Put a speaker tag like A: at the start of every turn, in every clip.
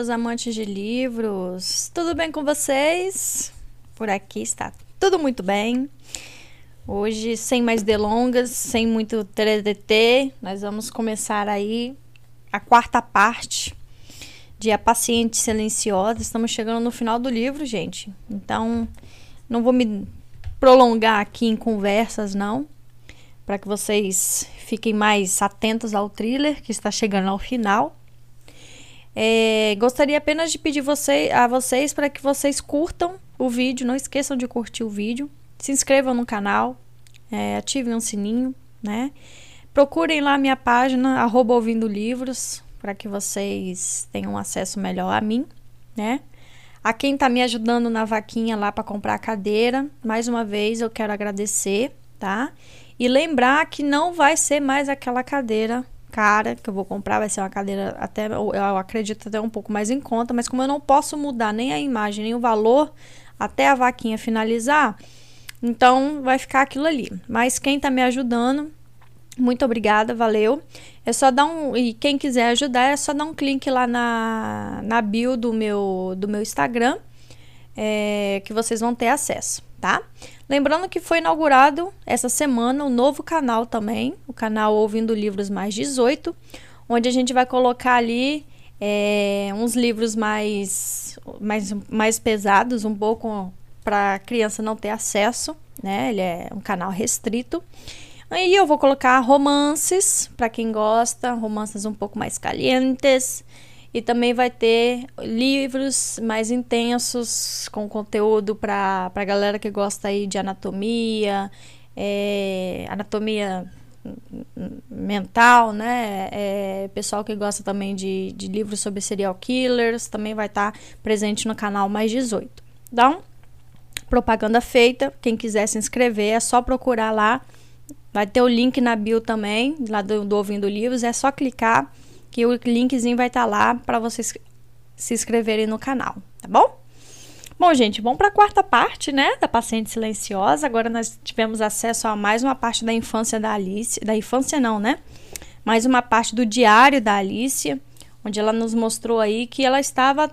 A: meus amantes de livros! Tudo bem com vocês? Por aqui está tudo muito bem. Hoje, sem mais delongas, sem muito TDT, nós vamos começar aí a quarta parte de A Paciente Silenciosa. Estamos chegando no final do livro, gente. Então, não vou me prolongar aqui em conversas, não, para que vocês fiquem mais atentos ao thriller que está chegando ao final. É, gostaria apenas de pedir você, a vocês para que vocês curtam o vídeo, não esqueçam de curtir o vídeo, se inscrevam no canal, é, ativem o sininho, né? Procurem lá minha página, arroba ouvindo livros, para que vocês tenham acesso melhor a mim, né? A quem está me ajudando na vaquinha lá para comprar a cadeira, mais uma vez eu quero agradecer, tá? E lembrar que não vai ser mais aquela cadeira cara que eu vou comprar, vai ser uma cadeira até, eu acredito até um pouco mais em conta, mas como eu não posso mudar nem a imagem, nem o valor até a vaquinha finalizar, então vai ficar aquilo ali. Mas quem está me ajudando, muito obrigada, valeu. É só dar um. E quem quiser ajudar, é só dar um clique lá na, na bio do meu, do meu Instagram, é, que vocês vão ter acesso, tá? Lembrando que foi inaugurado essa semana um novo canal também, o canal Ouvindo Livros Mais 18, onde a gente vai colocar ali é, uns livros mais, mais, mais pesados, um pouco para a criança não ter acesso, né? Ele é um canal restrito. Aí eu vou colocar romances, para quem gosta, romances um pouco mais calientes. E também vai ter livros mais intensos, com conteúdo para a galera que gosta aí de anatomia, é, anatomia mental, né? É, pessoal que gosta também de, de livros sobre serial killers, também vai estar tá presente no canal Mais 18. Então, propaganda feita. Quem quiser se inscrever, é só procurar lá. Vai ter o link na bio também, lá do, do Ouvindo Livros. É só clicar que o linkzinho vai estar tá lá para vocês se inscreverem no canal, tá bom? Bom, gente, vamos para a quarta parte, né, da paciente silenciosa. Agora nós tivemos acesso a mais uma parte da infância da Alice, da infância não, né? Mais uma parte do diário da Alice, onde ela nos mostrou aí que ela estava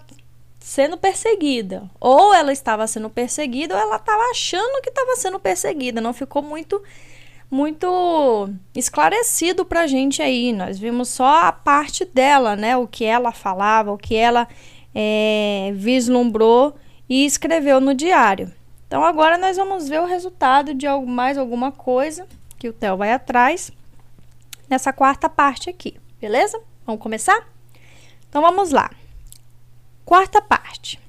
A: sendo perseguida. Ou ela estava sendo perseguida ou ela estava achando que estava sendo perseguida. Não ficou muito muito esclarecido pra gente aí. Nós vimos só a parte dela, né? O que ela falava, o que ela é, vislumbrou e escreveu no diário. Então agora nós vamos ver o resultado de mais alguma coisa que o Theo vai atrás nessa quarta parte aqui, beleza? Vamos começar? Então vamos lá. Quarta parte.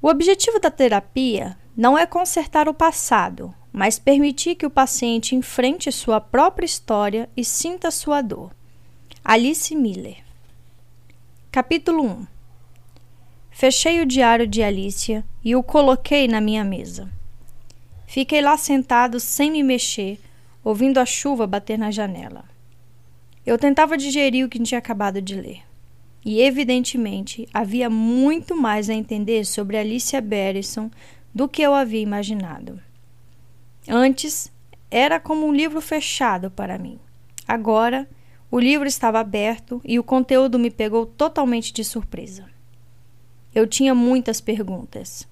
A: O objetivo da terapia não é consertar o passado, mas permitir que o paciente enfrente sua própria história e sinta sua dor. Alice Miller. Capítulo 1 Fechei o diário de Alicia e o coloquei na minha mesa. Fiquei lá sentado sem me mexer, ouvindo a chuva bater na janela. Eu tentava digerir o que tinha acabado de ler. E, evidentemente, havia muito mais a entender sobre Alicia Barrison do que eu havia imaginado. Antes, era como um livro fechado para mim. Agora, o livro estava aberto e o conteúdo me pegou totalmente de surpresa. Eu tinha muitas perguntas.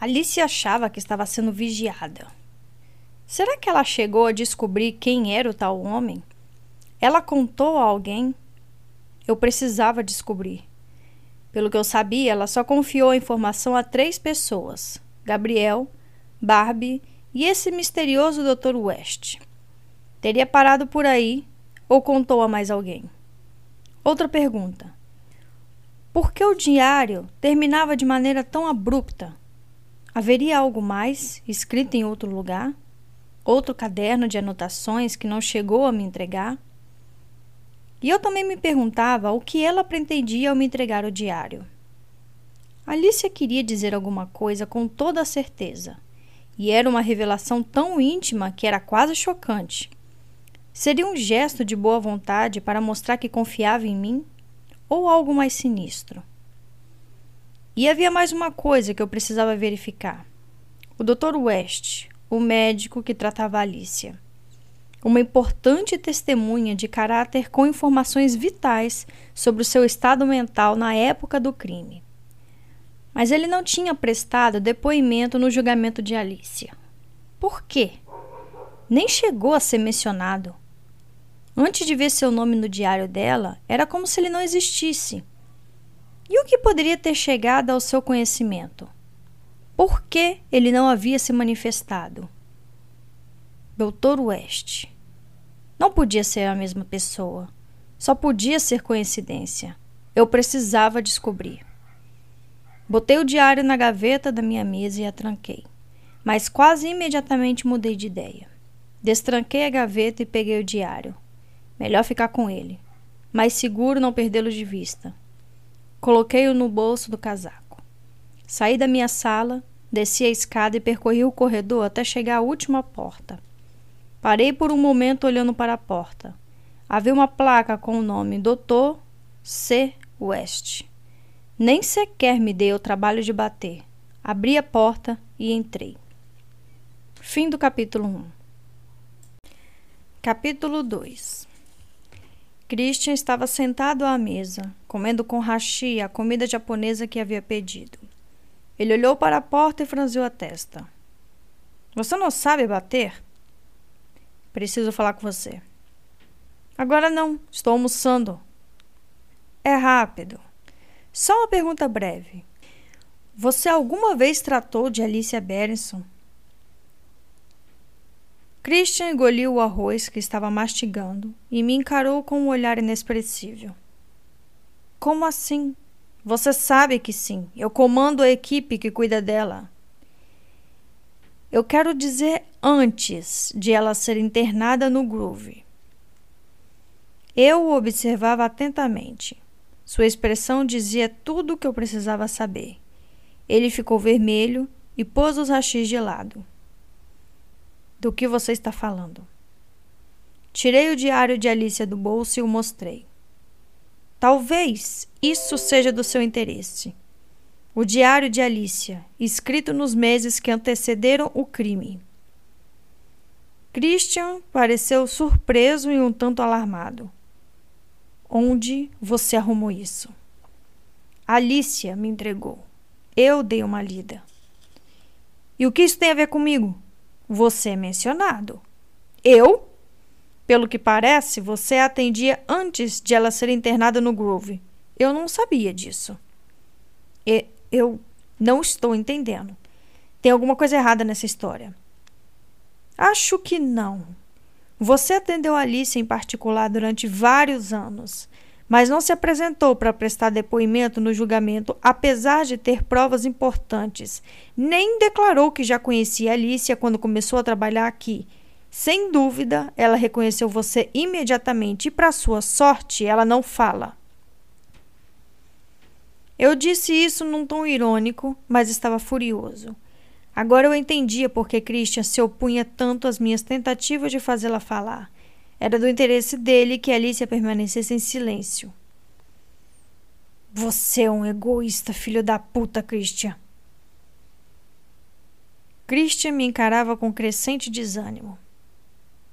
A: Alice achava que estava sendo vigiada. Será que ela chegou a descobrir quem era o tal homem? Ela contou a alguém? Eu precisava descobrir. Pelo que eu sabia, ela só confiou a informação a três pessoas: Gabriel, Barbie e esse misterioso Dr. West. Teria parado por aí ou contou a mais alguém? Outra pergunta. Por que o diário terminava de maneira tão abrupta? Haveria algo mais escrito em outro lugar? Outro caderno de anotações que não chegou a me entregar? E eu também me perguntava o que ela pretendia ao me entregar o diário. Alicia queria dizer alguma coisa com toda a certeza e era uma revelação tão íntima que era quase chocante. Seria um gesto de boa vontade para mostrar que confiava em mim? Ou algo mais sinistro? E havia mais uma coisa que eu precisava verificar. O Dr. West, o médico que tratava Alicia. uma importante testemunha de caráter com informações vitais sobre o seu estado mental na época do crime. Mas ele não tinha prestado depoimento no julgamento de Alicia. Por quê? Nem chegou a ser mencionado. Antes de ver seu nome no diário dela, era como se ele não existisse. E o que poderia ter chegado ao seu conhecimento? Por que ele não havia se manifestado? Doutor West. Não podia ser a mesma pessoa. Só podia ser coincidência. Eu precisava descobrir. Botei o diário na gaveta da minha mesa e a tranquei. Mas quase imediatamente mudei de ideia. Destranquei a gaveta e peguei o diário. Melhor ficar com ele. Mais seguro não perdê-lo de vista. Coloquei-o no bolso do casaco. Saí da minha sala, desci a escada e percorri o corredor até chegar à última porta. Parei por um momento olhando para a porta. Havia uma placa com o nome Dr. C. West. Nem sequer me dei o trabalho de bater. Abri a porta e entrei. Fim do capítulo 1. Capítulo 2 Christian estava sentado à mesa, comendo com hashi a comida japonesa que havia pedido. Ele olhou para a porta e franziu a testa. Você não sabe bater? Preciso falar com você. Agora não, estou almoçando. É rápido. Só uma pergunta breve. Você alguma vez tratou de Alicia Berenson? Christian engoliu o arroz que estava mastigando e me encarou com um olhar inexpressível. Como assim? Você sabe que sim. Eu comando a equipe que cuida dela. Eu quero dizer antes de ela ser internada no Groove. Eu o observava atentamente. Sua expressão dizia tudo o que eu precisava saber. Ele ficou vermelho e pôs os rachis de lado. Do que você está falando? Tirei o diário de Alicia do bolso e o mostrei. Talvez isso seja do seu interesse. O diário de Alicia, escrito nos meses que antecederam o crime. Christian pareceu surpreso e um tanto alarmado. Onde você arrumou isso? Alicia me entregou. Eu dei uma lida. E o que isso tem a ver comigo? Você é mencionado. Eu? Pelo que parece, você atendia antes de ela ser internada no Grove. Eu não sabia disso. E eu não estou entendendo. Tem alguma coisa errada nessa história. Acho que não. Você atendeu Alice em particular durante vários anos, mas não se apresentou para prestar depoimento no julgamento, apesar de ter provas importantes. Nem declarou que já conhecia Alicia quando começou a trabalhar aqui. Sem dúvida, ela reconheceu você imediatamente e, para sua sorte, ela não fala. Eu disse isso num tom irônico, mas estava furioso. Agora eu entendia por que Christian se opunha tanto às minhas tentativas de fazê-la falar. Era do interesse dele que Alicia permanecesse em silêncio. Você é um egoísta, filho da puta, Christian. Christian me encarava com crescente desânimo.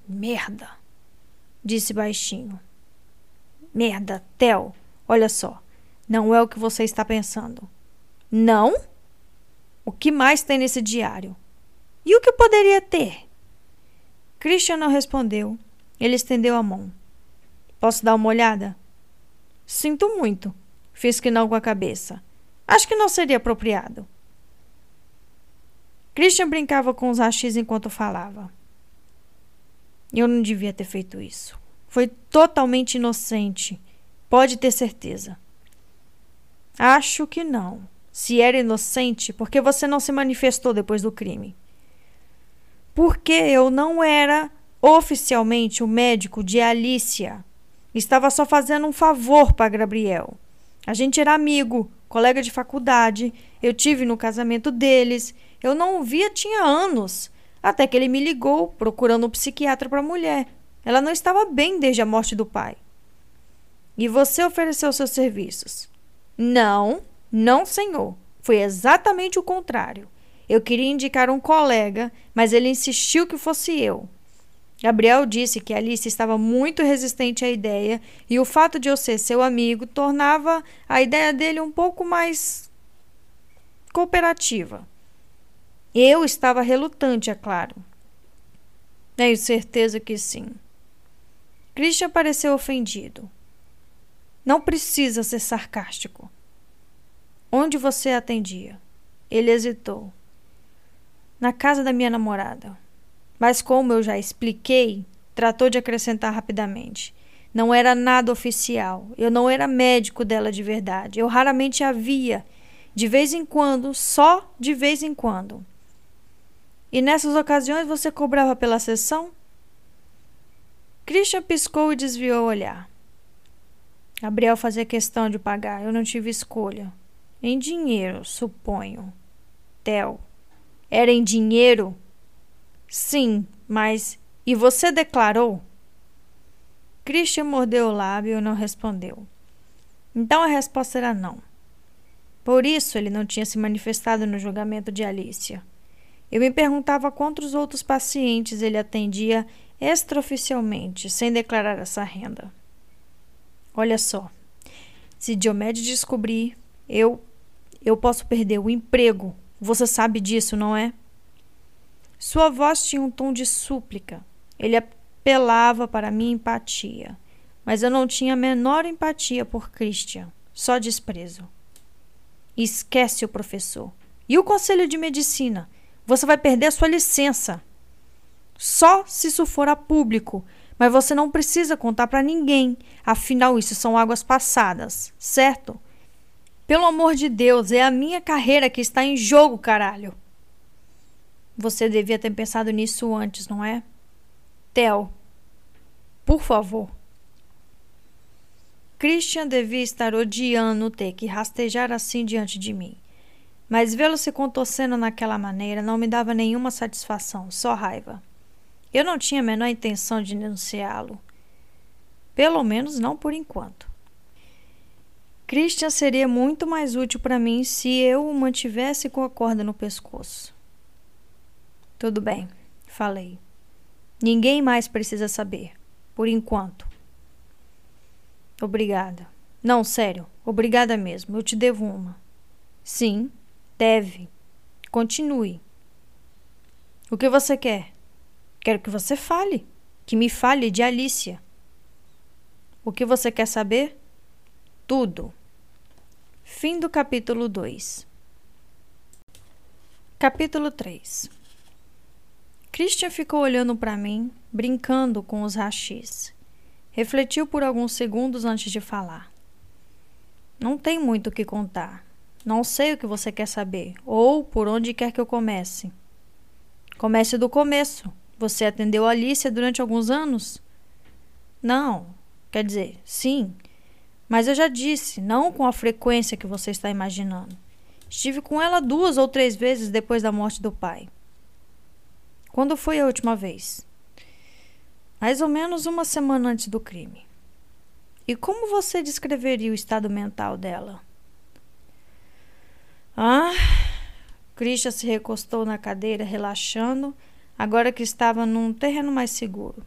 A: Merda, disse baixinho. Merda, Theo, olha só. Não é o que você está pensando. Não? O que mais tem nesse diário? E o que poderia ter? Christian não respondeu. Ele estendeu a mão. Posso dar uma olhada? Sinto muito. Fiz que não com a cabeça. Acho que não seria apropriado. Christian brincava com os rachis enquanto falava. Eu não devia ter feito isso. Foi totalmente inocente. Pode ter certeza. Acho que não. Se era inocente, por que você não se manifestou depois do crime? Porque eu não era oficialmente o médico de Alicia. Estava só fazendo um favor para Gabriel. A gente era amigo, colega de faculdade. Eu tive no casamento deles. Eu não o via tinha anos. Até que ele me ligou procurando um psiquiatra para a mulher. Ela não estava bem desde a morte do pai. E você ofereceu seus serviços? Não, não, senhor. Foi exatamente o contrário. Eu queria indicar um colega, mas ele insistiu que fosse eu. Gabriel disse que Alice estava muito resistente à ideia e o fato de eu ser seu amigo tornava a ideia dele um pouco mais cooperativa. Eu estava relutante, é claro. Tenho certeza que sim. Christian pareceu ofendido. Não precisa ser sarcástico. Onde você atendia? Ele hesitou. Na casa da minha namorada. Mas, como eu já expliquei, tratou de acrescentar rapidamente. Não era nada oficial. Eu não era médico dela de verdade. Eu raramente a via. De vez em quando, só de vez em quando. E nessas ocasiões você cobrava pela sessão? Christian piscou e desviou o olhar. Gabriel fazia questão de pagar. Eu não tive escolha. Em dinheiro, suponho. Tel. Era em dinheiro? Sim, mas. E você declarou? Christian mordeu o lábio e não respondeu. Então a resposta era não. Por isso ele não tinha se manifestado no julgamento de Alicia. Eu me perguntava quantos outros pacientes ele atendia extraoficialmente, sem declarar essa renda. Olha só, se Diomedes descobrir, eu eu posso perder o emprego. Você sabe disso, não é? Sua voz tinha um tom de súplica. Ele apelava para minha empatia. Mas eu não tinha a menor empatia por Christian, só desprezo. Esquece o professor. E o conselho de medicina? Você vai perder a sua licença. Só se isso for a público, mas você não precisa contar para ninguém. Afinal, isso são águas passadas, certo? Pelo amor de Deus, é a minha carreira que está em jogo, caralho. Você devia ter pensado nisso antes, não é? Theo, por favor. Christian devia estar odiando ter que rastejar assim diante de mim. Mas vê-lo se contorcendo naquela maneira não me dava nenhuma satisfação, só raiva. Eu não tinha a menor intenção de denunciá-lo. Pelo menos não por enquanto. Christian seria muito mais útil para mim se eu o mantivesse com a corda no pescoço. Tudo bem, falei. Ninguém mais precisa saber, por enquanto. Obrigada. Não, sério, obrigada mesmo. Eu te devo uma. Sim, deve. Continue. O que você quer? Quero que você fale. Que me fale de Alicia. O que você quer saber? Tudo. Fim do capítulo 2. Capítulo 3 Christian ficou olhando para mim, brincando com os rachis. Refletiu por alguns segundos antes de falar. Não tem muito o que contar. Não sei o que você quer saber, ou por onde quer que eu comece. Comece do começo. Você atendeu a Alicia durante alguns anos? Não. Quer dizer, sim. Mas eu já disse, não com a frequência que você está imaginando. Estive com ela duas ou três vezes depois da morte do pai. Quando foi a última vez? Mais ou menos uma semana antes do crime. E como você descreveria o estado mental dela? Ah, Christian se recostou na cadeira, relaxando, agora que estava num terreno mais seguro.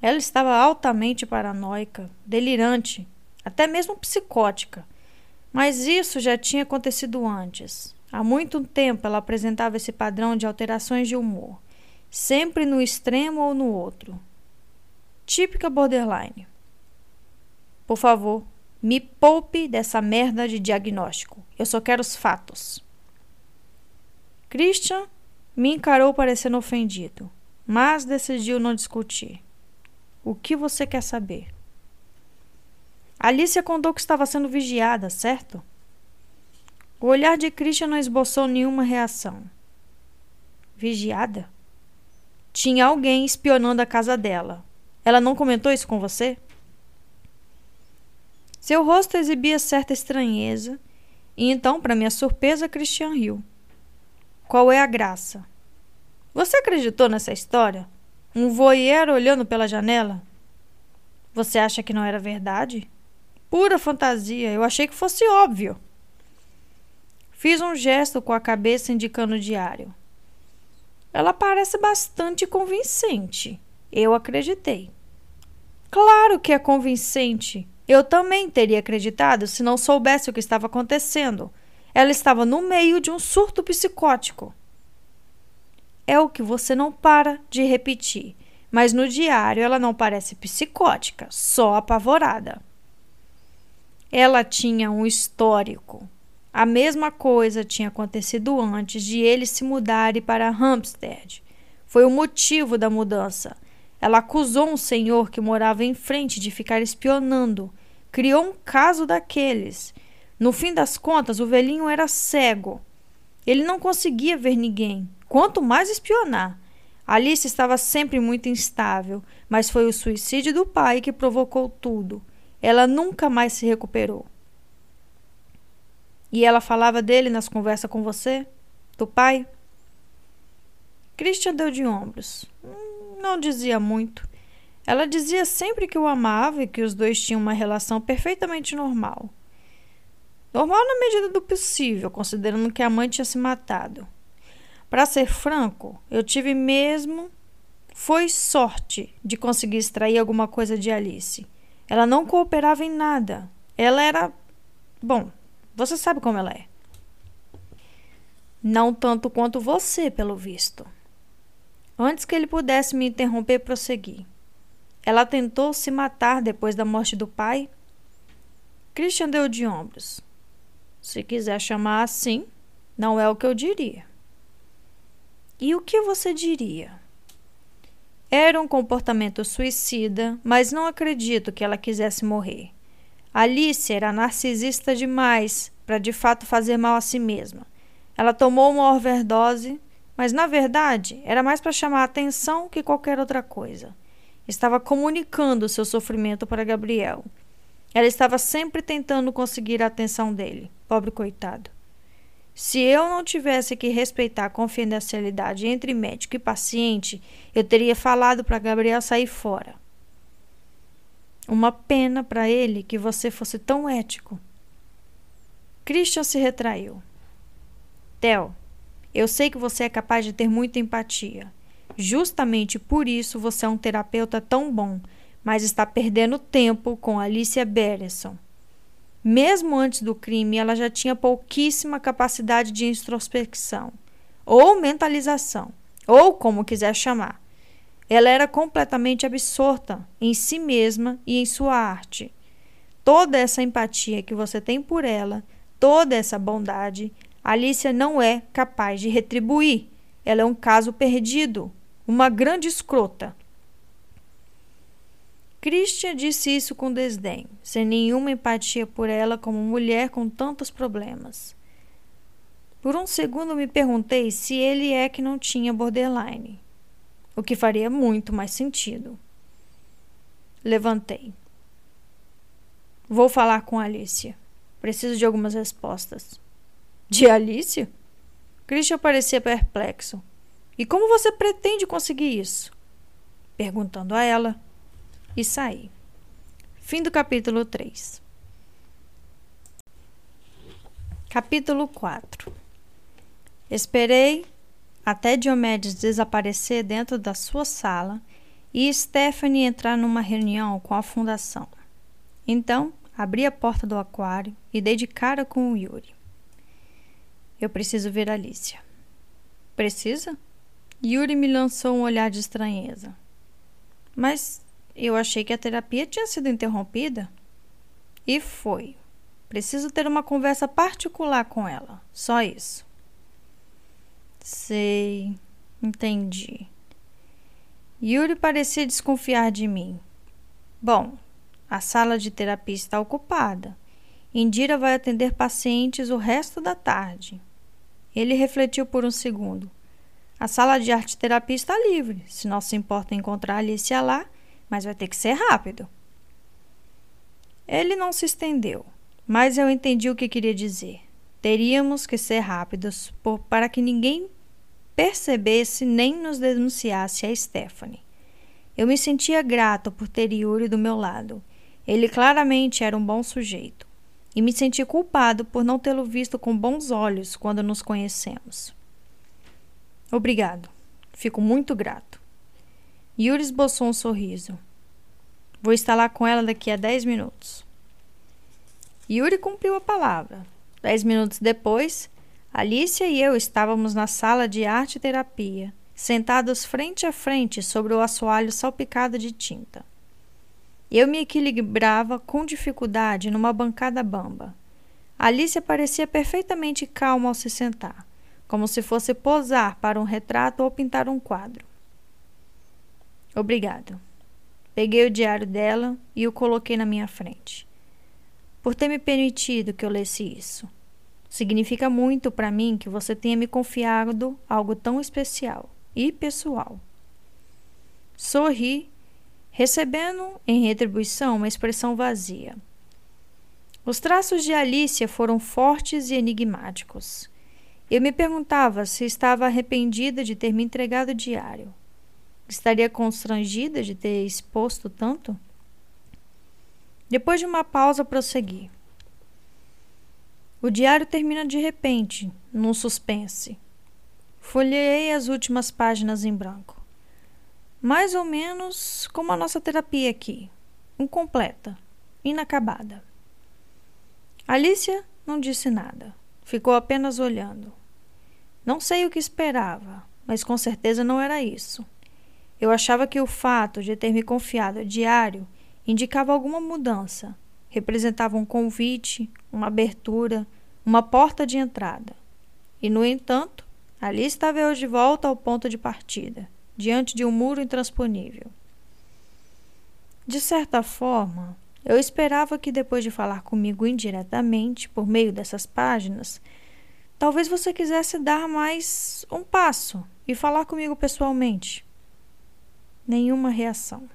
A: Ela estava altamente paranoica, delirante, até mesmo psicótica. Mas isso já tinha acontecido antes. Há muito tempo ela apresentava esse padrão de alterações de humor, sempre no extremo ou no outro. Típica borderline. Por favor, me poupe dessa merda de diagnóstico. Eu só quero os fatos. Christian me encarou parecendo ofendido, mas decidiu não discutir. O que você quer saber? Alicia contou que estava sendo vigiada, certo? O olhar de Christian não esboçou nenhuma reação. Vigiada? Tinha alguém espionando a casa dela. Ela não comentou isso com você? Seu rosto exibia certa estranheza, e então, para minha surpresa, Christian riu. Qual é a graça? Você acreditou nessa história? Um voyeur olhando pela janela? Você acha que não era verdade? Pura fantasia, eu achei que fosse óbvio. Fiz um gesto com a cabeça indicando o diário. Ela parece bastante convincente. Eu acreditei. Claro que é convincente. Eu também teria acreditado se não soubesse o que estava acontecendo. Ela estava no meio de um surto psicótico. É o que você não para de repetir, mas no diário ela não parece psicótica, só apavorada. Ela tinha um histórico. A mesma coisa tinha acontecido antes de eles se mudarem para Hampstead. Foi o motivo da mudança. Ela acusou um senhor que morava em frente de ficar espionando. Criou um caso daqueles. No fim das contas, o velhinho era cego. Ele não conseguia ver ninguém, quanto mais espionar. Alice estava sempre muito instável, mas foi o suicídio do pai que provocou tudo. Ela nunca mais se recuperou. E ela falava dele nas conversas com você? Do pai? Christian deu de ombros. Hum, não dizia muito. Ela dizia sempre que o amava e que os dois tinham uma relação perfeitamente normal. Normal na medida do possível, considerando que a mãe tinha se matado. Para ser franco, eu tive mesmo foi sorte de conseguir extrair alguma coisa de Alice. Ela não cooperava em nada. Ela era. Bom, você sabe como ela é. Não tanto quanto você, pelo visto. Antes que ele pudesse me interromper, prossegui. Ela tentou se matar depois da morte do pai? Christian deu de ombros. Se quiser chamar assim, não é o que eu diria. E o que você diria? Era um comportamento suicida, mas não acredito que ela quisesse morrer. Alice era narcisista demais para de fato fazer mal a si mesma. Ela tomou uma overdose, mas na verdade era mais para chamar a atenção que qualquer outra coisa. Estava comunicando seu sofrimento para Gabriel. Ela estava sempre tentando conseguir a atenção dele, pobre coitado. Se eu não tivesse que respeitar a confidencialidade entre médico e paciente, eu teria falado para Gabriel sair fora. Uma pena para ele que você fosse tão ético. Christian se retraiu. Theo, eu sei que você é capaz de ter muita empatia. Justamente por isso você é um terapeuta tão bom, mas está perdendo tempo com Alicia Berenson. Mesmo antes do crime, ela já tinha pouquíssima capacidade de introspecção, ou mentalização, ou como quiser chamar. Ela era completamente absorta em si mesma e em sua arte. Toda essa empatia que você tem por ela, toda essa bondade, Alicia não é capaz de retribuir. Ela é um caso perdido, uma grande escrota. Christian disse isso com desdém, sem nenhuma empatia por ela como mulher com tantos problemas. Por um segundo me perguntei se ele é que não tinha borderline, o que faria muito mais sentido. Levantei. Vou falar com Alicia. Preciso de algumas respostas. De Alicia? Christian parecia perplexo. E como você pretende conseguir isso? Perguntando a ela, e saí. Fim do capítulo 3. Capítulo 4 Esperei até Diomedes desaparecer dentro da sua sala e Stephanie entrar numa reunião com a fundação. Então, abri a porta do aquário e dei de cara com o Yuri. Eu preciso ver Alicia. Precisa? Yuri me lançou um olhar de estranheza. Mas eu achei que a terapia tinha sido interrompida. E foi. Preciso ter uma conversa particular com ela. Só isso. Sei. Entendi. Yuri parecia desconfiar de mim. Bom, a sala de terapia está ocupada. Indira vai atender pacientes o resto da tarde. Ele refletiu por um segundo. A sala de arte terapia está livre. Se não se importa encontrar Alicia lá, mas vai ter que ser rápido. Ele não se estendeu, mas eu entendi o que queria dizer. Teríamos que ser rápidos por, para que ninguém percebesse nem nos denunciasse a Stephanie. Eu me sentia grato por ter Yuri do meu lado. Ele claramente era um bom sujeito. E me senti culpado por não tê-lo visto com bons olhos quando nos conhecemos. Obrigado. Fico muito grato. Yuri esboçou um sorriso. Vou estar lá com ela daqui a dez minutos. Yuri cumpriu a palavra. Dez minutos depois, Alicia e eu estávamos na sala de arte e terapia, sentados frente a frente sobre o assoalho salpicado de tinta. Eu me equilibrava com dificuldade numa bancada bamba. Alicia parecia perfeitamente calma ao se sentar, como se fosse posar para um retrato ou pintar um quadro. Obrigado. Peguei o diário dela e o coloquei na minha frente por ter me permitido que eu lesse isso. Significa muito para mim que você tenha me confiado algo tão especial e pessoal. Sorri, recebendo em retribuição uma expressão vazia. Os traços de Alicia foram fortes e enigmáticos. Eu me perguntava se estava arrependida de ter me entregado o diário. Estaria constrangida de ter exposto tanto? Depois de uma pausa, prossegui. O diário termina de repente, num suspense. Folhei as últimas páginas em branco. Mais ou menos como a nossa terapia aqui, incompleta, inacabada. Alicia não disse nada, ficou apenas olhando. Não sei o que esperava, mas com certeza não era isso. Eu achava que o fato de ter me confiado o diário indicava alguma mudança, representava um convite, uma abertura, uma porta de entrada. E, no entanto, ali estava eu de volta ao ponto de partida, diante de um muro intransponível. De certa forma, eu esperava que depois de falar comigo indiretamente, por meio dessas páginas, talvez você quisesse dar mais um passo e falar comigo pessoalmente. Nenhuma reação.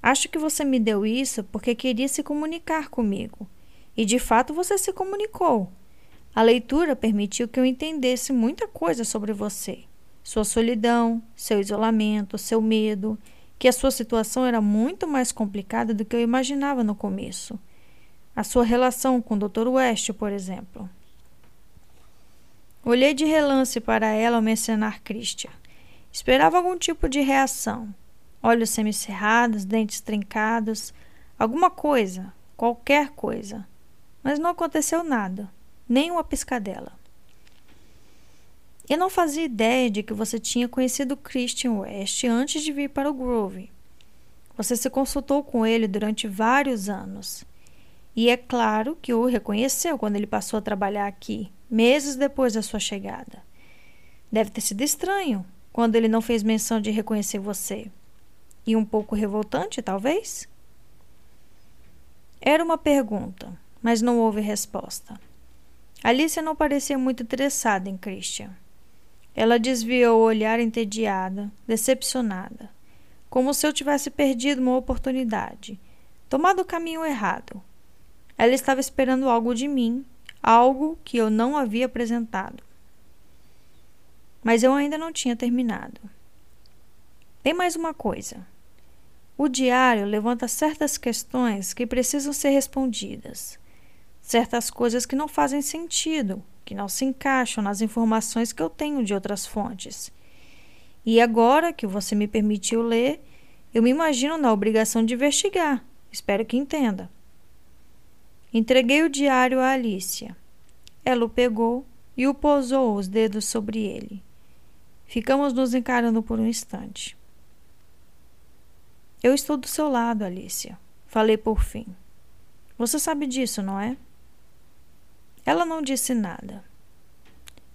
A: Acho que você me deu isso porque queria se comunicar comigo. E de fato você se comunicou. A leitura permitiu que eu entendesse muita coisa sobre você. Sua solidão, seu isolamento, seu medo, que a sua situação era muito mais complicada do que eu imaginava no começo. A sua relação com o Dr. West, por exemplo. Olhei de relance para ela ao mencionar Christian. Esperava algum tipo de reação, olhos semicerrados, dentes trincados, alguma coisa, qualquer coisa. Mas não aconteceu nada, nem uma piscadela. Eu não fazia ideia de que você tinha conhecido Christian West antes de vir para o Grove. Você se consultou com ele durante vários anos. E é claro que o reconheceu quando ele passou a trabalhar aqui, meses depois da sua chegada. Deve ter sido estranho quando ele não fez menção de reconhecer você e um pouco revoltante, talvez? Era uma pergunta, mas não houve resposta. Alicia não parecia muito interessada em Christian. Ela desviou o olhar entediada, decepcionada, como se eu tivesse perdido uma oportunidade, tomado o caminho errado. Ela estava esperando algo de mim, algo que eu não havia apresentado. Mas eu ainda não tinha terminado. Tem mais uma coisa. O diário levanta certas questões que precisam ser respondidas, certas coisas que não fazem sentido, que não se encaixam nas informações que eu tenho de outras fontes. E agora que você me permitiu ler, eu me imagino na obrigação de investigar. Espero que entenda. Entreguei o diário a Alicia. Ela o pegou e o pousou os dedos sobre ele. Ficamos nos encarando por um instante. Eu estou do seu lado, Alicia. Falei por fim. Você sabe disso, não é? Ela não disse nada.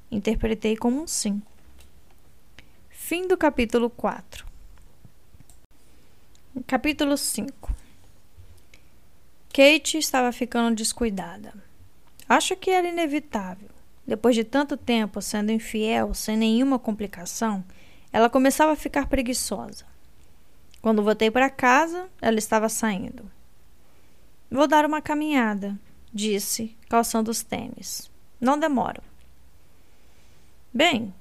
A: Interpretei como um sim. Fim do capítulo 4. Capítulo 5. Kate estava ficando descuidada. Acho que era inevitável. Depois de tanto tempo sendo infiel, sem nenhuma complicação, ela começava a ficar preguiçosa. Quando voltei para casa, ela estava saindo. Vou dar uma caminhada, disse, calçando os tênis. Não demoro. Bem,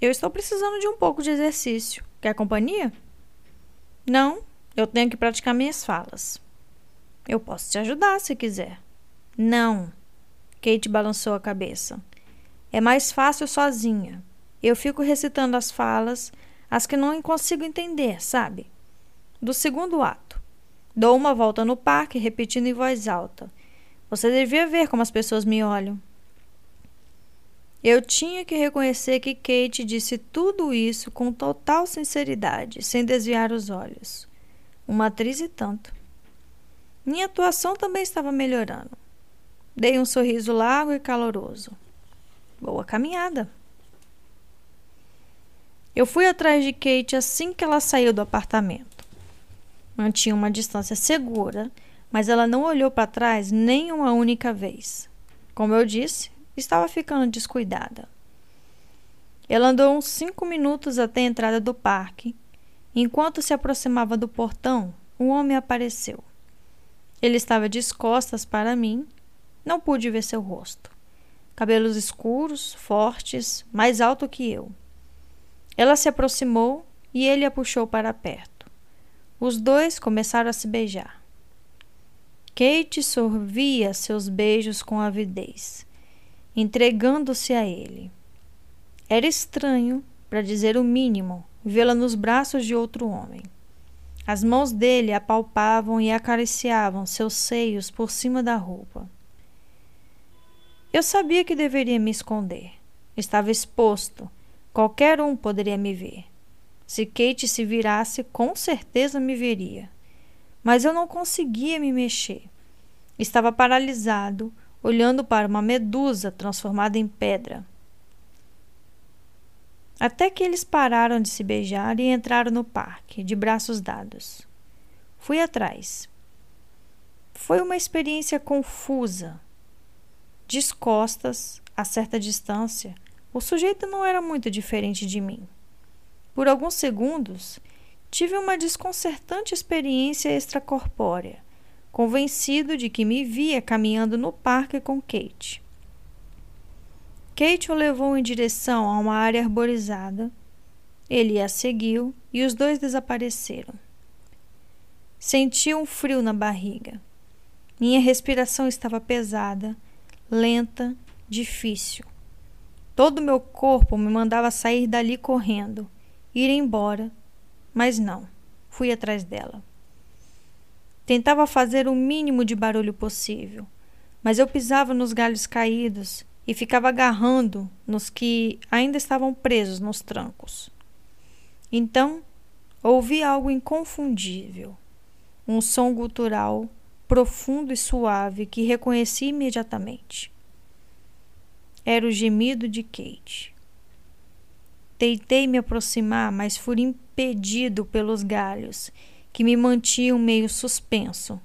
A: eu estou precisando de um pouco de exercício. Quer companhia? Não, eu tenho que praticar minhas falas. Eu posso te ajudar se quiser. Não. Kate balançou a cabeça. É mais fácil sozinha. Eu fico recitando as falas, As que não consigo entender, sabe? Do segundo ato. Dou uma volta no parque, repetindo em voz alta. Você devia ver como as pessoas me olham. Eu tinha que reconhecer que Kate disse tudo isso com total sinceridade, sem desviar os olhos. Uma atriz e tanto. Minha atuação também estava melhorando. Dei um sorriso largo e caloroso. Boa caminhada. Eu fui atrás de Kate assim que ela saiu do apartamento. Mantinha uma distância segura, mas ela não olhou para trás nem uma única vez. Como eu disse, estava ficando descuidada. Ela andou uns cinco minutos até a entrada do parque. Enquanto se aproximava do portão, um homem apareceu. Ele estava de costas para mim. Não pude ver seu rosto. Cabelos escuros, fortes, mais alto que eu. Ela se aproximou e ele a puxou para perto. Os dois começaram a se beijar. Kate sorvia seus beijos com avidez entregando-se a ele. Era estranho, para dizer o mínimo, vê-la nos braços de outro homem. As mãos dele apalpavam e acariciavam seus seios por cima da roupa. Eu sabia que deveria me esconder. Estava exposto. Qualquer um poderia me ver. Se Kate se virasse, com certeza me veria. Mas eu não conseguia me mexer. Estava paralisado, olhando para uma medusa transformada em pedra. Até que eles pararam de se beijar e entraram no parque, de braços dados. Fui atrás. Foi uma experiência confusa. Descostas, a certa distância, o sujeito não era muito diferente de mim. Por alguns segundos, tive uma desconcertante experiência extracorpórea convencido de que me via caminhando no parque com Kate. Kate o levou em direção a uma área arborizada. Ele a seguiu e os dois desapareceram. Senti um frio na barriga. Minha respiração estava pesada, lenta, difícil. Todo o meu corpo me mandava sair dali correndo, ir embora, mas não, fui atrás dela. Tentava fazer o mínimo de barulho possível, mas eu pisava nos galhos caídos e ficava agarrando nos que ainda estavam presos nos trancos. Então, ouvi algo inconfundível, um som gutural profundo e suave que reconheci imediatamente. Era o gemido de Kate. Tentei me aproximar, mas fui impedido pelos galhos que me mantinham meio suspenso,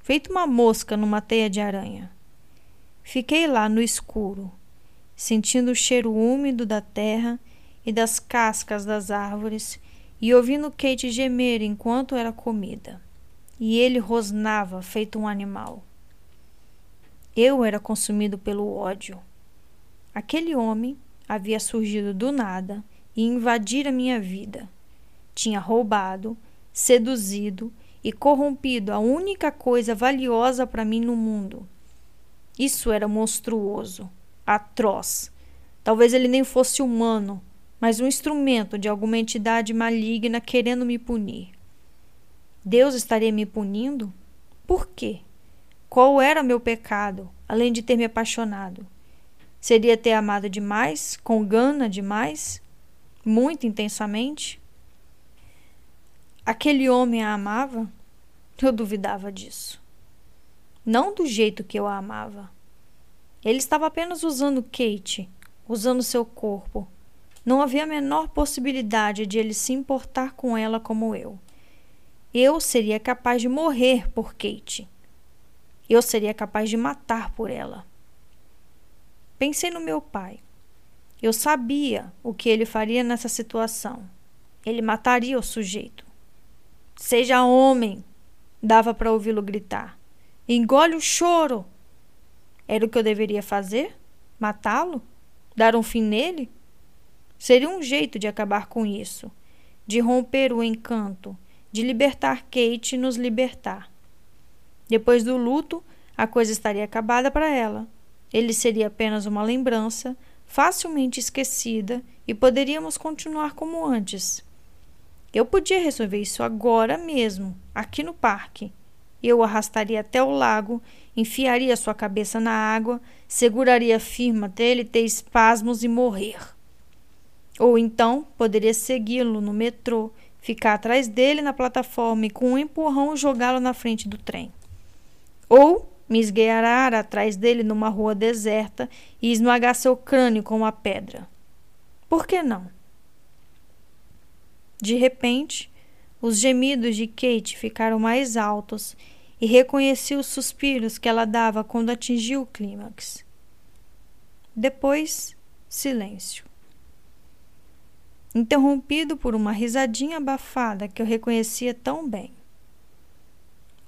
A: feito uma mosca numa teia de aranha. Fiquei lá no escuro, sentindo o cheiro úmido da terra e das cascas das árvores e ouvindo Kate gemer enquanto era comida. E ele rosnava feito um animal. Eu era consumido pelo ódio. Aquele homem havia surgido do nada e invadido a minha vida. Tinha roubado, seduzido e corrompido a única coisa valiosa para mim no mundo. Isso era monstruoso, atroz. Talvez ele nem fosse humano, mas um instrumento de alguma entidade maligna querendo me punir. Deus estaria me punindo? Por quê? Qual era meu pecado, além de ter me apaixonado? Seria ter amado demais, com gana demais, muito intensamente? Aquele homem a amava? Eu duvidava disso. Não do jeito que eu a amava. Ele estava apenas usando Kate, usando seu corpo. Não havia a menor possibilidade de ele se importar com ela como eu. Eu seria capaz de morrer por Kate. Eu seria capaz de matar por ela. Pensei no meu pai. Eu sabia o que ele faria nessa situação. Ele mataria o sujeito. Seja homem, dava para ouvi-lo gritar. Engole o choro. Era o que eu deveria fazer? Matá-lo? Dar um fim nele? Seria um jeito de acabar com isso, de romper o encanto, de libertar Kate e nos libertar. Depois do luto, a coisa estaria acabada para ela. Ele seria apenas uma lembrança, facilmente esquecida, e poderíamos continuar como antes Eu podia resolver isso agora mesmo, aqui no parque. Eu o arrastaria até o lago, enfiaria sua cabeça na água, seguraria firme até ele ter espasmos e morrer. Ou então poderia segui-lo no metrô, ficar atrás dele na plataforma e com um empurrão jogá-lo na frente do trem. Ou me esgueirar atrás dele numa rua deserta e esmagar seu crânio com uma pedra. Por que não? De repente, os gemidos de Kate ficaram mais altos e reconheci os suspiros que ela dava quando atingiu o clímax. Depois, silêncio. Interrompido por uma risadinha abafada que eu reconhecia tão bem.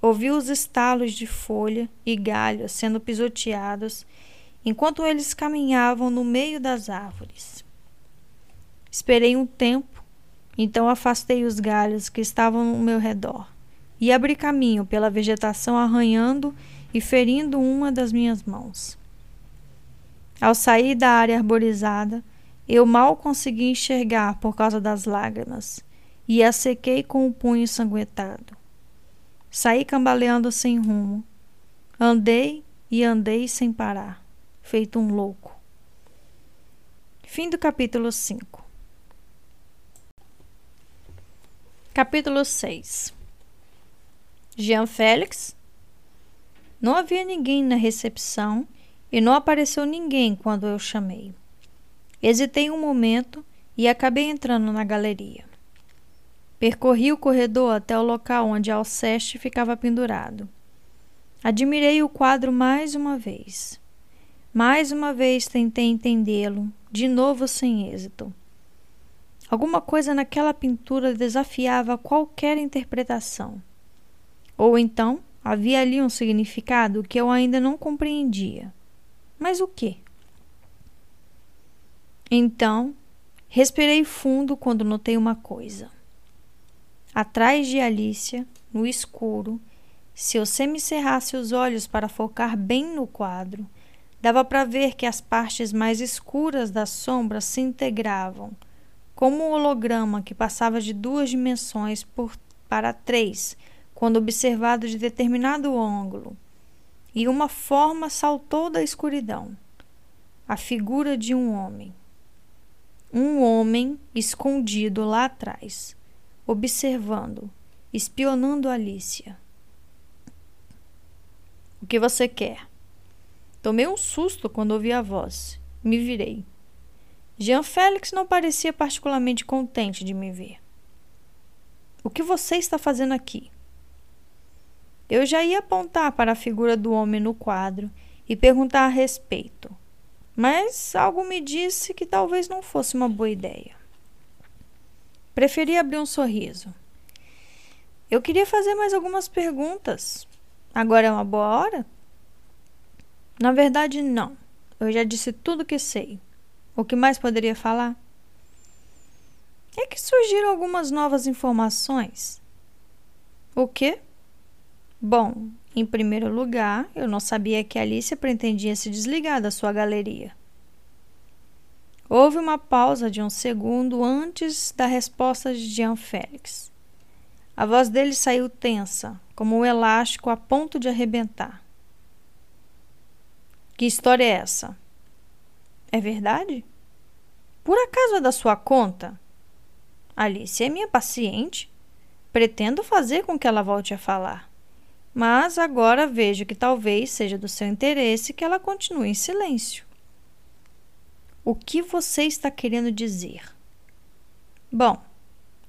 A: Ouvi os estalos de folha e galhos sendo pisoteados enquanto eles caminhavam no meio das árvores. Esperei um tempo, então afastei os galhos que estavam no meu redor e abri caminho pela vegetação arranhando e ferindo uma das minhas mãos. Ao sair da área arborizada, eu mal consegui enxergar por causa das lágrimas e a sequei com o punho ensanguentado. Saí cambaleando sem rumo. Andei e andei sem parar, feito um louco. Fim do capítulo 5. Capítulo 6 Jean Félix? Não havia ninguém na recepção e não apareceu ninguém quando eu chamei. Hesitei um momento e acabei entrando na galeria. Percorri o corredor até o local onde Alceste ficava pendurado. Admirei o quadro mais uma vez. Mais uma vez tentei entendê-lo, de novo sem êxito. Alguma coisa naquela pintura desafiava qualquer interpretação. Ou então havia ali um significado que eu ainda não compreendia. Mas o que? Então, respirei fundo quando notei uma coisa. Atrás de Alicia, no escuro, se eu semicerrasse os olhos para focar bem no quadro, dava para ver que as partes mais escuras da sombra se integravam, como um holograma que passava de duas dimensões por, para três, quando observado de determinado ângulo, e uma forma saltou da escuridão a figura de um homem. Um homem escondido lá atrás observando, espionando Alicia. O que você quer? Tomei um susto quando ouvi a voz. Me virei. Jean Félix não parecia particularmente contente de me ver. O que você está fazendo aqui? Eu já ia apontar para a figura do homem no quadro e perguntar a respeito, mas algo me disse que talvez não fosse uma boa ideia. Preferi abrir um sorriso. Eu queria fazer mais algumas perguntas. Agora é uma boa hora? Na verdade, não. Eu já disse tudo o que sei. O que mais poderia falar? É que surgiram algumas novas informações. O quê? Bom, em primeiro lugar, eu não sabia que Alice pretendia se desligar da sua galeria. Houve uma pausa de um segundo antes da resposta de Jean Félix. A voz dele saiu tensa, como um elástico a ponto de arrebentar. Que história é essa? É verdade? Por acaso é da sua conta? Alice é minha paciente. Pretendo fazer com que ela volte a falar. Mas agora vejo que talvez seja do seu interesse que ela continue em silêncio. O que você está querendo dizer? Bom,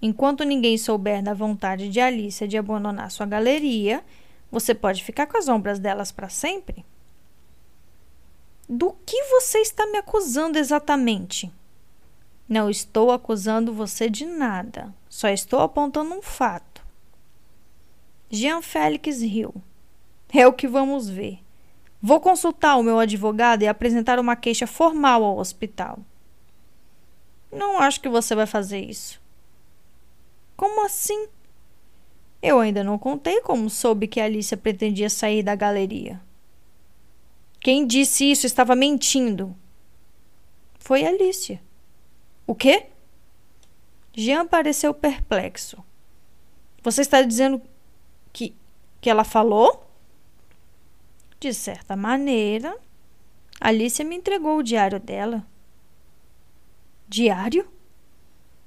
A: enquanto ninguém souber da vontade de Alicia de abandonar sua galeria, você pode ficar com as ombras delas para sempre? Do que você está me acusando exatamente? Não estou acusando você de nada, só estou apontando um fato. Jean Félix riu. É o que vamos ver. Vou consultar o meu advogado e apresentar uma queixa formal ao hospital. Não acho que você vai fazer isso. Como assim? Eu ainda não contei como soube que Alicia pretendia sair da galeria. Quem disse isso estava mentindo. Foi Alicia. O quê? Jean pareceu perplexo. Você está dizendo que, que ela falou? De certa maneira, Alicia me entregou o diário dela. Diário?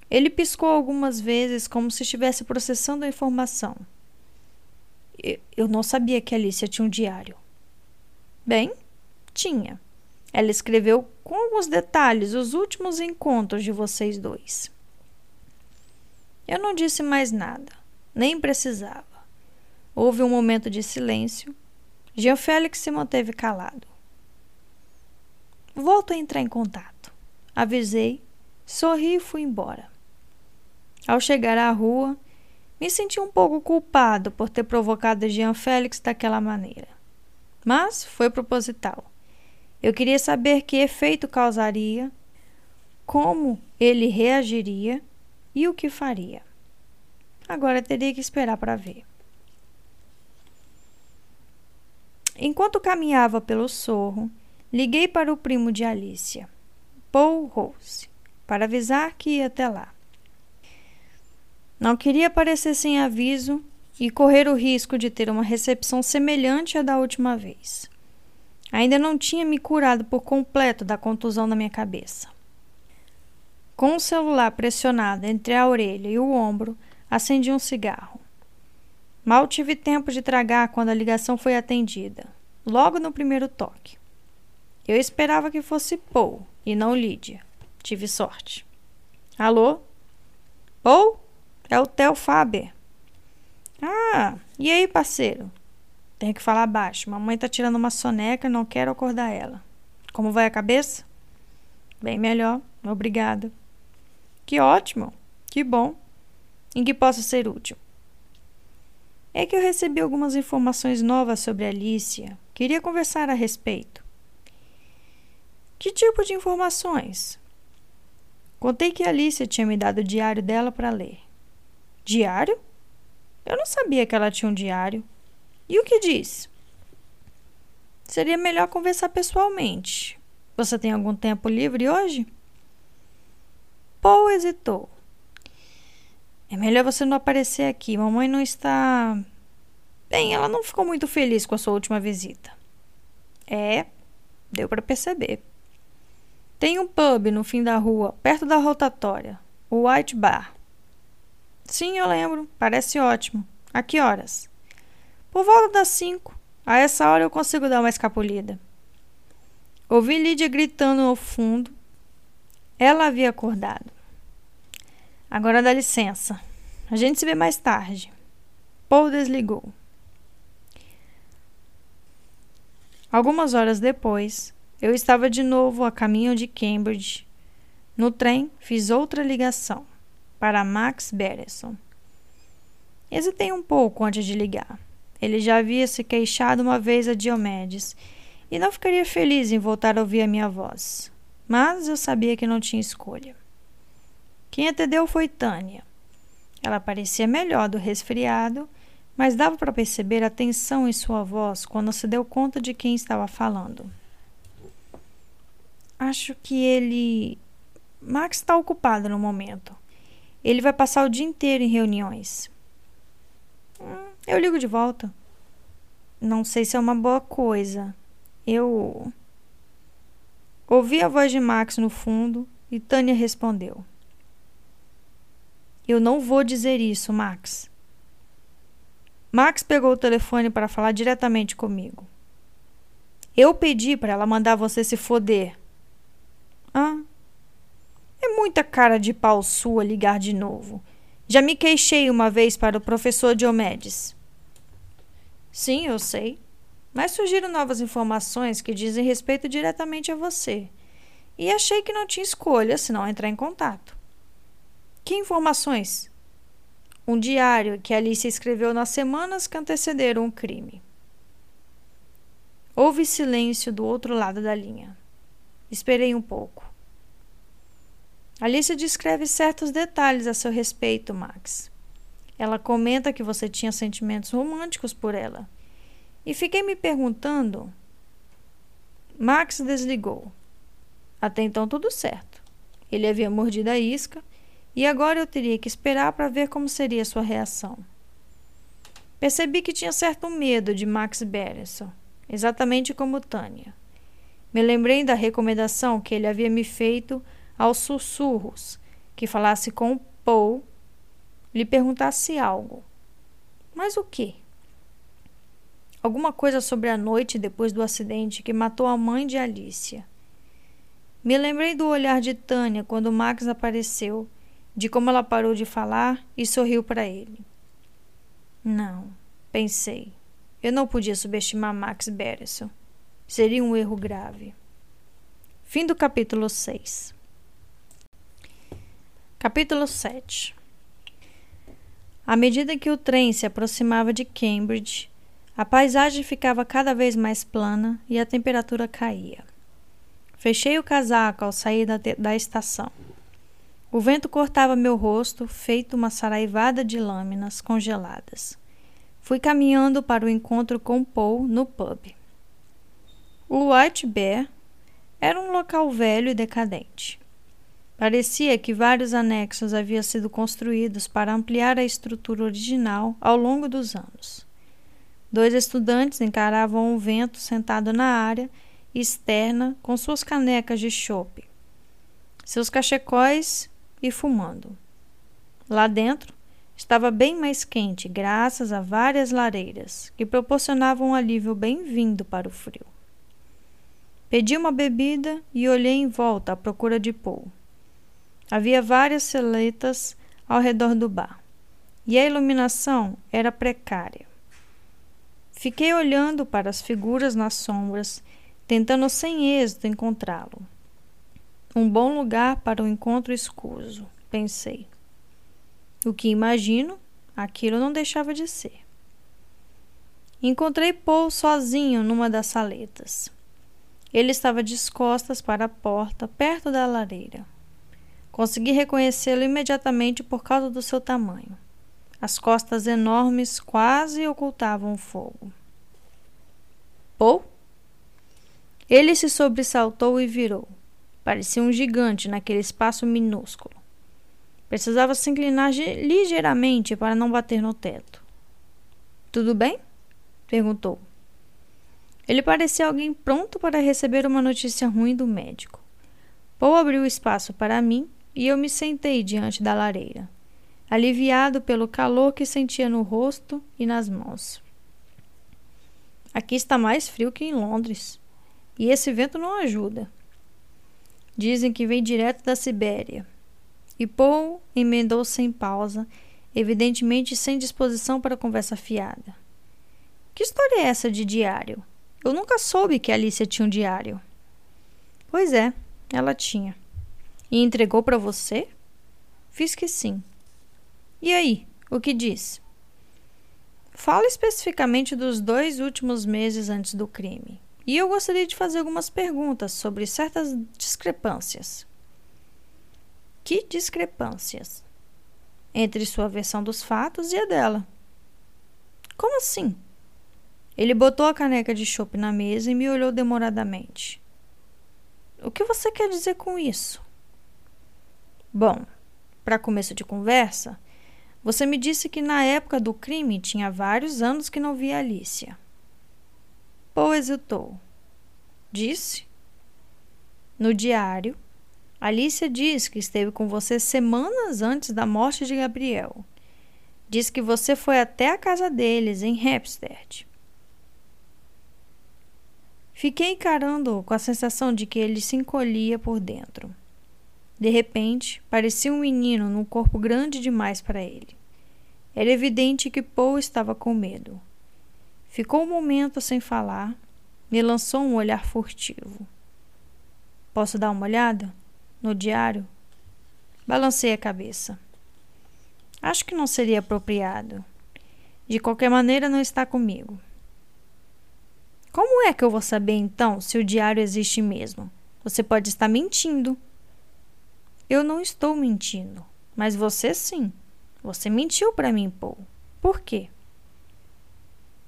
A: Ele piscou algumas vezes como se estivesse processando a informação. Eu não sabia que Alicia tinha um diário. Bem, tinha. Ela escreveu com alguns detalhes os últimos encontros de vocês dois. Eu não disse mais nada, nem precisava. Houve um momento de silêncio. Jean Félix se manteve calado. Volto a entrar em contato. Avisei, sorri e fui embora. Ao chegar à rua, me senti um pouco culpado por ter provocado Jean Félix daquela maneira. Mas foi proposital. Eu queria saber que efeito causaria, como ele reagiria e o que faria. Agora teria que esperar para ver. Enquanto caminhava pelo sorro, liguei para o primo de Alicia, Paul Rose, para avisar que ia até lá. Não queria aparecer sem aviso e correr o risco de ter uma recepção semelhante à da última vez. Ainda não tinha me curado por completo da contusão na minha cabeça. Com o celular pressionado entre a orelha e o ombro, acendi um cigarro. Mal tive tempo de tragar quando a ligação foi atendida, logo no primeiro toque. Eu esperava que fosse Paul e não Lídia. Tive sorte. Alô? Paul? É o Theo Faber. Ah, e aí, parceiro? Tenho que falar baixo. Mamãe tá tirando uma soneca e não quero acordar ela. Como vai a cabeça? Bem melhor, obrigada. Que ótimo, que bom. Em que posso ser útil? É que eu recebi algumas informações novas sobre Alicia. Queria conversar a respeito. Que tipo de informações? Contei que Alicia tinha me dado o diário dela para ler. Diário? Eu não sabia que ela tinha um diário. E o que diz? Seria melhor conversar pessoalmente. Você tem algum tempo livre hoje? Paul hesitou. É melhor você não aparecer aqui. Mamãe não está. Bem, ela não ficou muito feliz com a sua última visita. É, deu para perceber. Tem um pub no fim da rua, perto da rotatória, o White Bar. Sim, eu lembro. Parece ótimo. A que horas? Por volta das cinco. A essa hora eu consigo dar uma escapulida. Ouvi Lídia gritando ao fundo. Ela havia acordado. Agora dá licença. A gente se vê mais tarde. Paul desligou. Algumas horas depois, eu estava de novo a caminho de Cambridge. No trem, fiz outra ligação para Max Beresson. Hesitei um pouco antes de ligar. Ele já havia se queixado uma vez a Diomedes e não ficaria feliz em voltar a ouvir a minha voz. Mas eu sabia que não tinha escolha. Quem atendeu foi Tânia. Ela parecia melhor do resfriado, mas dava para perceber a tensão em sua voz quando se deu conta de quem estava falando. Acho que ele. Max está ocupado no momento. Ele vai passar o dia inteiro em reuniões. Hum, eu ligo de volta. Não sei se é uma boa coisa. Eu. Ouvi a voz de Max no fundo e Tânia respondeu: Eu não vou dizer isso, Max. Max pegou o telefone para falar diretamente comigo. Eu pedi para ela mandar você se foder. Ah, é muita cara de pau sua ligar de novo. Já me queixei uma vez para o professor Diomedes. Sim, eu sei. Mas surgiram novas informações que dizem respeito diretamente a você. E achei que não tinha escolha senão entrar em contato. Que informações? Um diário que Alice escreveu nas semanas que antecederam o crime. Houve silêncio do outro lado da linha. Esperei um pouco. Alice descreve certos detalhes a seu respeito, Max. Ela comenta que você tinha sentimentos românticos por ela. E fiquei me perguntando. Max desligou. Até então tudo certo. Ele havia mordido a isca e agora eu teria que esperar para ver como seria sua reação. Percebi que tinha certo medo de Max Berenson, exatamente como Tânia. Me lembrei da recomendação que ele havia me feito aos sussurros, que falasse com Paul, lhe perguntasse algo. Mas o que? Alguma coisa sobre a noite depois do acidente que matou a mãe de Alicia. Me lembrei do olhar de Tânia quando Max apareceu, de como ela parou de falar e sorriu para ele. Não, pensei. Eu não podia subestimar Max Beresson. Seria um erro grave. Fim do capítulo 6. Capítulo 7 À medida que o trem se aproximava de Cambridge, a paisagem ficava cada vez mais plana e a temperatura caía. Fechei o casaco ao sair da, da estação. O vento cortava meu rosto, feito uma saraivada de lâminas congeladas. Fui caminhando para o encontro com Paul no pub. O White Bear era um local velho e decadente. Parecia que vários anexos haviam sido construídos para ampliar a estrutura original ao longo dos anos. Dois estudantes encaravam o vento sentado na área externa com suas canecas de chope, seus cachecóis e fumando. Lá dentro estava bem mais quente, graças a várias lareiras que proporcionavam um alívio bem-vindo para o frio. Pedi uma bebida e olhei em volta à procura de Paul. Havia várias seletas ao redor do bar e a iluminação era precária. Fiquei olhando para as figuras nas sombras, tentando sem êxito encontrá-lo. Um bom lugar para o um encontro escuso, pensei. O que imagino, aquilo não deixava de ser. Encontrei Paul sozinho numa das saletas. Ele estava de costas para a porta, perto da lareira. Consegui reconhecê-lo imediatamente por causa do seu tamanho. As costas enormes quase ocultavam o fogo. Paul? Ele se sobressaltou e virou. Parecia um gigante naquele espaço minúsculo. Precisava se inclinar ligeiramente para não bater no teto. Tudo bem? perguntou. Ele parecia alguém pronto para receber uma notícia ruim do médico. Paul abriu espaço para mim e eu me sentei diante da lareira aliviado pelo calor que sentia no rosto e nas mãos. Aqui está mais frio que em Londres, e esse vento não ajuda. Dizem que vem direto da Sibéria. E Paul emendou sem pausa, evidentemente sem disposição para conversa fiada. Que história é essa de diário? Eu nunca soube que Alicia tinha um diário. Pois é, ela tinha. E entregou para você? Fiz que sim. E aí, o que diz? Fala especificamente dos dois últimos meses antes do crime. E eu gostaria de fazer algumas perguntas sobre certas discrepâncias. Que discrepâncias? Entre sua versão dos fatos e a dela. Como assim? Ele botou a caneca de chope na mesa e me olhou demoradamente. O que você quer dizer com isso? Bom, para começo de conversa, você me disse que na época do crime tinha vários anos que não via Alicia. Paul hesitou. Disse? No diário, Alicia diz que esteve com você semanas antes da morte de Gabriel. Diz que você foi até a casa deles, em Hampstead. Fiquei encarando-o com a sensação de que ele se encolhia por dentro. De repente, parecia um menino num corpo grande demais para ele. Era evidente que Paul estava com medo. Ficou um momento sem falar, me lançou um olhar furtivo. Posso dar uma olhada? No diário? Balancei a cabeça. Acho que não seria apropriado. De qualquer maneira, não está comigo. Como é que eu vou saber então se o diário existe mesmo? Você pode estar mentindo. Eu não estou mentindo, mas você sim. Você mentiu para mim, Paul. Por quê?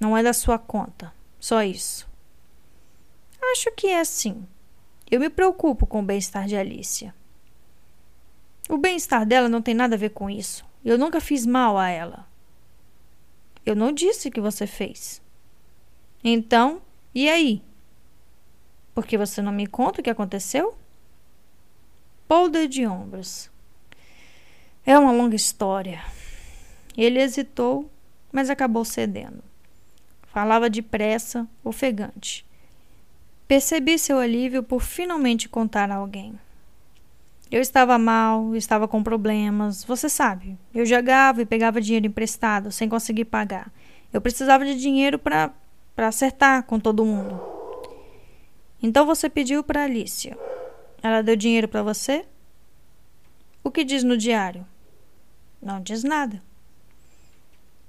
A: Não é da sua conta. Só isso. Acho que é sim. Eu me preocupo com o bem-estar de Alicia. O bem-estar dela não tem nada a ver com isso. Eu nunca fiz mal a ela. Eu não disse que você fez. Então, e aí? Porque você não me conta o que aconteceu? Paul deu de ombros. É uma longa história. Ele hesitou, mas acabou cedendo. Falava depressa, ofegante. Percebi seu alívio por finalmente contar a alguém. Eu estava mal, estava com problemas, você sabe. Eu jogava e pegava dinheiro emprestado sem conseguir pagar. Eu precisava de dinheiro para acertar com todo mundo. Então você pediu para Alicia. Ela deu dinheiro para você? O que diz no diário? Não diz nada.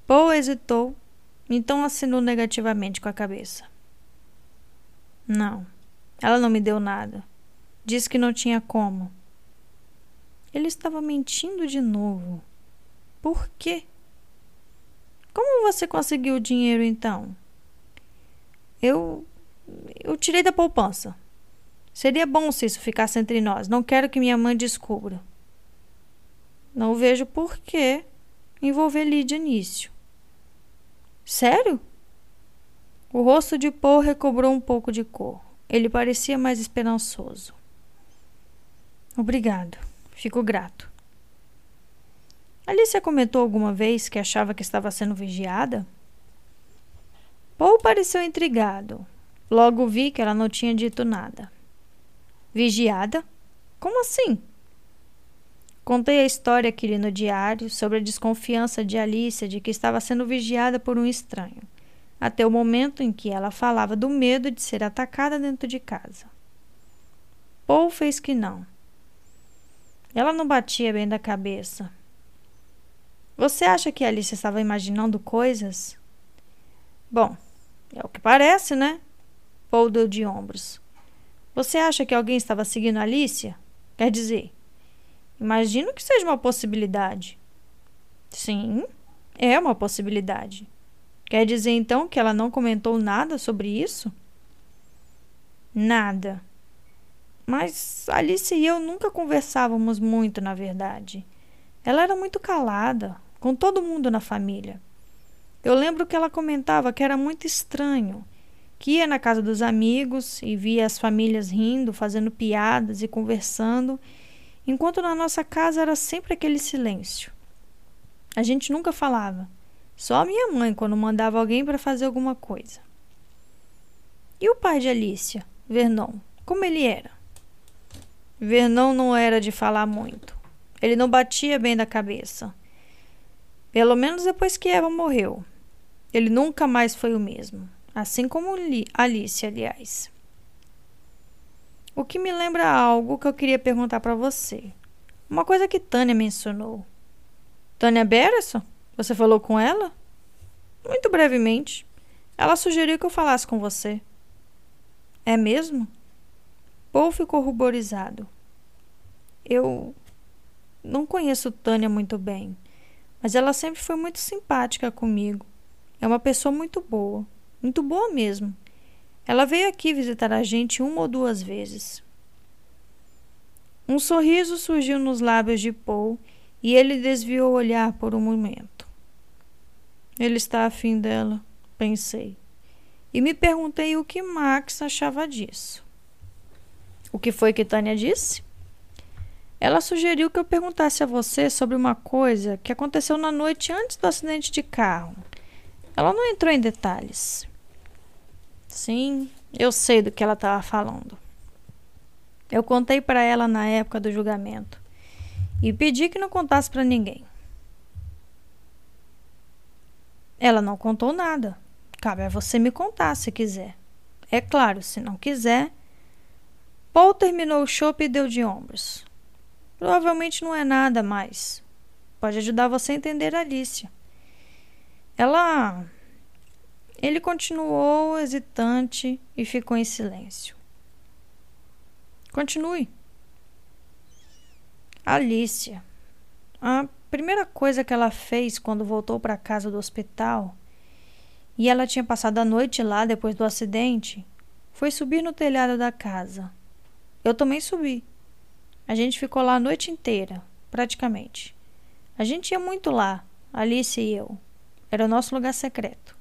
A: Paul hesitou, então assinou negativamente com a cabeça. Não, ela não me deu nada. Disse que não tinha como. Ele estava mentindo de novo. Por quê? Como você conseguiu o dinheiro então? Eu. Eu tirei da poupança. Seria bom se isso ficasse entre nós. Não quero que minha mãe descubra. Não vejo por que envolver Lídia nisso. Sério? O rosto de Paul recobrou um pouco de cor. Ele parecia mais esperançoso. Obrigado. Fico grato. Alicia comentou alguma vez que achava que estava sendo vigiada? Paul pareceu intrigado. Logo vi que ela não tinha dito nada. Vigiada? Como assim? Contei a história que li no diário sobre a desconfiança de Alicia de que estava sendo vigiada por um estranho, até o momento em que ela falava do medo de ser atacada dentro de casa. Paul fez que não. Ela não batia bem da cabeça. Você acha que Alice estava imaginando coisas? Bom, é o que parece, né? Paul deu de ombros. Você acha que alguém estava seguindo Alicia? Quer dizer, Imagino que seja uma possibilidade. Sim, é uma possibilidade. Quer dizer então que ela não comentou nada sobre isso? Nada. Mas Alice e eu nunca conversávamos muito, na verdade. Ela era muito calada, com todo mundo na família. Eu lembro que ela comentava que era muito estranho, que ia na casa dos amigos e via as famílias rindo, fazendo piadas e conversando enquanto na nossa casa era sempre aquele silêncio. A gente nunca falava, só a minha mãe quando mandava alguém para fazer alguma coisa. E o pai de Alicia, Vernon, como ele era? Vernon não era de falar muito. Ele não batia bem da cabeça. Pelo menos depois que Eva morreu. Ele nunca mais foi o mesmo. Assim como Alice, aliás. O que me lembra algo que eu queria perguntar para você. Uma coisa que Tânia mencionou. Tânia Beresson? Você falou com ela? Muito brevemente. Ela sugeriu que eu falasse com você. É mesmo? Paul ficou ruborizado. Eu não conheço Tânia muito bem, mas ela sempre foi muito simpática comigo. É uma pessoa muito boa, muito boa mesmo. Ela veio aqui visitar a gente uma ou duas vezes. Um sorriso surgiu nos lábios de Paul e ele desviou o olhar por um momento. Ele está afim dela, pensei, e me perguntei o que Max achava disso. O que foi que Tânia disse? Ela sugeriu que eu perguntasse a você sobre uma coisa que aconteceu na noite antes do acidente de carro. Ela não entrou em detalhes. Sim, eu sei do que ela estava falando. Eu contei para ela na época do julgamento e pedi que não contasse para ninguém. Ela não contou nada. Cabe a você me contar se quiser. É claro, se não quiser. Paul terminou o chopp e deu de ombros. Provavelmente não é nada mais. Pode ajudar você a entender a Alicia. Ela ele continuou hesitante e ficou em silêncio. Continue. Alicia. A primeira coisa que ela fez quando voltou para casa do hospital, e ela tinha passado a noite lá depois do acidente, foi subir no telhado da casa. Eu também subi. A gente ficou lá a noite inteira. praticamente. A gente ia muito lá, Alice e eu. Era o nosso lugar secreto.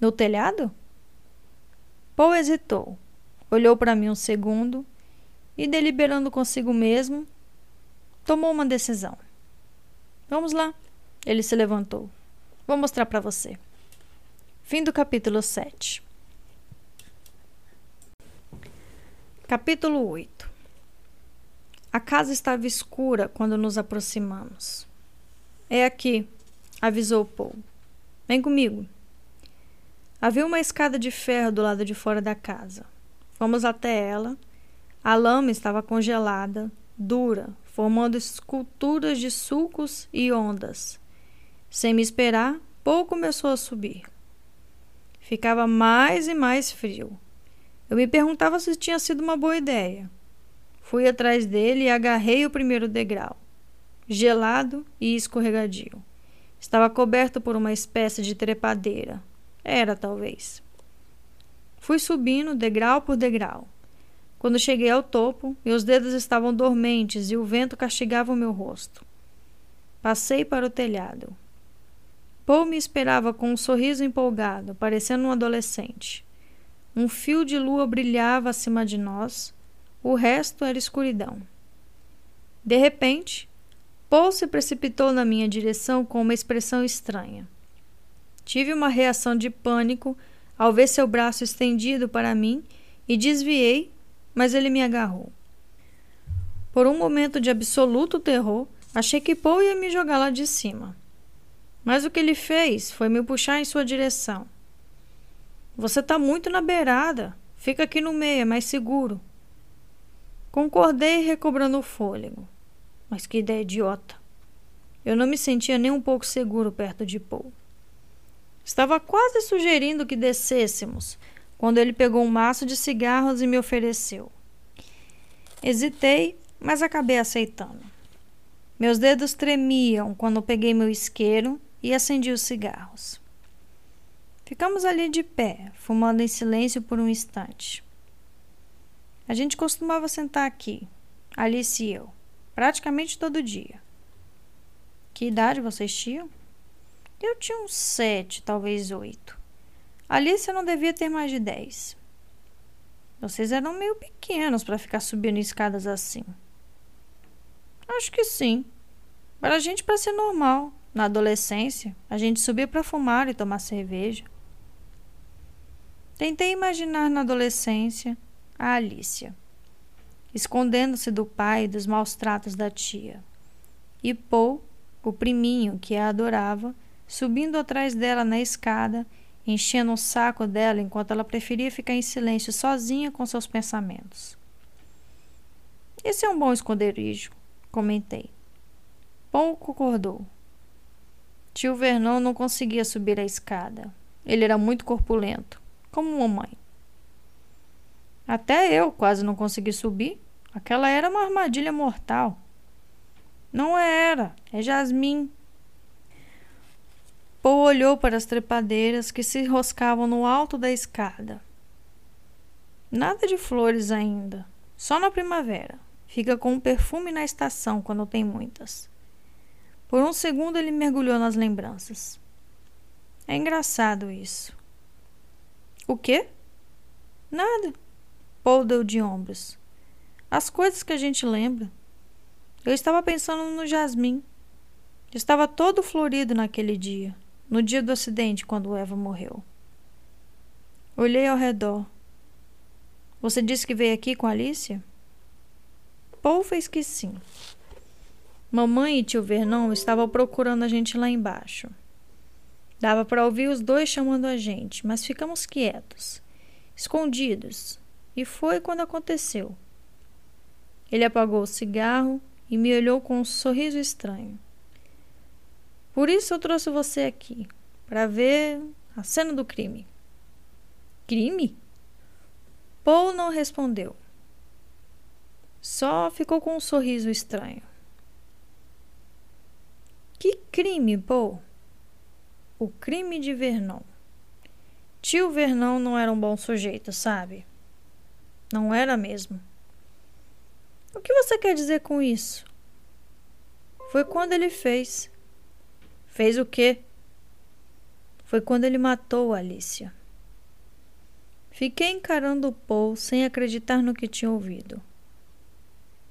A: No telhado? Paul hesitou, olhou para mim um segundo e, deliberando consigo mesmo, tomou uma decisão. Vamos lá. Ele se levantou. Vou mostrar para você. Fim do capítulo 7. Capítulo 8 A casa estava escura quando nos aproximamos. É aqui, avisou Paul. Vem comigo. Havia uma escada de ferro do lado de fora da casa. Fomos até ela. A lama estava congelada, dura, formando esculturas de sulcos e ondas. Sem me esperar, Paul começou a subir. Ficava mais e mais frio. Eu me perguntava se tinha sido uma boa ideia. Fui atrás dele e agarrei o primeiro degrau, gelado e escorregadio. Estava coberto por uma espécie de trepadeira. Era, talvez. Fui subindo degrau por degrau. Quando cheguei ao topo, meus dedos estavam dormentes e o vento castigava o meu rosto. Passei para o telhado. Paul me esperava com um sorriso empolgado, parecendo um adolescente. Um fio de lua brilhava acima de nós, o resto era escuridão. De repente, Paul se precipitou na minha direção com uma expressão estranha. Tive uma reação de pânico ao ver seu braço estendido para mim e desviei, mas ele me agarrou. Por um momento de absoluto terror, achei que Paul ia me jogar lá de cima. Mas o que ele fez foi me puxar em sua direção. Você está muito na beirada. Fica aqui no meio, é mais seguro. Concordei, recobrando o fôlego. Mas que ideia idiota. Eu não me sentia nem um pouco seguro perto de Paul. Estava quase sugerindo que descêssemos, quando ele pegou um maço de cigarros e me ofereceu. Hesitei, mas acabei aceitando. Meus dedos tremiam quando peguei meu isqueiro e acendi os cigarros. Ficamos ali de pé, fumando em silêncio por um instante. A gente costumava sentar aqui, Alice e eu, praticamente todo dia. Que idade vocês tinham? Eu tinha uns sete, talvez oito. Alice não devia ter mais de dez. Vocês eram meio pequenos para ficar subindo escadas assim. Acho que sim. Para a gente para ser normal. Na adolescência, a gente subia para fumar e tomar cerveja. Tentei imaginar na adolescência a Alicia, escondendo-se do pai e dos maus tratos da tia, e Paul, o priminho que a adorava, subindo atrás dela na escada, enchendo o saco dela enquanto ela preferia ficar em silêncio sozinha com seus pensamentos. Esse é um bom esconderijo, comentei. Paul concordou. Tio Vernon não conseguia subir a escada. Ele era muito corpulento, como mamãe. Até eu quase não consegui subir. Aquela era uma armadilha mortal. Não era, é Jasmim. Paul olhou para as trepadeiras que se enroscavam no alto da escada. Nada de flores ainda, só na primavera. Fica com um perfume na estação quando tem muitas. Por um segundo ele mergulhou nas lembranças. É engraçado isso. O quê? Nada. Paul deu de ombros. As coisas que a gente lembra. Eu estava pensando no jasmim. Estava todo florido naquele dia, no dia do acidente, quando Eva morreu. Olhei ao redor. Você disse que veio aqui com Alicia? Paul fez que sim. Mamãe e tio Vernon estavam procurando a gente lá embaixo. Dava para ouvir os dois chamando a gente, mas ficamos quietos, escondidos, e foi quando aconteceu. Ele apagou o cigarro e me olhou com um sorriso estranho. Por isso eu trouxe você aqui, para ver a cena do crime. Crime? Paul não respondeu. Só ficou com um sorriso estranho. Que crime, Paul? O crime de Vernon. Tio Vernon não era um bom sujeito, sabe? Não era mesmo. O que você quer dizer com isso? Foi quando ele fez. Fez o quê? Foi quando ele matou Alicia. Fiquei encarando o Paul sem acreditar no que tinha ouvido.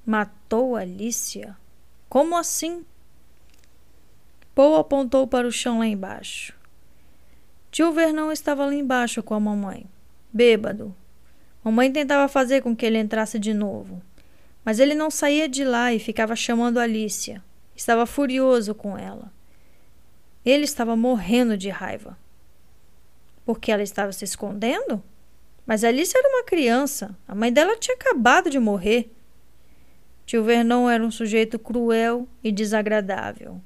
A: Matou Alicia? Como assim? Paul apontou para o chão lá embaixo. Tio Vernon estava lá embaixo com a mamãe, bêbado. Mamãe tentava fazer com que ele entrasse de novo, mas ele não saía de lá e ficava chamando Alicia. Estava furioso com ela. Ele estava morrendo de raiva. Porque ela estava se escondendo? Mas Alice era uma criança. A mãe dela tinha acabado de morrer. Tio Vernon era um sujeito cruel e desagradável.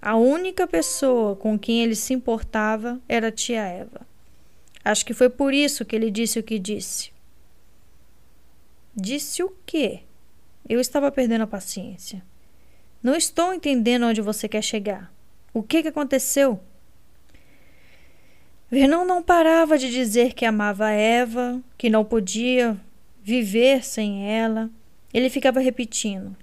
A: A única pessoa com quem ele se importava era a tia Eva. Acho que foi por isso que ele disse o que disse. Disse o quê? Eu estava perdendo a paciência. Não estou entendendo onde você quer chegar. O que, que aconteceu? Vernon não parava de dizer que amava Eva, que não podia viver sem ela. Ele ficava repetindo: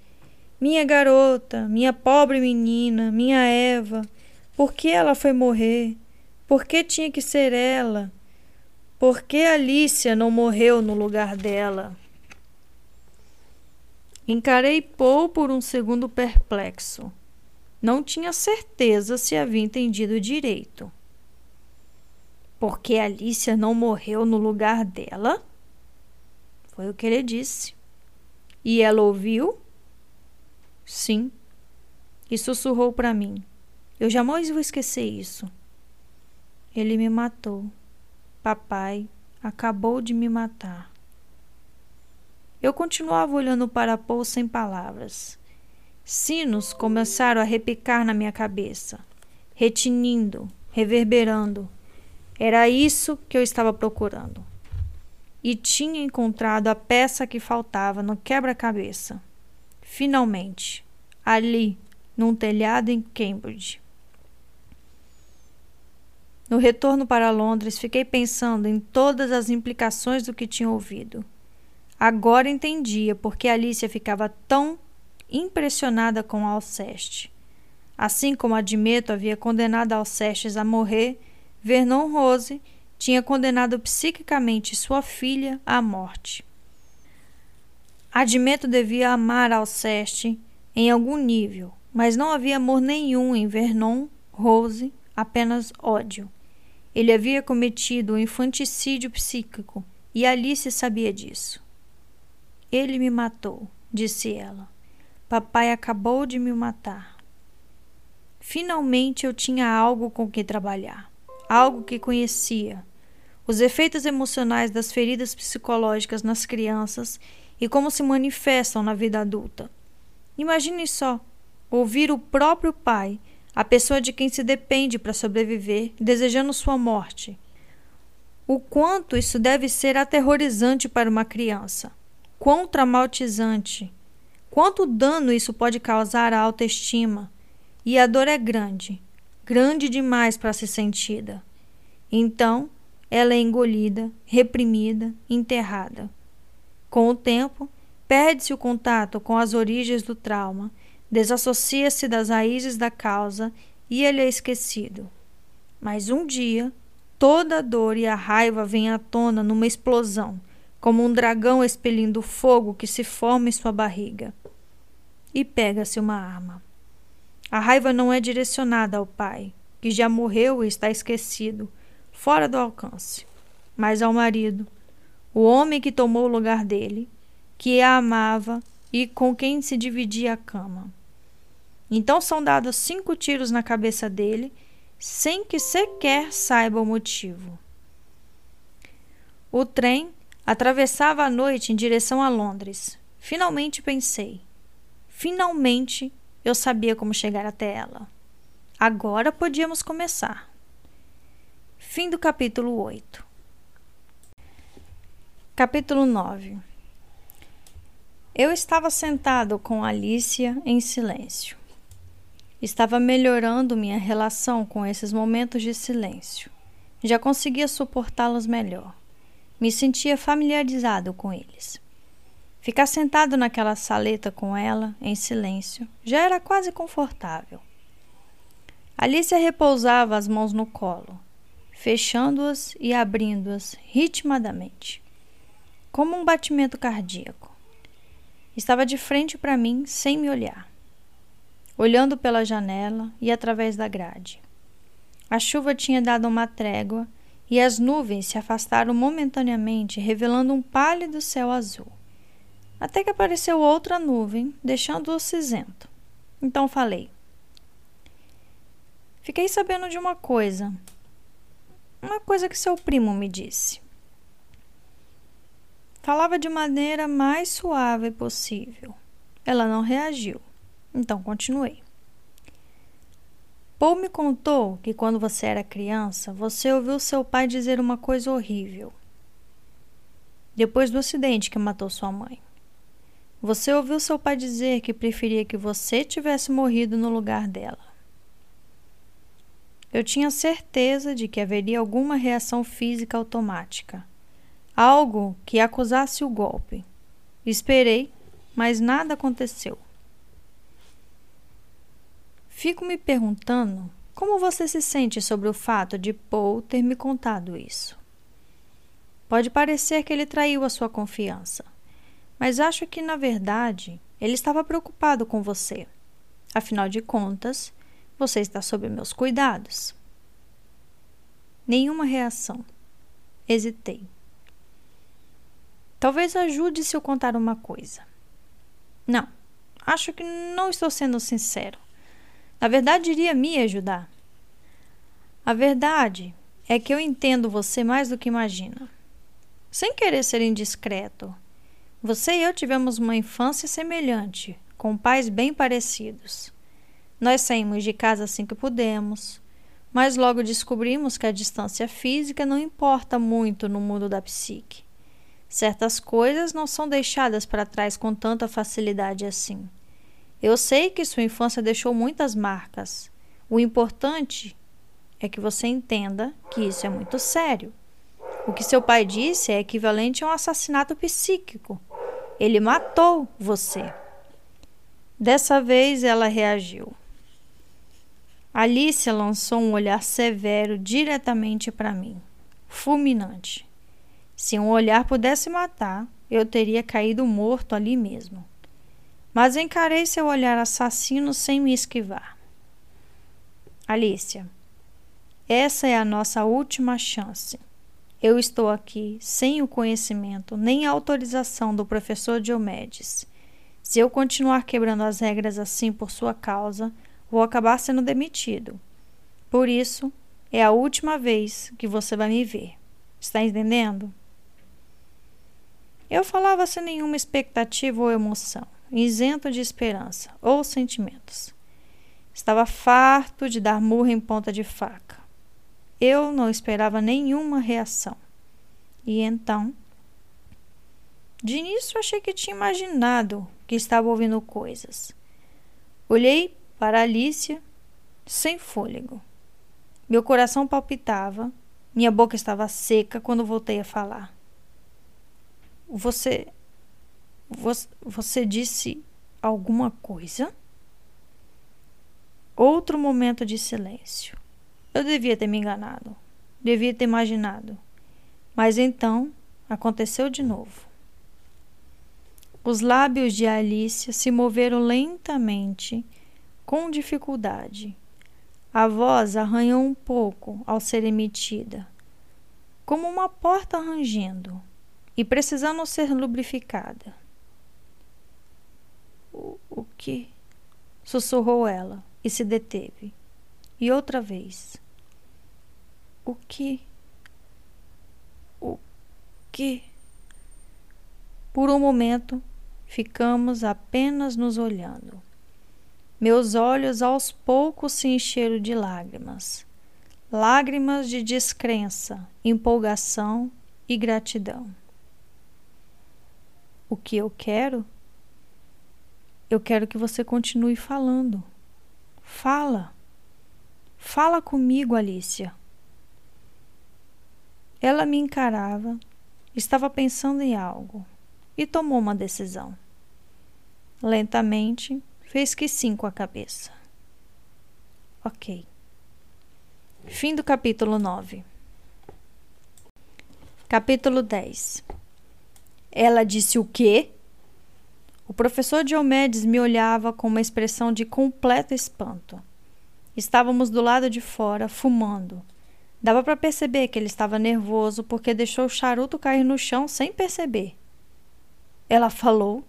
A: Minha garota, minha pobre menina, minha Eva, por que ela foi morrer? Por que tinha que ser ela? Por que Alicia não morreu no lugar dela? Encarei Paul por um segundo perplexo. Não tinha certeza se havia entendido direito. Porque Alicia não morreu no lugar dela? Foi o que ele disse. E ela ouviu? Sim. E sussurrou para mim. Eu jamais vou esquecer isso. Ele me matou. Papai acabou de me matar. Eu continuava olhando para Paul sem palavras. Sinos começaram a repicar na minha cabeça, retinindo, reverberando. Era isso que eu estava procurando. E tinha encontrado a peça que faltava no quebra-cabeça. Finalmente, ali, num telhado em Cambridge. No retorno para Londres, fiquei pensando em todas as implicações do que tinha ouvido. Agora entendia por que Alicia ficava tão impressionada com Alceste. Assim como Admeto havia condenado Alcestes a morrer, Vernon Rose tinha condenado psiquicamente sua filha à morte. Admeto devia amar Alceste em algum nível, mas não havia amor nenhum em Vernon Rose, apenas ódio. Ele havia cometido um infanticídio psíquico e Alice sabia disso. Ele me matou, disse ela. Papai acabou de me matar. Finalmente eu tinha algo com que trabalhar, algo que conhecia. Os efeitos emocionais das feridas psicológicas nas crianças e como se manifestam na vida adulta. Imagine só ouvir o próprio pai, a pessoa de quem se depende para sobreviver, desejando sua morte. O quanto isso deve ser aterrorizante para uma criança quão traumatizante, quanto dano isso pode causar à autoestima. E a dor é grande, grande demais para ser sentida. Então, ela é engolida, reprimida, enterrada. Com o tempo, perde-se o contato com as origens do trauma, desassocia-se das raízes da causa e ele é esquecido. Mas um dia, toda a dor e a raiva vêm à tona numa explosão como um dragão expelindo fogo que se forma em sua barriga. E pega-se uma arma. A raiva não é direcionada ao pai, que já morreu e está esquecido, fora do alcance, mas ao marido, o homem que tomou o lugar dele, que a amava e com quem se dividia a cama. Então são dados cinco tiros na cabeça dele, sem que sequer saiba o motivo. O trem Atravessava a noite em direção a Londres. Finalmente pensei. Finalmente eu sabia como chegar até ela. Agora podíamos começar. Fim do capítulo 8. Capítulo 9 Eu estava sentado com Alicia em silêncio. Estava melhorando minha relação com esses momentos de silêncio. Já conseguia suportá-los melhor. Me sentia familiarizado com eles. Ficar sentado naquela saleta com ela, em silêncio, já era quase confortável. Alicia repousava as mãos no colo, fechando-as e abrindo-as ritmadamente, como um batimento cardíaco. Estava de frente para mim, sem me olhar, olhando pela janela e através da grade. A chuva tinha dado uma trégua e as nuvens se afastaram momentaneamente, revelando um pálido céu azul. Até que apareceu outra nuvem, deixando-o cinzento. Então falei: Fiquei sabendo de uma coisa. Uma coisa que seu primo me disse. Falava de maneira mais suave possível. Ela não reagiu. Então continuei. Paul me contou que quando você era criança, você ouviu seu pai dizer uma coisa horrível. Depois do acidente que matou sua mãe. Você ouviu seu pai dizer que preferia que você tivesse morrido no lugar dela. Eu tinha certeza de que haveria alguma reação física automática, algo que acusasse o golpe. Esperei, mas nada aconteceu. Fico me perguntando como você se sente sobre o fato de Paul ter me contado isso. Pode parecer que ele traiu a sua confiança, mas acho que, na verdade, ele estava preocupado com você. Afinal de contas, você está sob meus cuidados. Nenhuma reação. Hesitei. Talvez ajude se eu contar uma coisa. Não, acho que não estou sendo sincero. Na verdade, iria me ajudar. A verdade é que eu entendo você mais do que imagina. Sem querer ser indiscreto, você e eu tivemos uma infância semelhante, com pais bem parecidos. Nós saímos de casa assim que pudemos, mas logo descobrimos que a distância física não importa muito no mundo da psique. Certas coisas não são deixadas para trás com tanta facilidade assim. Eu sei que sua infância deixou muitas marcas. O importante é que você entenda que isso é muito sério. O que seu pai disse é equivalente a um assassinato psíquico. Ele matou você. Dessa vez ela reagiu. Alicia lançou um olhar severo diretamente para mim, fulminante. Se um olhar pudesse matar, eu teria caído morto ali mesmo mas encarei seu olhar assassino sem me esquivar. Alicia, essa é a nossa última chance. Eu estou aqui sem o conhecimento nem a autorização do professor Diomedes. Se eu continuar quebrando as regras assim por sua causa, vou acabar sendo demitido. Por isso, é a última vez que você vai me ver. Está entendendo? Eu falava sem nenhuma expectativa ou emoção isento de esperança ou sentimentos. Estava farto de dar murro em ponta de faca. Eu não esperava nenhuma reação. E então. De início achei que tinha imaginado que estava ouvindo coisas. Olhei para Alicia sem fôlego. Meu coração palpitava, minha boca estava seca quando voltei a falar. Você você disse alguma coisa? Outro momento de silêncio. Eu devia ter me enganado. Devia ter imaginado. Mas então aconteceu de novo. Os lábios de Alicia se moveram lentamente, com dificuldade. A voz arranhou um pouco ao ser emitida, como uma porta rangendo e precisando ser lubrificada. O, o que? Sussurrou ela e se deteve. E outra vez. O que? O que? Por um momento, ficamos apenas nos olhando. Meus olhos aos poucos se encheram de lágrimas. Lágrimas de descrença, empolgação e gratidão. O que eu quero? Eu quero que você continue falando. Fala. Fala comigo, Alicia. Ela me encarava, estava pensando em algo. e tomou uma decisão. Lentamente, fez que sim com a cabeça. Ok. Fim do capítulo 9. Capítulo 10. Ela disse o quê? O professor Diomedes me olhava com uma expressão de completo espanto. Estávamos do lado de fora, fumando. Dava para perceber que ele estava nervoso porque deixou o charuto cair no chão sem perceber. Ela falou.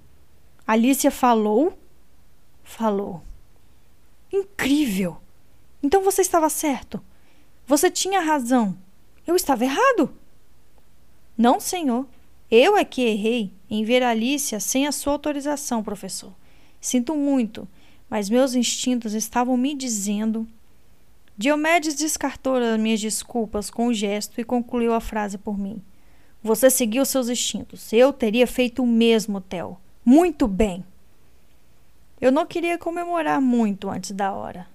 A: Alicia falou? Falou. Incrível! Então você estava certo. Você tinha razão. Eu estava errado? Não, senhor. Eu é que errei em ver Alicia sem a sua autorização, professor. Sinto muito, mas meus instintos estavam me dizendo. Diomedes descartou as minhas desculpas com um gesto e concluiu a frase por mim. Você seguiu seus instintos. Eu teria feito o mesmo, Theo. Muito bem. Eu não queria comemorar muito antes da hora.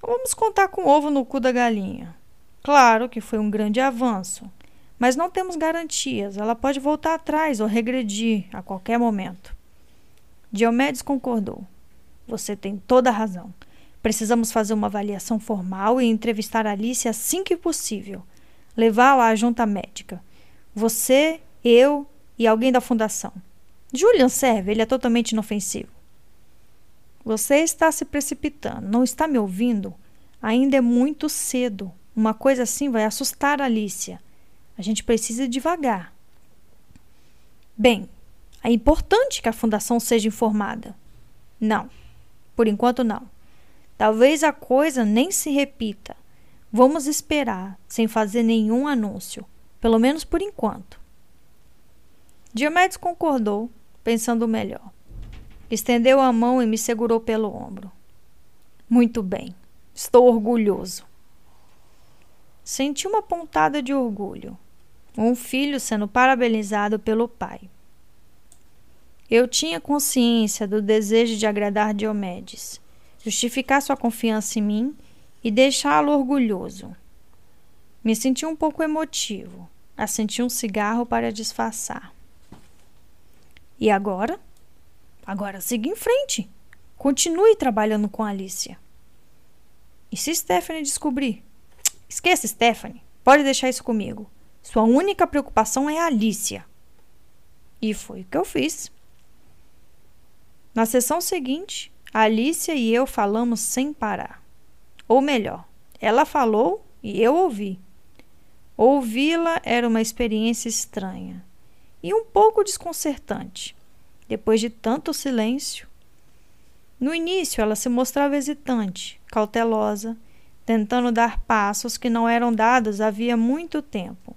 A: Vamos contar com ovo no cu da galinha. Claro que foi um grande avanço, mas não temos garantias. Ela pode voltar atrás ou regredir a qualquer momento. Diomedes concordou. Você tem toda a razão. Precisamos fazer uma avaliação formal e entrevistar Alice assim que possível. Levá-la à junta médica. Você, eu e alguém da fundação. Julian serve, ele é totalmente inofensivo. Você está se precipitando, não está me ouvindo? Ainda é muito cedo. Uma coisa assim vai assustar a Alicia. A gente precisa ir devagar. Bem, é importante que a fundação seja informada. Não, por enquanto não. Talvez a coisa nem se repita. Vamos esperar, sem fazer nenhum anúncio pelo menos por enquanto. Diomedes concordou, pensando melhor. Estendeu a mão e me segurou pelo ombro. Muito bem, estou orgulhoso. Senti uma pontada de orgulho. Um filho sendo parabenizado pelo pai. Eu tinha consciência do desejo de agradar Diomedes, justificar sua confiança em mim e deixá-lo orgulhoso. Me senti um pouco emotivo. Acendi um cigarro para disfarçar. E agora? Agora siga em frente. Continue trabalhando com Alicia. E se Stephanie descobrir? Esqueça, Stephanie. Pode deixar isso comigo. Sua única preocupação é Alicia. E foi o que eu fiz. Na sessão seguinte, Alicia e eu falamos sem parar. Ou melhor, ela falou e eu ouvi. Ouvi-la era uma experiência estranha e um pouco desconcertante, depois de tanto silêncio. No início, ela se mostrava hesitante, cautelosa, tentando dar passos que não eram dados havia muito tempo.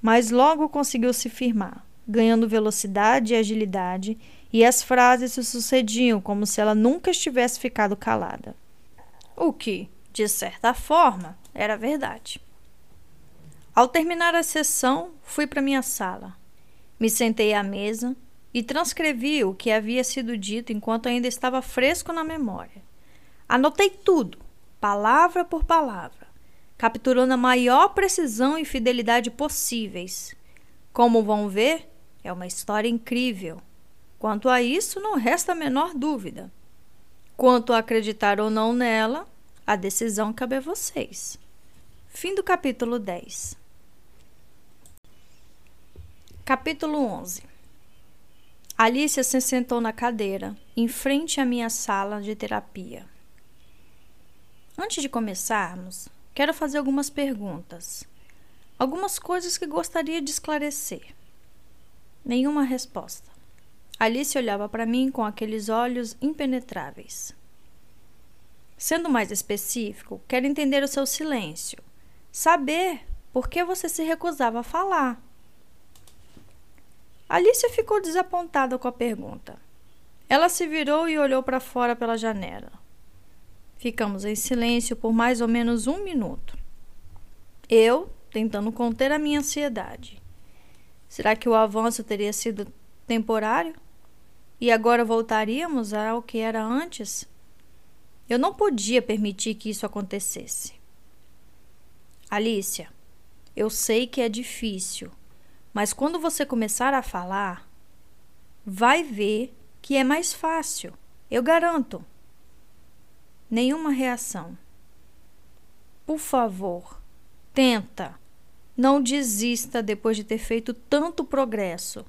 A: Mas logo conseguiu se firmar, ganhando velocidade e agilidade, e as frases se sucediam como se ela nunca estivesse ficado calada. O que, de certa forma, era verdade. Ao terminar a sessão, fui para minha sala. Me sentei à mesa e transcrevi o que havia sido dito enquanto ainda estava fresco na memória. Anotei tudo, palavra por palavra, capturando a maior precisão e fidelidade possíveis. Como vão ver, é uma história incrível. Quanto a isso, não resta a menor dúvida. Quanto a acreditar ou não nela, a decisão cabe a vocês. Fim do capítulo 10. Capítulo 11 Alicia se sentou na cadeira, em frente à minha sala de terapia. Antes de começarmos, quero fazer algumas perguntas. Algumas coisas que gostaria de esclarecer. Nenhuma resposta. Alice olhava para mim com aqueles olhos impenetráveis. Sendo mais específico, quero entender o seu silêncio. Saber por que você se recusava a falar. Alicia ficou desapontada com a pergunta. Ela se virou e olhou para fora pela janela. Ficamos em silêncio por mais ou menos um minuto. Eu tentando conter a minha ansiedade. Será que o avanço teria sido temporário? E agora voltaríamos ao que era antes? Eu não podia permitir que isso acontecesse. Alicia, eu sei que é difícil, mas quando você começar a falar, vai ver que é mais fácil, eu garanto. Nenhuma reação. Por favor, tenta. Não desista depois de ter feito tanto progresso.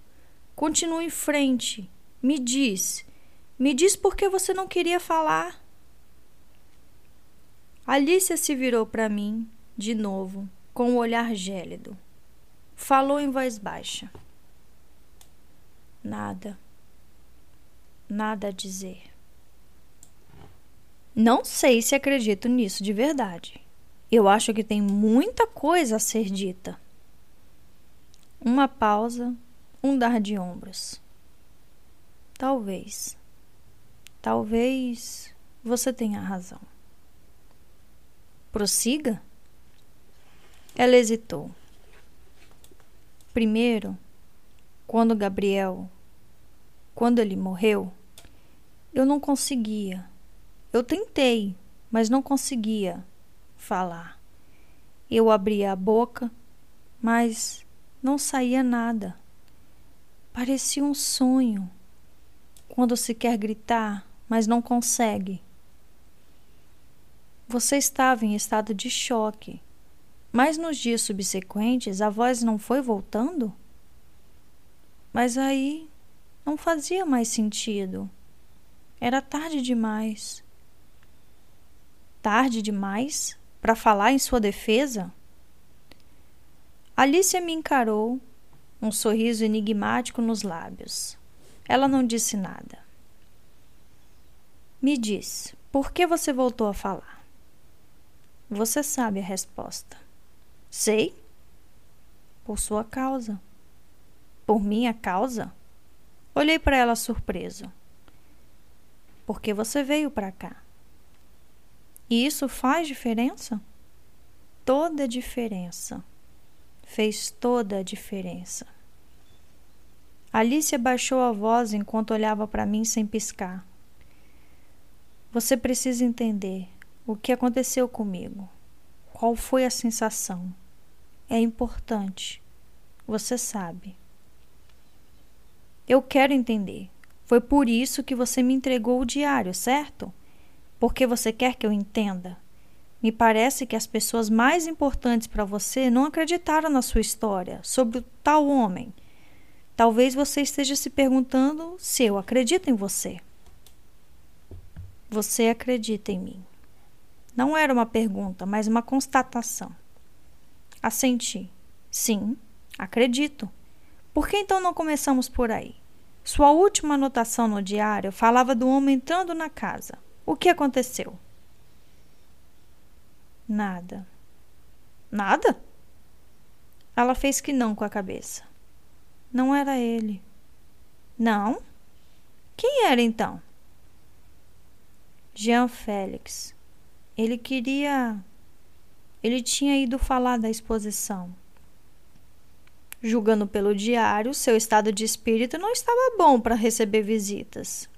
A: Continue em frente. Me diz. Me diz por que você não queria falar. Alicia se virou para mim, de novo, com o um olhar gélido. Falou em voz baixa. Nada. Nada a dizer. Não sei se acredito nisso de verdade. Eu acho que tem muita coisa a ser dita. Uma pausa, um dar de ombros. Talvez. Talvez você tenha razão. Prossiga? Ela hesitou. Primeiro, quando Gabriel, quando ele morreu, eu não conseguia. Eu tentei, mas não conseguia falar. Eu abria a boca, mas não saía nada. Parecia um sonho. Quando se quer gritar, mas não consegue. Você estava em estado de choque, mas nos dias subsequentes a voz não foi voltando? Mas aí não fazia mais sentido. Era tarde demais. Tarde demais para falar em sua defesa? Alicia me encarou, um sorriso enigmático nos lábios. Ela não disse nada. Me diz, por que você voltou a falar? Você sabe a resposta. Sei. Por sua causa. Por minha causa? Olhei para ela surpreso. Por que você veio para cá? E isso faz diferença? Toda a diferença. Fez toda a diferença. Alice baixou a voz enquanto olhava para mim sem piscar. Você precisa entender. O que aconteceu comigo? Qual foi a sensação? É importante. Você sabe. Eu quero entender. Foi por isso que você me entregou o diário, certo? Porque você quer que eu entenda. Me parece que as pessoas mais importantes para você não acreditaram na sua história sobre o tal homem. Talvez você esteja se perguntando se eu acredito em você. Você acredita em mim. Não era uma pergunta, mas uma constatação. Assenti. Sim, acredito. Por que então não começamos por aí? Sua última anotação no diário falava do homem entrando na casa. O que aconteceu? Nada. Nada? Ela fez que não com a cabeça. Não era ele. Não? Quem era então? Jean Félix. Ele queria. Ele tinha ido falar da exposição. Julgando pelo diário, seu estado de espírito não estava bom para receber visitas.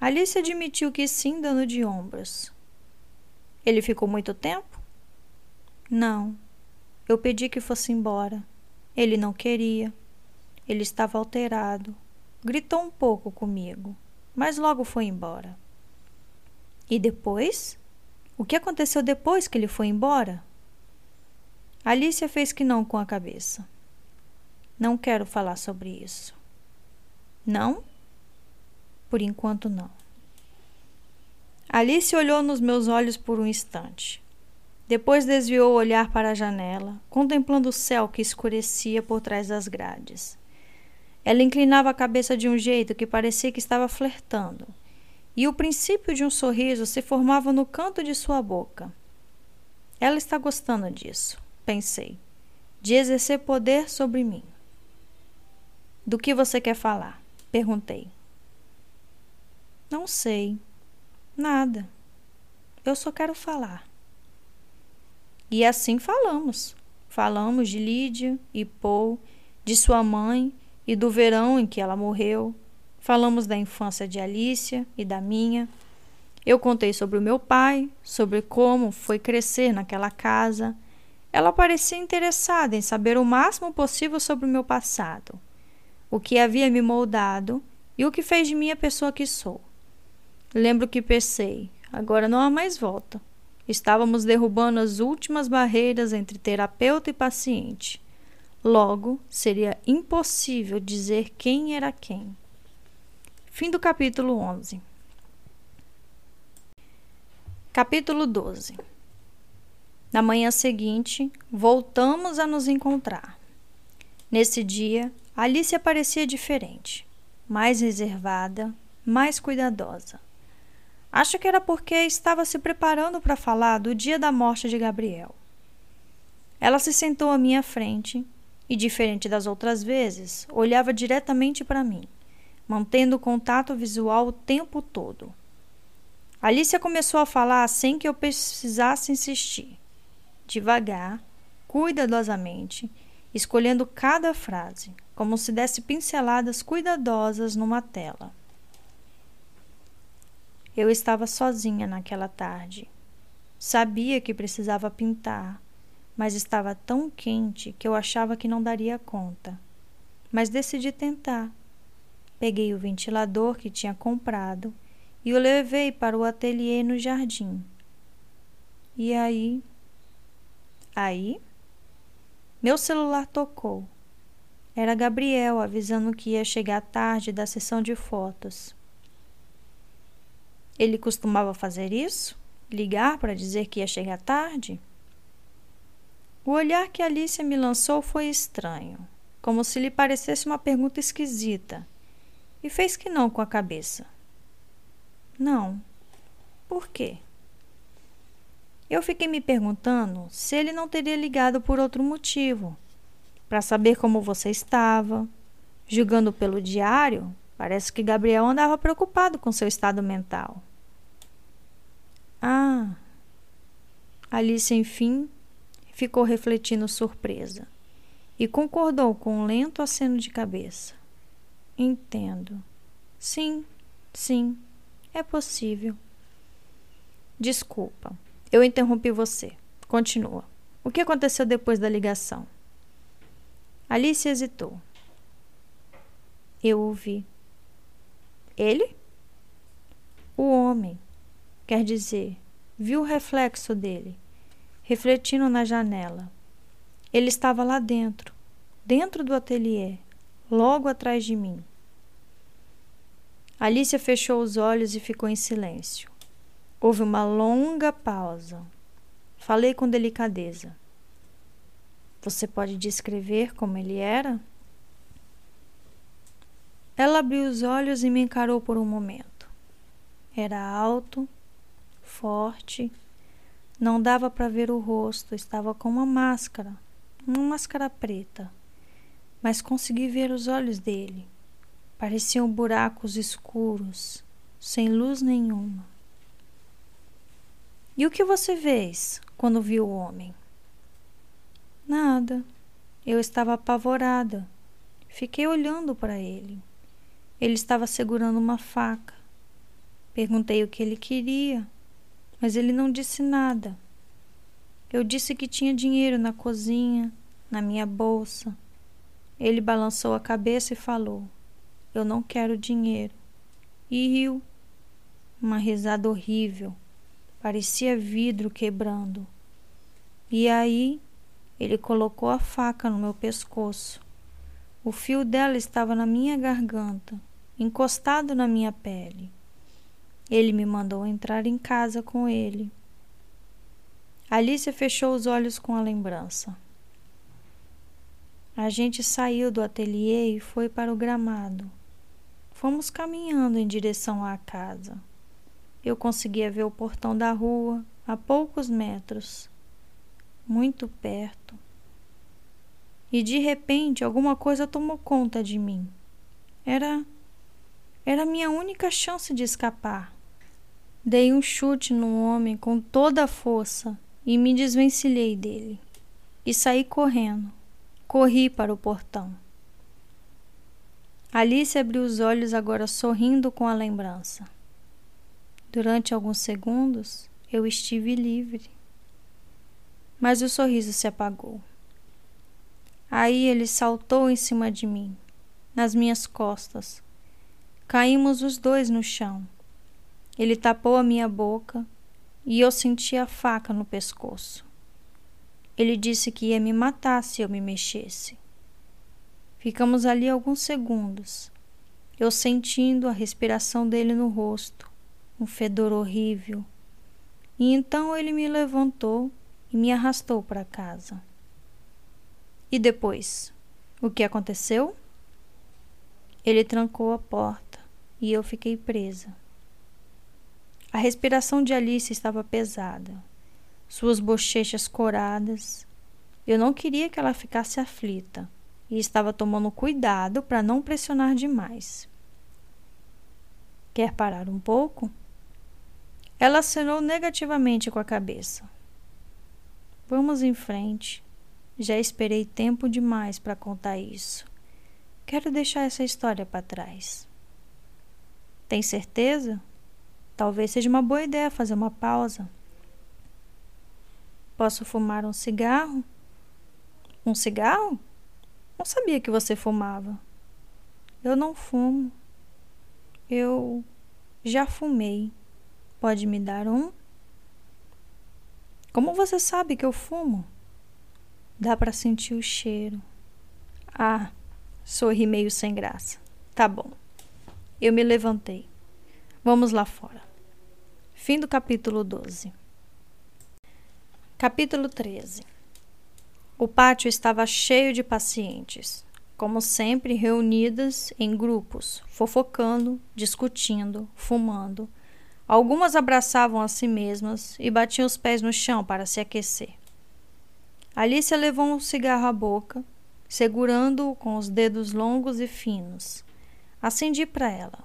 A: Alice admitiu que sim, dando de ombros. Ele ficou muito tempo? Não. Eu pedi que fosse embora. Ele não queria. Ele estava alterado. Gritou um pouco comigo, mas logo foi embora. E depois? O que aconteceu depois que ele foi embora? Alicia fez que não com a cabeça. Não quero falar sobre isso. Não? Por enquanto, não. Alice olhou nos meus olhos por um instante. Depois desviou o olhar para a janela, contemplando o céu que escurecia por trás das grades. Ela inclinava a cabeça de um jeito que parecia que estava flertando e o princípio de um sorriso se formava no canto de sua boca. Ela está gostando disso, pensei, de exercer poder sobre mim. Do que você quer falar? perguntei. Não sei. Nada. Eu só quero falar. E assim falamos. Falamos de Lídia e Paul, de sua mãe e do verão em que ela morreu, Falamos da infância de Alicia e da minha. Eu contei sobre o meu pai, sobre como foi crescer naquela casa. Ela parecia interessada em saber o máximo possível sobre o meu passado. o que havia me moldado e o que fez de mim a pessoa que sou. Lembro que pensei, agora não há mais volta. Estávamos derrubando as últimas barreiras entre terapeuta e paciente. Logo, seria impossível dizer quem era quem. Fim do capítulo 11. Capítulo 12. Na manhã seguinte, voltamos a nos encontrar. Nesse dia, Alice parecia diferente, mais reservada, mais cuidadosa. Acho que era porque estava se preparando para falar do dia da morte de Gabriel. Ela se sentou à minha frente e, diferente das outras vezes, olhava diretamente para mim, mantendo contato visual o tempo todo. Alicia começou a falar sem que eu precisasse insistir, devagar, cuidadosamente, escolhendo cada frase, como se desse pinceladas cuidadosas numa tela. Eu estava sozinha naquela tarde. Sabia que precisava pintar, mas estava tão quente que eu achava que não daria conta. Mas decidi tentar. Peguei o ventilador que tinha comprado e o levei para o ateliê no jardim. E aí. Aí. Meu celular tocou. Era Gabriel avisando que ia chegar tarde da sessão de fotos. Ele costumava fazer isso? Ligar para dizer que ia chegar tarde? O olhar que Alicia me lançou foi estranho, como se lhe parecesse uma pergunta esquisita, e fez que não com a cabeça. Não. Por quê? Eu fiquei me perguntando se ele não teria ligado por outro motivo, para saber como você estava. Julgando pelo diário, parece que Gabriel andava preocupado com seu estado mental. Ah! Alice, enfim, ficou refletindo surpresa e concordou com um lento aceno de cabeça. Entendo. Sim, sim, é possível. Desculpa, eu interrompi você. Continua. O que aconteceu depois da ligação? Alice hesitou. Eu ouvi. Ele? O homem. Quer dizer, viu o reflexo dele refletindo na janela. Ele estava lá dentro, dentro do ateliê, logo atrás de mim. Alicia fechou os olhos e ficou em silêncio. Houve uma longa pausa. Falei com delicadeza. Você pode descrever como ele era? Ela abriu os olhos e me encarou por um momento. Era alto, forte, não dava para ver o rosto, estava com uma máscara, uma máscara preta. Mas consegui ver os olhos dele. Pareciam buracos escuros, sem luz nenhuma. E o que você fez quando viu o homem? Nada. Eu estava apavorada. Fiquei olhando para ele. Ele estava segurando uma faca. Perguntei o que ele queria mas ele não disse nada. Eu disse que tinha dinheiro na cozinha, na minha bolsa. Ele balançou a cabeça e falou: Eu não quero dinheiro. E riu. Uma risada horrível. Parecia vidro quebrando. E aí ele colocou a faca no meu pescoço. O fio dela estava na minha garganta, encostado na minha pele. Ele me mandou entrar em casa com ele. Alice fechou os olhos com a lembrança. A gente saiu do ateliê e foi para o gramado. Fomos caminhando em direção à casa. Eu conseguia ver o portão da rua a poucos metros, muito perto. E de repente alguma coisa tomou conta de mim. Era era minha única chance de escapar. Dei um chute no homem com toda a força e me desvencilhei dele. E saí correndo. Corri para o portão. Alice abriu os olhos, agora sorrindo com a lembrança. Durante alguns segundos, eu estive livre. Mas o sorriso se apagou. Aí ele saltou em cima de mim. nas minhas costas. Caímos os dois no chão. Ele tapou a minha boca e eu senti a faca no pescoço. Ele disse que ia me matar se eu me mexesse. Ficamos ali alguns segundos, eu sentindo a respiração dele no rosto, um fedor horrível. E então ele me levantou e me arrastou para casa. E depois, o que aconteceu? Ele trancou a porta e eu fiquei presa. A respiração de Alice estava pesada, suas bochechas coradas. Eu não queria que ela ficasse aflita e estava tomando cuidado para não pressionar demais. Quer parar um pouco? Ela acenou negativamente com a cabeça. Vamos em frente. Já esperei tempo demais para contar isso. Quero deixar essa história para trás. Tem certeza? Talvez seja uma boa ideia fazer uma pausa. Posso fumar um cigarro? Um cigarro? Não sabia que você fumava. Eu não fumo. Eu já fumei. Pode me dar um? Como você sabe que eu fumo? Dá para sentir o cheiro. Ah, sorri meio sem graça. Tá bom. Eu me levantei. Vamos lá fora. Fim do capítulo 12. Capítulo 13. O pátio estava cheio de pacientes, como sempre reunidas em grupos, fofocando, discutindo, fumando. Algumas abraçavam a si mesmas e batiam os pés no chão para se aquecer. Alicia levou um cigarro à boca, segurando-o com os dedos longos e finos. Acendi para ela.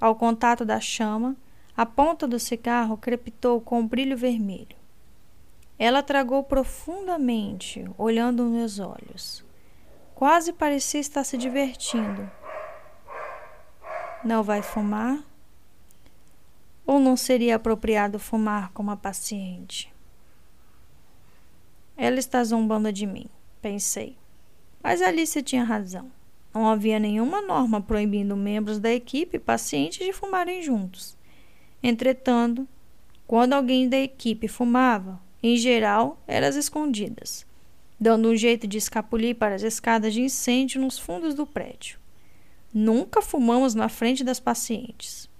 A: Ao contato da chama, a ponta do cigarro crepitou com um brilho vermelho. Ela tragou profundamente, olhando meus olhos. Quase parecia estar se divertindo. Não vai fumar? Ou não seria apropriado fumar com uma paciente? Ela está zombando de mim, pensei. Mas Alice tinha razão. Não havia nenhuma norma proibindo membros da equipe pacientes de fumarem juntos. Entretanto, quando alguém da equipe fumava, em geral, eram as escondidas, dando um jeito de escapulir para as escadas de incêndio nos fundos do prédio. Nunca fumamos na frente das pacientes.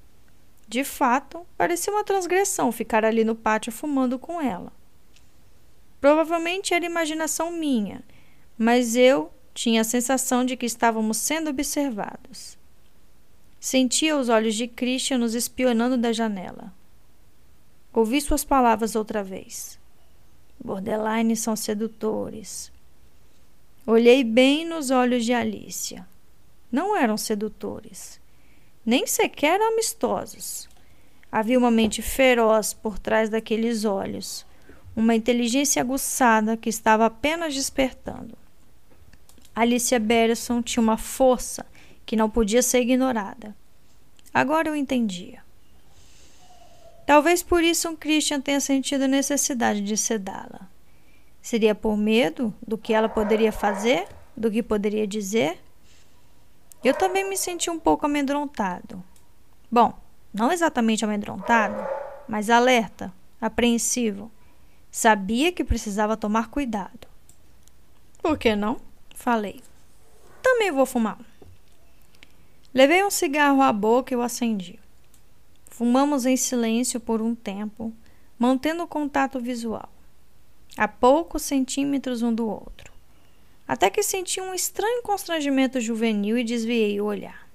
A: De fato, parecia uma transgressão ficar ali no pátio fumando com ela. Provavelmente era imaginação minha, mas eu tinha a sensação de que estávamos sendo observados. Sentia os olhos de Christian nos espionando da janela. Ouvi suas palavras outra vez. Borderline são sedutores. Olhei bem nos olhos de Alicia. Não eram sedutores, nem sequer amistosos. Havia uma mente feroz por trás daqueles olhos, uma inteligência aguçada que estava apenas despertando. Alicia Berson tinha uma força que não podia ser ignorada. Agora eu entendia. Talvez por isso um Christian tenha sentido necessidade de sedá-la. Seria por medo do que ela poderia fazer, do que poderia dizer? Eu também me senti um pouco amedrontado. Bom, não exatamente amedrontado, mas alerta, apreensivo. Sabia que precisava tomar cuidado. Por que não? Falei. Também vou fumar. Levei um cigarro à boca e o acendi. Fumamos em silêncio por um tempo, mantendo o contato visual, a poucos centímetros um do outro, até que senti um estranho constrangimento juvenil e desviei o olhar.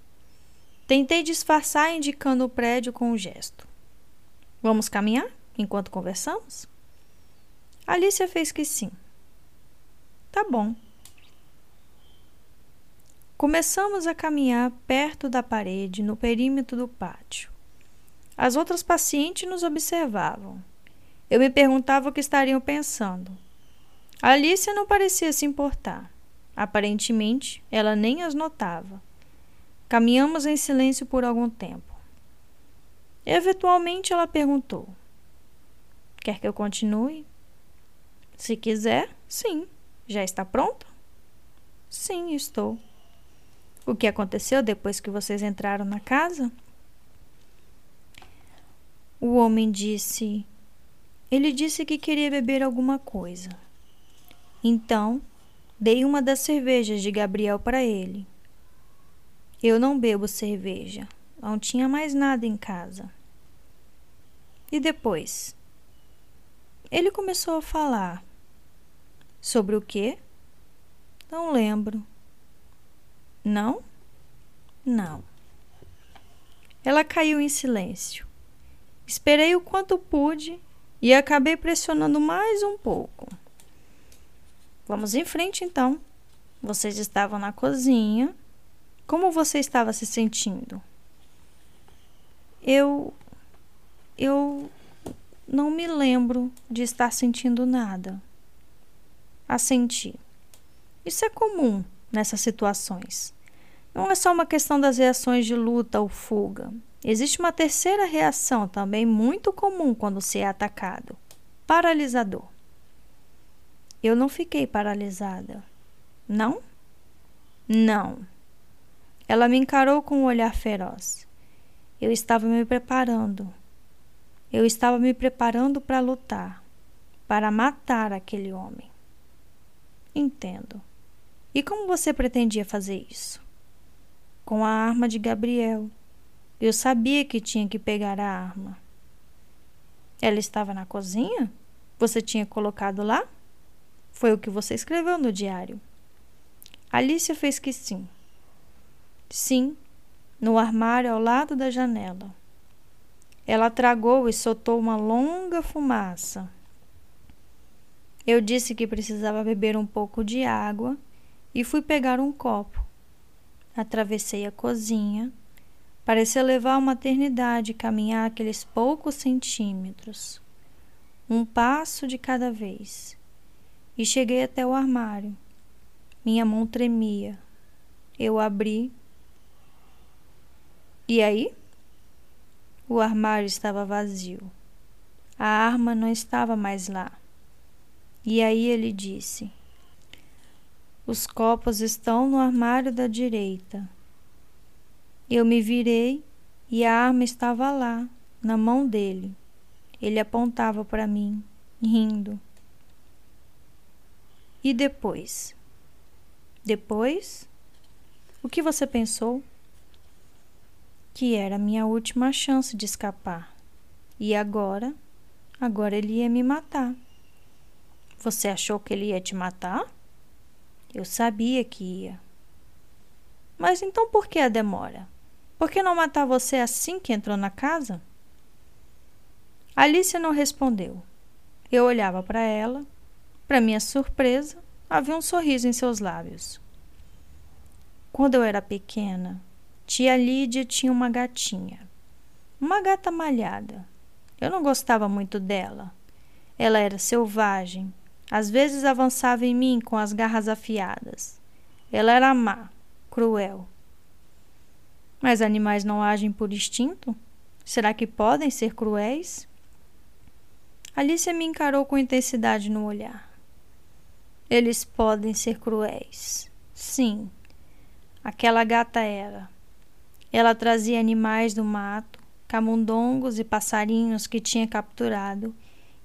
A: Tentei disfarçar, indicando o prédio com um gesto. Vamos caminhar enquanto conversamos? Alicia fez que sim. Tá bom. Começamos a caminhar perto da parede, no perímetro do pátio. As outras pacientes nos observavam. Eu me perguntava o que estariam pensando. A Alicia não parecia se importar. Aparentemente, ela nem as notava. Caminhamos em silêncio por algum tempo. Eventualmente, ela perguntou: Quer que eu continue? Se quiser, sim. Já está pronto? Sim, estou. o que aconteceu depois que vocês entraram na casa? O homem disse: Ele disse que queria beber alguma coisa. Então, dei uma das cervejas de Gabriel para ele. Eu não bebo cerveja, não tinha mais nada em casa. E depois? Ele começou a falar. Sobre o quê? Não lembro. Não? Não. Ela caiu em silêncio. Esperei o quanto pude e acabei pressionando mais um pouco. Vamos em frente então. Vocês estavam na cozinha. Como você estava se sentindo? Eu. Eu não me lembro de estar sentindo nada. A sentir. Isso é comum nessas situações. Não é só uma questão das reações de luta ou fuga. Existe uma terceira reação também muito comum quando se é atacado: paralisador. Eu não fiquei paralisada. Não? Não. Ela me encarou com um olhar feroz. Eu estava me preparando. Eu estava me preparando para lutar, para matar aquele homem. Entendo. E como você pretendia fazer isso? Com a arma de Gabriel. Eu sabia que tinha que pegar a arma. Ela estava na cozinha? Você tinha colocado lá? Foi o que você escreveu no diário. Alicia fez que sim. Sim, no armário ao lado da janela. Ela tragou e soltou uma longa fumaça. Eu disse que precisava beber um pouco de água e fui pegar um copo. Atravessei a cozinha. Parecia levar uma eternidade caminhar aqueles poucos centímetros, um passo de cada vez. E cheguei até o armário. Minha mão tremia. Eu abri e aí? O armário estava vazio. A arma não estava mais lá. E aí ele disse: Os copos estão no armário da direita. Eu me virei e a arma estava lá, na mão dele. Ele apontava para mim, rindo. E depois? Depois? O que você pensou? que era minha última chance de escapar. E agora? Agora ele ia me matar. Você achou que ele ia te matar? Eu sabia que ia. Mas então por que a demora? Por que não matar você assim que entrou na casa? Alice não respondeu. Eu olhava para ela. Para minha surpresa, havia um sorriso em seus lábios. Quando eu era pequena, Tia Lídia tinha uma gatinha, uma gata malhada. Eu não gostava muito dela. Ela era selvagem, às vezes avançava em mim com as garras afiadas. Ela era má, cruel. Mas animais não agem por instinto? Será que podem ser cruéis? Alicia me encarou com intensidade no olhar. Eles podem ser cruéis. Sim, aquela gata era. Ela trazia animais do mato, camundongos e passarinhos que tinha capturado,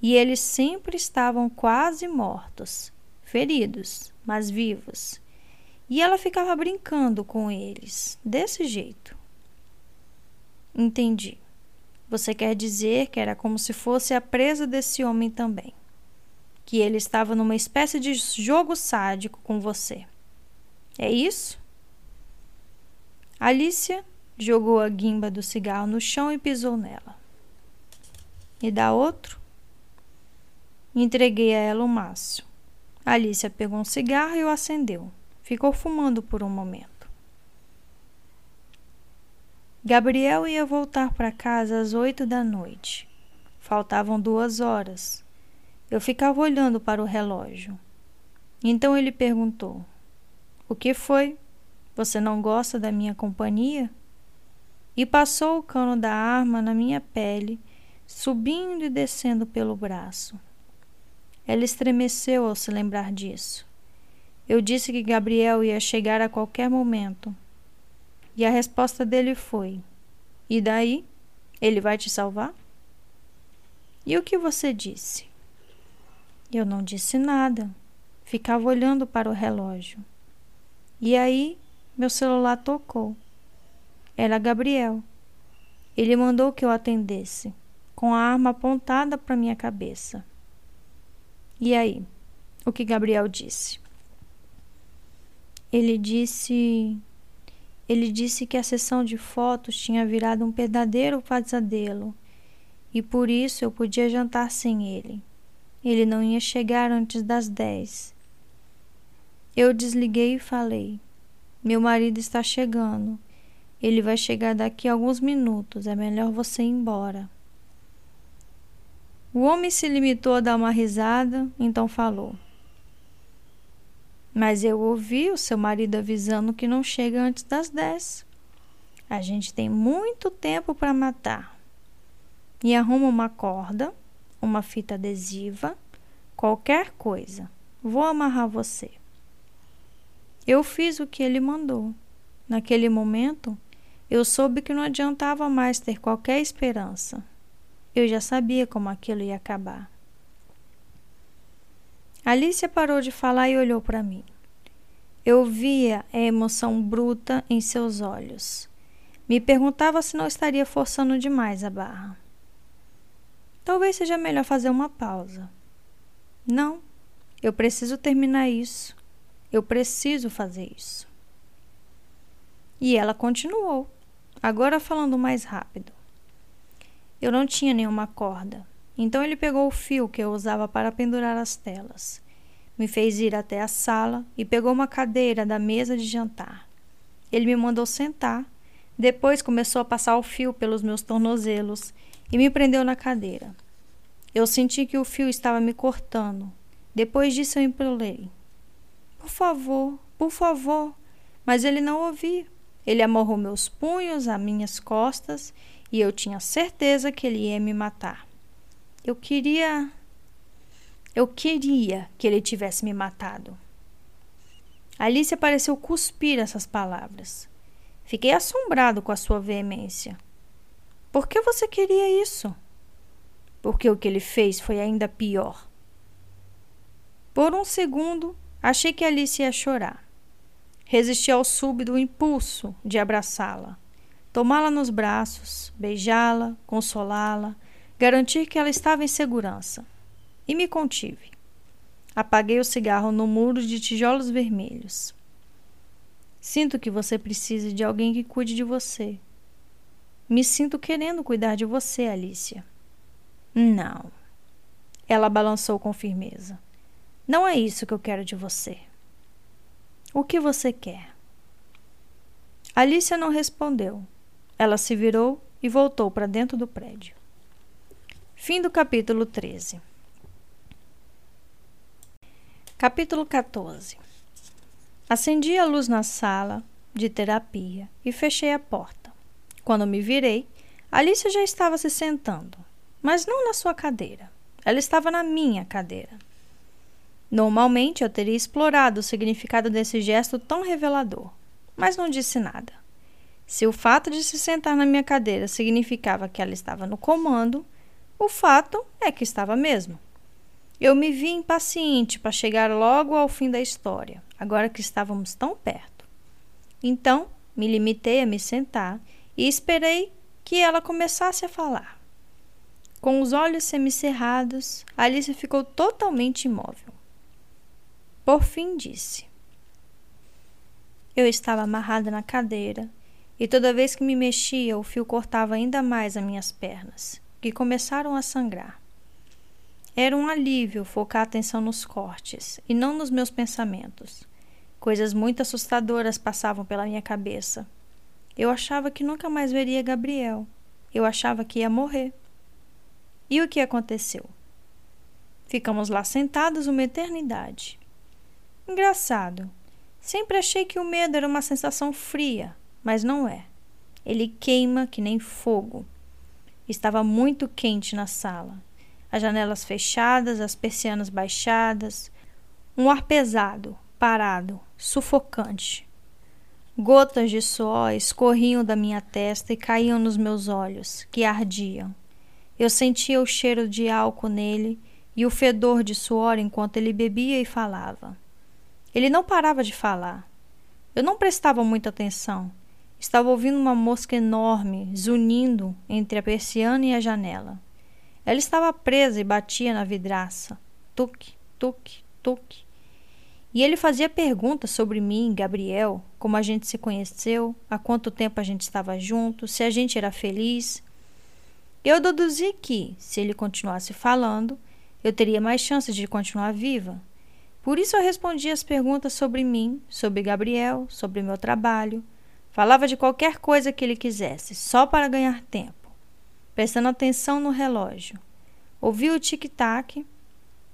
A: e eles sempre estavam quase mortos, feridos, mas vivos. E ela ficava brincando com eles, desse jeito. Entendi. Você quer dizer que era como se fosse a presa desse homem também. Que ele estava numa espécie de jogo sádico com você. É isso? Alicia Jogou a guimba do cigarro no chão e pisou nela. E dá outro? Entreguei a ela o maço. Alicia pegou um cigarro e o acendeu. Ficou fumando por um momento. Gabriel ia voltar para casa às oito da noite. Faltavam duas horas. Eu ficava olhando para o relógio. Então ele perguntou: O que foi? Você não gosta da minha companhia? e passou o cano da arma na minha pele, subindo e descendo pelo braço. Ela estremeceu ao se lembrar disso. Eu disse que Gabriel ia chegar a qualquer momento. E a resposta dele foi: E daí? Ele vai te salvar? E o que você disse? Eu não disse nada. Ficava olhando para o relógio. E aí, meu celular tocou. Era Gabriel. Ele mandou que eu atendesse, com a arma apontada para minha cabeça. E aí? O que Gabriel disse? Ele disse. Ele disse que a sessão de fotos tinha virado um verdadeiro pesadelo e por isso eu podia jantar sem ele. Ele não ia chegar antes das dez. Eu desliguei e falei: Meu marido está chegando. Ele vai chegar daqui a alguns minutos. É melhor você ir embora. O homem se limitou a dar uma risada, então falou: Mas eu ouvi o seu marido avisando que não chega antes das dez. A gente tem muito tempo para matar. E arruma uma corda, uma fita adesiva, qualquer coisa. Vou amarrar você. Eu fiz o que ele mandou. Naquele momento, eu soube que não adiantava mais ter qualquer esperança. Eu já sabia como aquilo ia acabar. Alicia parou de falar e olhou para mim. Eu via a emoção bruta em seus olhos. Me perguntava se não estaria forçando demais a barra. Talvez seja melhor fazer uma pausa. Não, eu preciso terminar isso. Eu preciso fazer isso. E ela continuou, agora falando mais rápido. Eu não tinha nenhuma corda. Então ele pegou o fio que eu usava para pendurar as telas. Me fez ir até a sala e pegou uma cadeira da mesa de jantar. Ele me mandou sentar. Depois começou a passar o fio pelos meus tornozelos e me prendeu na cadeira. Eu senti que o fio estava me cortando. Depois disso eu implorei. Por favor, por favor. Mas ele não ouvia. Ele amarrou meus punhos a minhas costas e eu tinha certeza que ele ia me matar. Eu queria. Eu queria que ele tivesse me matado. Alice pareceu cuspir essas palavras. Fiquei assombrado com a sua veemência. Por que você queria isso? Porque o que ele fez foi ainda pior. Por um segundo, achei que Alice ia chorar. Resisti ao súbito impulso de abraçá-la tomá-la nos braços, beijá-la, consolá-la, garantir que ela estava em segurança. E me contive. Apaguei o cigarro no muro de tijolos vermelhos. Sinto que você precisa de alguém que cuide de você. Me sinto querendo cuidar de você, Alicia. Não. Ela balançou com firmeza. Não é isso que eu quero de você. O que você quer? Alicia não respondeu. Ela se virou e voltou para dentro do prédio. Fim do capítulo 13. Capítulo 14. Acendi a luz na sala de terapia e fechei a porta. Quando me virei, Alice já estava se sentando, mas não na sua cadeira. Ela estava na minha cadeira. Normalmente eu teria explorado o significado desse gesto tão revelador, mas não disse nada. Se o fato de se sentar na minha cadeira significava que ela estava no comando, o fato é que estava mesmo. Eu me vi impaciente para chegar logo ao fim da história, agora que estávamos tão perto. Então, me limitei a me sentar e esperei que ela começasse a falar. Com os olhos semicerrados, Alice ficou totalmente imóvel. Por fim, disse: Eu estava amarrada na cadeira e toda vez que me mexia, o fio cortava ainda mais as minhas pernas, que começaram a sangrar. Era um alívio focar a atenção nos cortes e não nos meus pensamentos. Coisas muito assustadoras passavam pela minha cabeça. Eu achava que nunca mais veria Gabriel. Eu achava que ia morrer. E o que aconteceu? Ficamos lá sentados uma eternidade. Engraçado. Sempre achei que o medo era uma sensação fria, mas não é. Ele queima que nem fogo. Estava muito quente na sala. As janelas fechadas, as persianas baixadas. Um ar pesado, parado, sufocante. Gotas de suor escorriam da minha testa e caíam nos meus olhos, que ardiam. Eu sentia o cheiro de álcool nele e o fedor de suor enquanto ele bebia e falava. Ele não parava de falar. Eu não prestava muita atenção. Estava ouvindo uma mosca enorme zunindo entre a persiana e a janela. Ela estava presa e batia na vidraça. Tuque, tuque, tuque. E ele fazia perguntas sobre mim, Gabriel, como a gente se conheceu, há quanto tempo a gente estava junto, se a gente era feliz. Eu deduzi que, se ele continuasse falando, eu teria mais chances de continuar viva. Por isso eu respondia as perguntas sobre mim, sobre Gabriel, sobre meu trabalho. Falava de qualquer coisa que ele quisesse, só para ganhar tempo, prestando atenção no relógio. Ouvi o tic-tac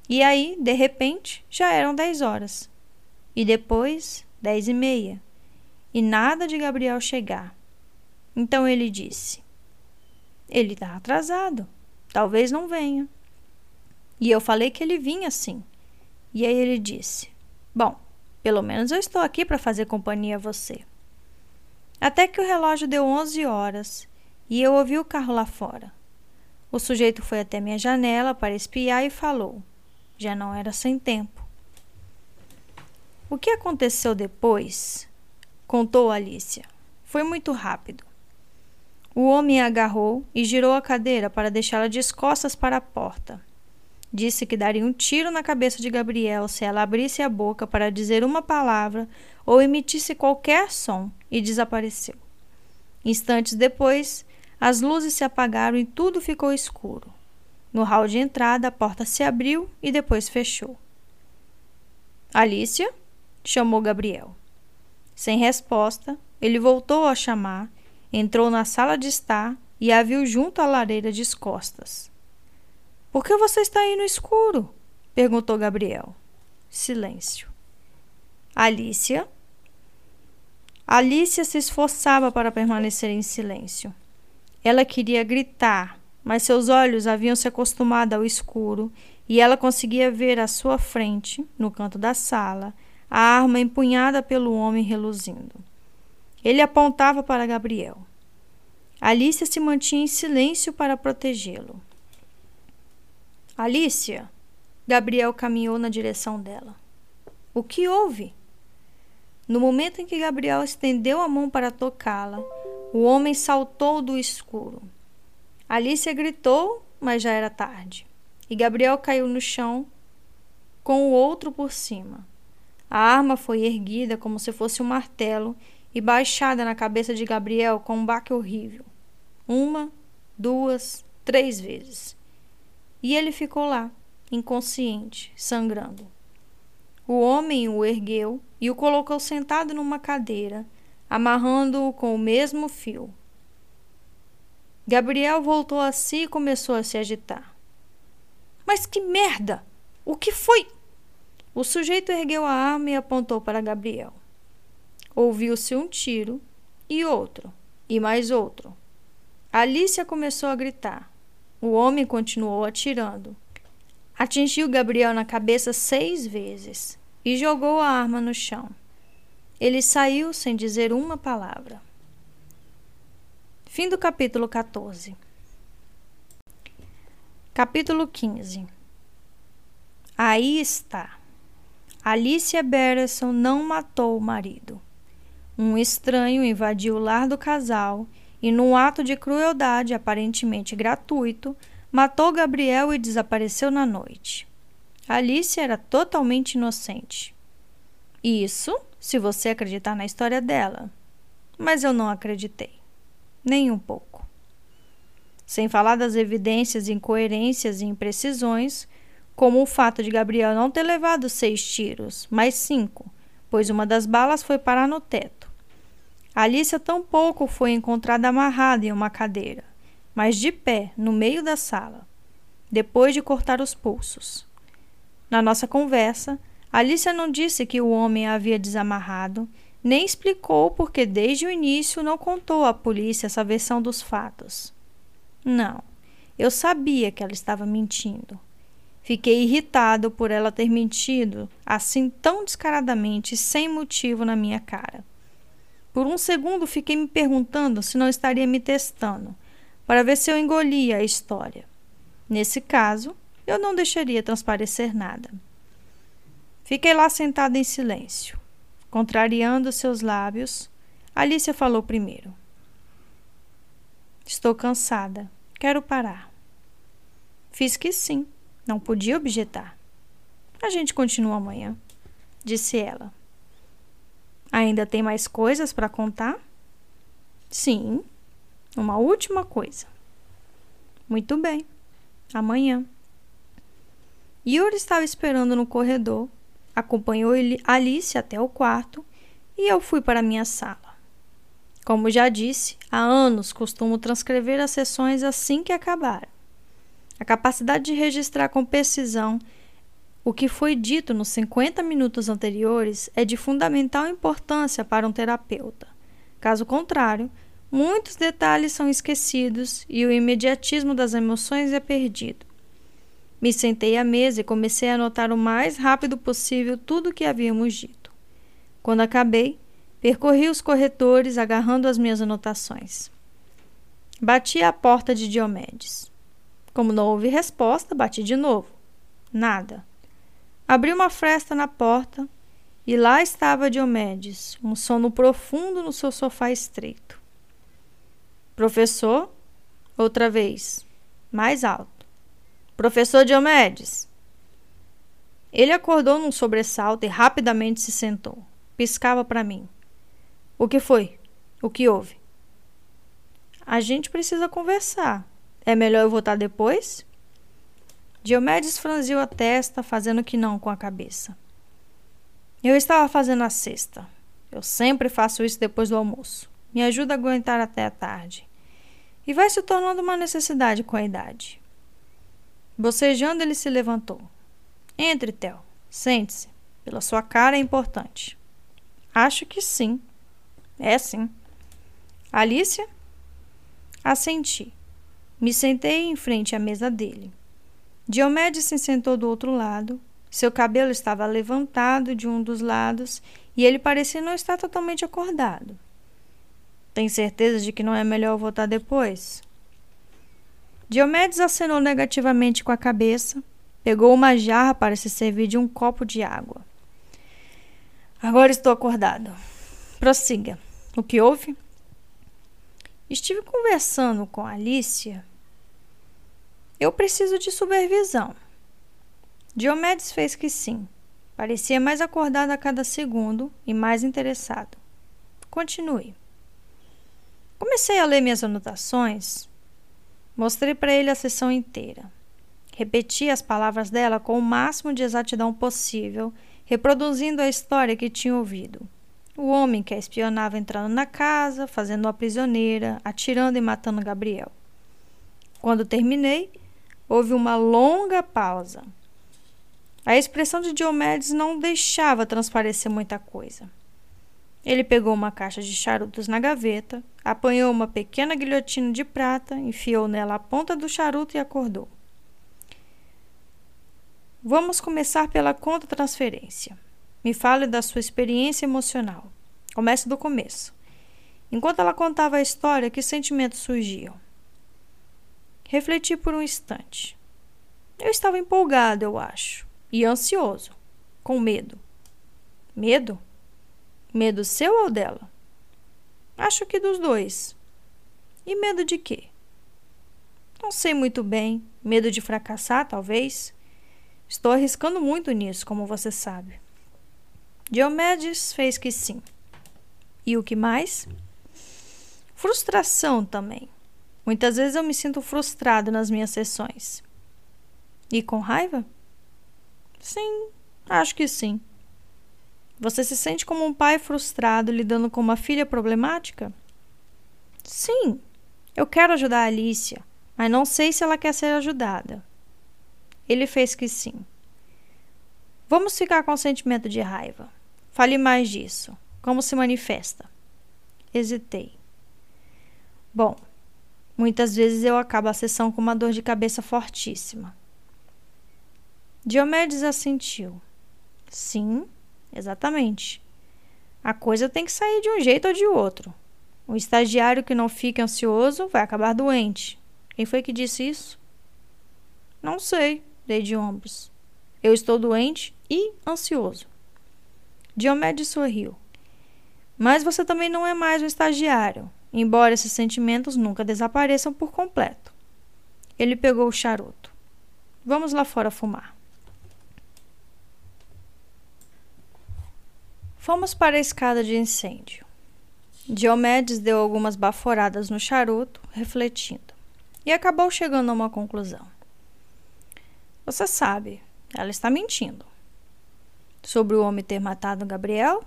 A: e aí, de repente, já eram dez horas. E depois, dez e meia. E nada de Gabriel chegar. Então ele disse: Ele está atrasado. Talvez não venha. E eu falei que ele vinha sim. E aí ele disse: Bom, pelo menos eu estou aqui para fazer companhia a você. Até que o relógio deu onze horas e eu ouvi o carro lá fora. O sujeito foi até minha janela para espiar e falou: já não era sem tempo. O que aconteceu depois? Contou Alicia. Foi muito rápido. O homem a agarrou e girou a cadeira para deixá-la de costas para a porta. Disse que daria um tiro na cabeça de Gabriel se ela abrisse a boca para dizer uma palavra ou emitisse qualquer som e desapareceu. Instantes depois, as luzes se apagaram e tudo ficou escuro. No hall de entrada, a porta se abriu e depois fechou. Alicia? chamou Gabriel. Sem resposta, ele voltou a chamar, entrou na sala de estar e a viu junto à lareira de costas. Por que você está aí no escuro? perguntou Gabriel. Silêncio. Alicia? Alicia se esforçava para permanecer em silêncio. Ela queria gritar, mas seus olhos haviam se acostumado ao escuro e ela conseguia ver à sua frente, no canto da sala, a arma empunhada pelo homem reluzindo. Ele apontava para Gabriel. Alicia se mantinha em silêncio para protegê-lo. Alicia! Gabriel caminhou na direção dela. O que houve? No momento em que Gabriel estendeu a mão para tocá-la, o homem saltou do escuro. Alicia gritou, mas já era tarde. E Gabriel caiu no chão com o outro por cima. A arma foi erguida como se fosse um martelo e baixada na cabeça de Gabriel com um baque horrível. Uma, duas, três vezes. E ele ficou lá, inconsciente, sangrando. O homem o ergueu e o colocou sentado numa cadeira, amarrando-o com o mesmo fio. Gabriel voltou a si e começou a se agitar. Mas que merda! O que foi? O sujeito ergueu a arma e apontou para Gabriel. Ouviu-se um tiro e outro, e mais outro. Alicia começou a gritar. O homem continuou atirando. Atingiu Gabriel na cabeça seis vezes e jogou a arma no chão. Ele saiu sem dizer uma palavra. Fim do capítulo 14. Capítulo 15. Aí está. Alicia Berreson não matou o marido. Um estranho invadiu o lar do casal e, num ato de crueldade aparentemente gratuito, matou Gabriel e desapareceu na noite. Alice era totalmente inocente. Isso, se você acreditar na história dela. Mas eu não acreditei nem um pouco. Sem falar das evidências, incoerências e imprecisões, como o fato de Gabriel não ter levado seis tiros, mas cinco, pois uma das balas foi parar no teto. Alicia tampouco foi encontrada amarrada em uma cadeira, mas de pé, no meio da sala, depois de cortar os pulsos. Na nossa conversa, Alicia não disse que o homem a havia desamarrado nem explicou porque desde o início não contou à polícia essa versão dos fatos. Não, eu sabia que ela estava mentindo. Fiquei irritado por ela ter mentido assim tão descaradamente sem motivo na minha cara. Por um segundo fiquei me perguntando se não estaria me testando, para ver se eu engolia a história. Nesse caso, eu não deixaria transparecer nada. Fiquei lá sentada em silêncio. Contrariando seus lábios, Alicia falou primeiro. Estou cansada. Quero parar. Fiz que sim. Não podia objetar. A gente continua amanhã, disse ela. Ainda tem mais coisas para contar? Sim. Uma última coisa. Muito bem. Amanhã. Yuri estava esperando no corredor, acompanhou Alice até o quarto e eu fui para minha sala. Como já disse, há anos costumo transcrever as sessões assim que acabaram. A capacidade de registrar com precisão o que foi dito nos 50 minutos anteriores é de fundamental importância para um terapeuta. Caso contrário, muitos detalhes são esquecidos e o imediatismo das emoções é perdido. Me sentei à mesa e comecei a anotar o mais rápido possível tudo o que havíamos dito. Quando acabei, Percorri os corredores agarrando as minhas anotações. Bati à porta de Diomedes. Como não houve resposta, bati de novo. Nada. Abri uma fresta na porta e lá estava Diomedes, um sono profundo no seu sofá estreito. Professor, outra vez, mais alto. Professor Diomedes. Ele acordou num sobressalto e rapidamente se sentou. Piscava para mim. O que foi? O que houve? A gente precisa conversar. É melhor eu voltar depois? Diomedes franziu a testa, fazendo que não com a cabeça. Eu estava fazendo a cesta. Eu sempre faço isso depois do almoço. Me ajuda a aguentar até a tarde. E vai se tornando uma necessidade com a idade. Bocejando, ele se levantou. Entre, Theo. Sente-se. Pela sua cara é importante. Acho que sim. É sim. Alicia? Assenti. Me sentei em frente à mesa dele. Diomedes se sentou do outro lado. Seu cabelo estava levantado de um dos lados e ele parecia não estar totalmente acordado. Tem certeza de que não é melhor voltar depois? Diomedes acenou negativamente com a cabeça, pegou uma jarra para se servir de um copo de água. Agora estou acordado. Prossiga. O que houve? Estive conversando com Alicia. Eu preciso de supervisão. Diomedes fez que sim. Parecia mais acordado a cada segundo e mais interessado. Continue. Comecei a ler minhas anotações. Mostrei para ele a sessão inteira. Repeti as palavras dela com o máximo de exatidão possível, reproduzindo a história que tinha ouvido. O homem que a espionava entrando na casa, fazendo-a prisioneira, atirando e matando Gabriel. Quando terminei, houve uma longa pausa. A expressão de Diomedes não deixava transparecer muita coisa. Ele pegou uma caixa de charutos na gaveta, apanhou uma pequena guilhotina de prata, enfiou nela a ponta do charuto e acordou. Vamos começar pela conta transferência. Me fale da sua experiência emocional. Comece do começo. Enquanto ela contava a história, que sentimentos surgiam? Refleti por um instante. Eu estava empolgado, eu acho, e ansioso, com medo. Medo? Medo seu ou dela? Acho que dos dois. E medo de quê? Não sei muito bem. Medo de fracassar, talvez. Estou arriscando muito nisso, como você sabe. Diomedes fez que sim. E o que mais? Frustração também. Muitas vezes eu me sinto frustrado nas minhas sessões. E com raiva? Sim, acho que sim. Você se sente como um pai frustrado lidando com uma filha problemática? Sim, eu quero ajudar a Alicia, mas não sei se ela quer ser ajudada. Ele fez que sim. Vamos ficar com o sentimento de raiva. Fale mais disso. Como se manifesta? Hesitei. Bom, muitas vezes eu acabo a sessão com uma dor de cabeça fortíssima. Diomedes assentiu. Sim, exatamente. A coisa tem que sair de um jeito ou de outro. O estagiário que não fica ansioso vai acabar doente. Quem foi que disse isso? Não sei, dei de ombros. Eu estou doente e ansioso. Diomedes sorriu. Mas você também não é mais um estagiário, embora esses sentimentos nunca desapareçam por completo. Ele pegou o charuto. Vamos lá fora fumar. Fomos para a escada de incêndio. Diomedes deu algumas baforadas no charuto, refletindo, e acabou chegando a uma conclusão. Você sabe, ela está mentindo. Sobre o homem ter matado Gabriel?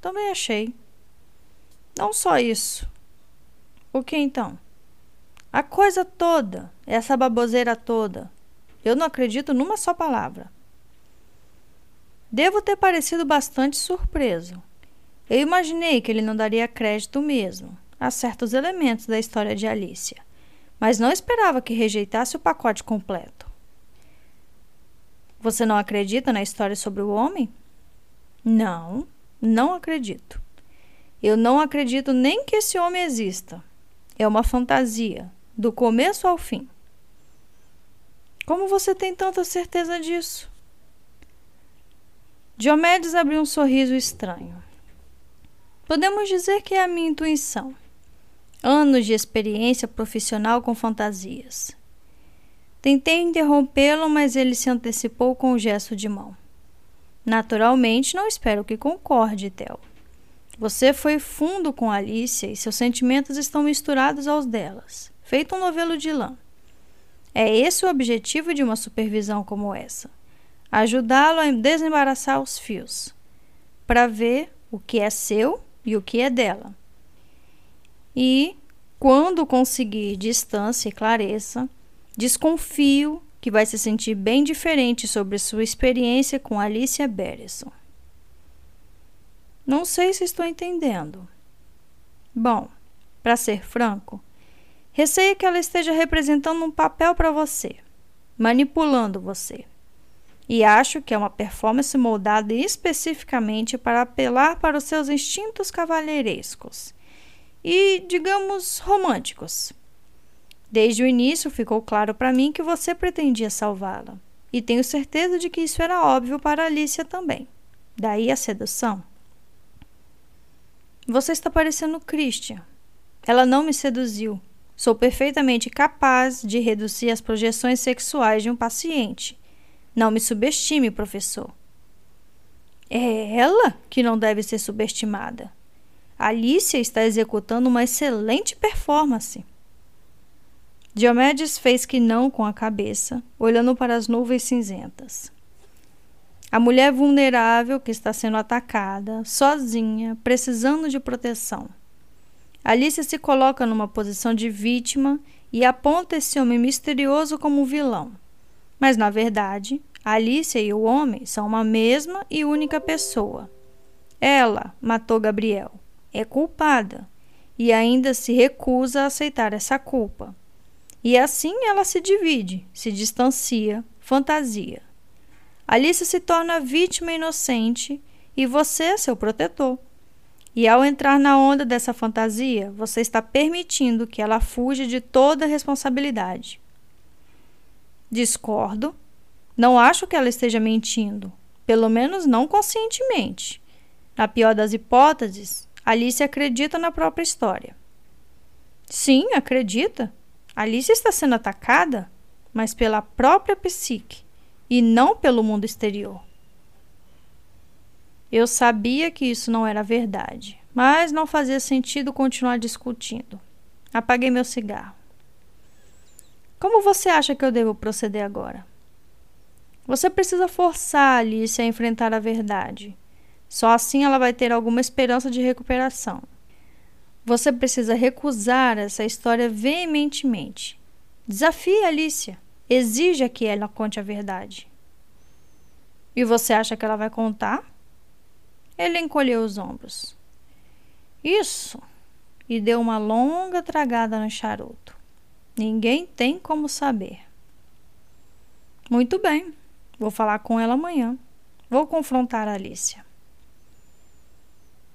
A: Também achei. Não só isso. O que então? A coisa toda, essa baboseira toda. Eu não acredito numa só palavra. Devo ter parecido bastante surpreso. Eu imaginei que ele não daria crédito mesmo a certos elementos da história de Alicia, mas não esperava que rejeitasse o pacote completo. Você não acredita na história sobre o homem? Não, não acredito. Eu não acredito nem que esse homem exista. É uma fantasia, do começo ao fim. Como você tem tanta certeza disso? Diomedes abriu um sorriso estranho. Podemos dizer que é a minha intuição. Anos de experiência profissional com fantasias. Tentei interrompê-lo, mas ele se antecipou com um gesto de mão. Naturalmente, não espero que concorde, Theo. Você foi fundo com Alicia e seus sentimentos estão misturados aos delas, feito um novelo de lã. É esse o objetivo de uma supervisão como essa: ajudá-lo a desembaraçar os fios, para ver o que é seu e o que é dela. E, quando conseguir distância e clareza, desconfio que vai se sentir bem diferente sobre sua experiência com Alicia Berison. Não sei se estou entendendo. Bom, para ser franco, receio que ela esteja representando um papel para você, manipulando você. E acho que é uma performance moldada especificamente para apelar para os seus instintos cavalheirescos e, digamos, românticos. Desde o início ficou claro para mim que você pretendia salvá-la, e tenho certeza de que isso era óbvio para Alicia também. Daí a sedução. Você está parecendo Christian. Ela não me seduziu. Sou perfeitamente capaz de reduzir as projeções sexuais de um paciente. Não me subestime, professor. É ela que não deve ser subestimada. Alicia está executando uma excelente performance. Diomedes fez que não com a cabeça, olhando para as nuvens cinzentas. A mulher vulnerável que está sendo atacada, sozinha, precisando de proteção. Alice se coloca numa posição de vítima e aponta esse homem misterioso como um vilão. Mas, na verdade, Alice e o homem são uma mesma e única pessoa. Ela matou Gabriel. É culpada. E ainda se recusa a aceitar essa culpa. E assim ela se divide, se distancia, fantasia. Alice se torna vítima inocente e você é seu protetor. E ao entrar na onda dessa fantasia, você está permitindo que ela fuja de toda responsabilidade. Discordo. Não acho que ela esteja mentindo, pelo menos não conscientemente. Na pior das hipóteses, Alice acredita na própria história. Sim, acredita. Alice está sendo atacada, mas pela própria psique e não pelo mundo exterior. Eu sabia que isso não era verdade, mas não fazia sentido continuar discutindo. Apaguei meu cigarro. Como você acha que eu devo proceder agora? Você precisa forçar Alice a enfrentar a verdade. Só assim ela vai ter alguma esperança de recuperação. Você precisa recusar essa história veementemente. Desafie Alicia. Exija que ela conte a verdade. E você acha que ela vai contar? Ele encolheu os ombros. Isso! E deu uma longa tragada no charuto. Ninguém tem como saber. Muito bem, vou falar com ela amanhã. Vou confrontar Alicia.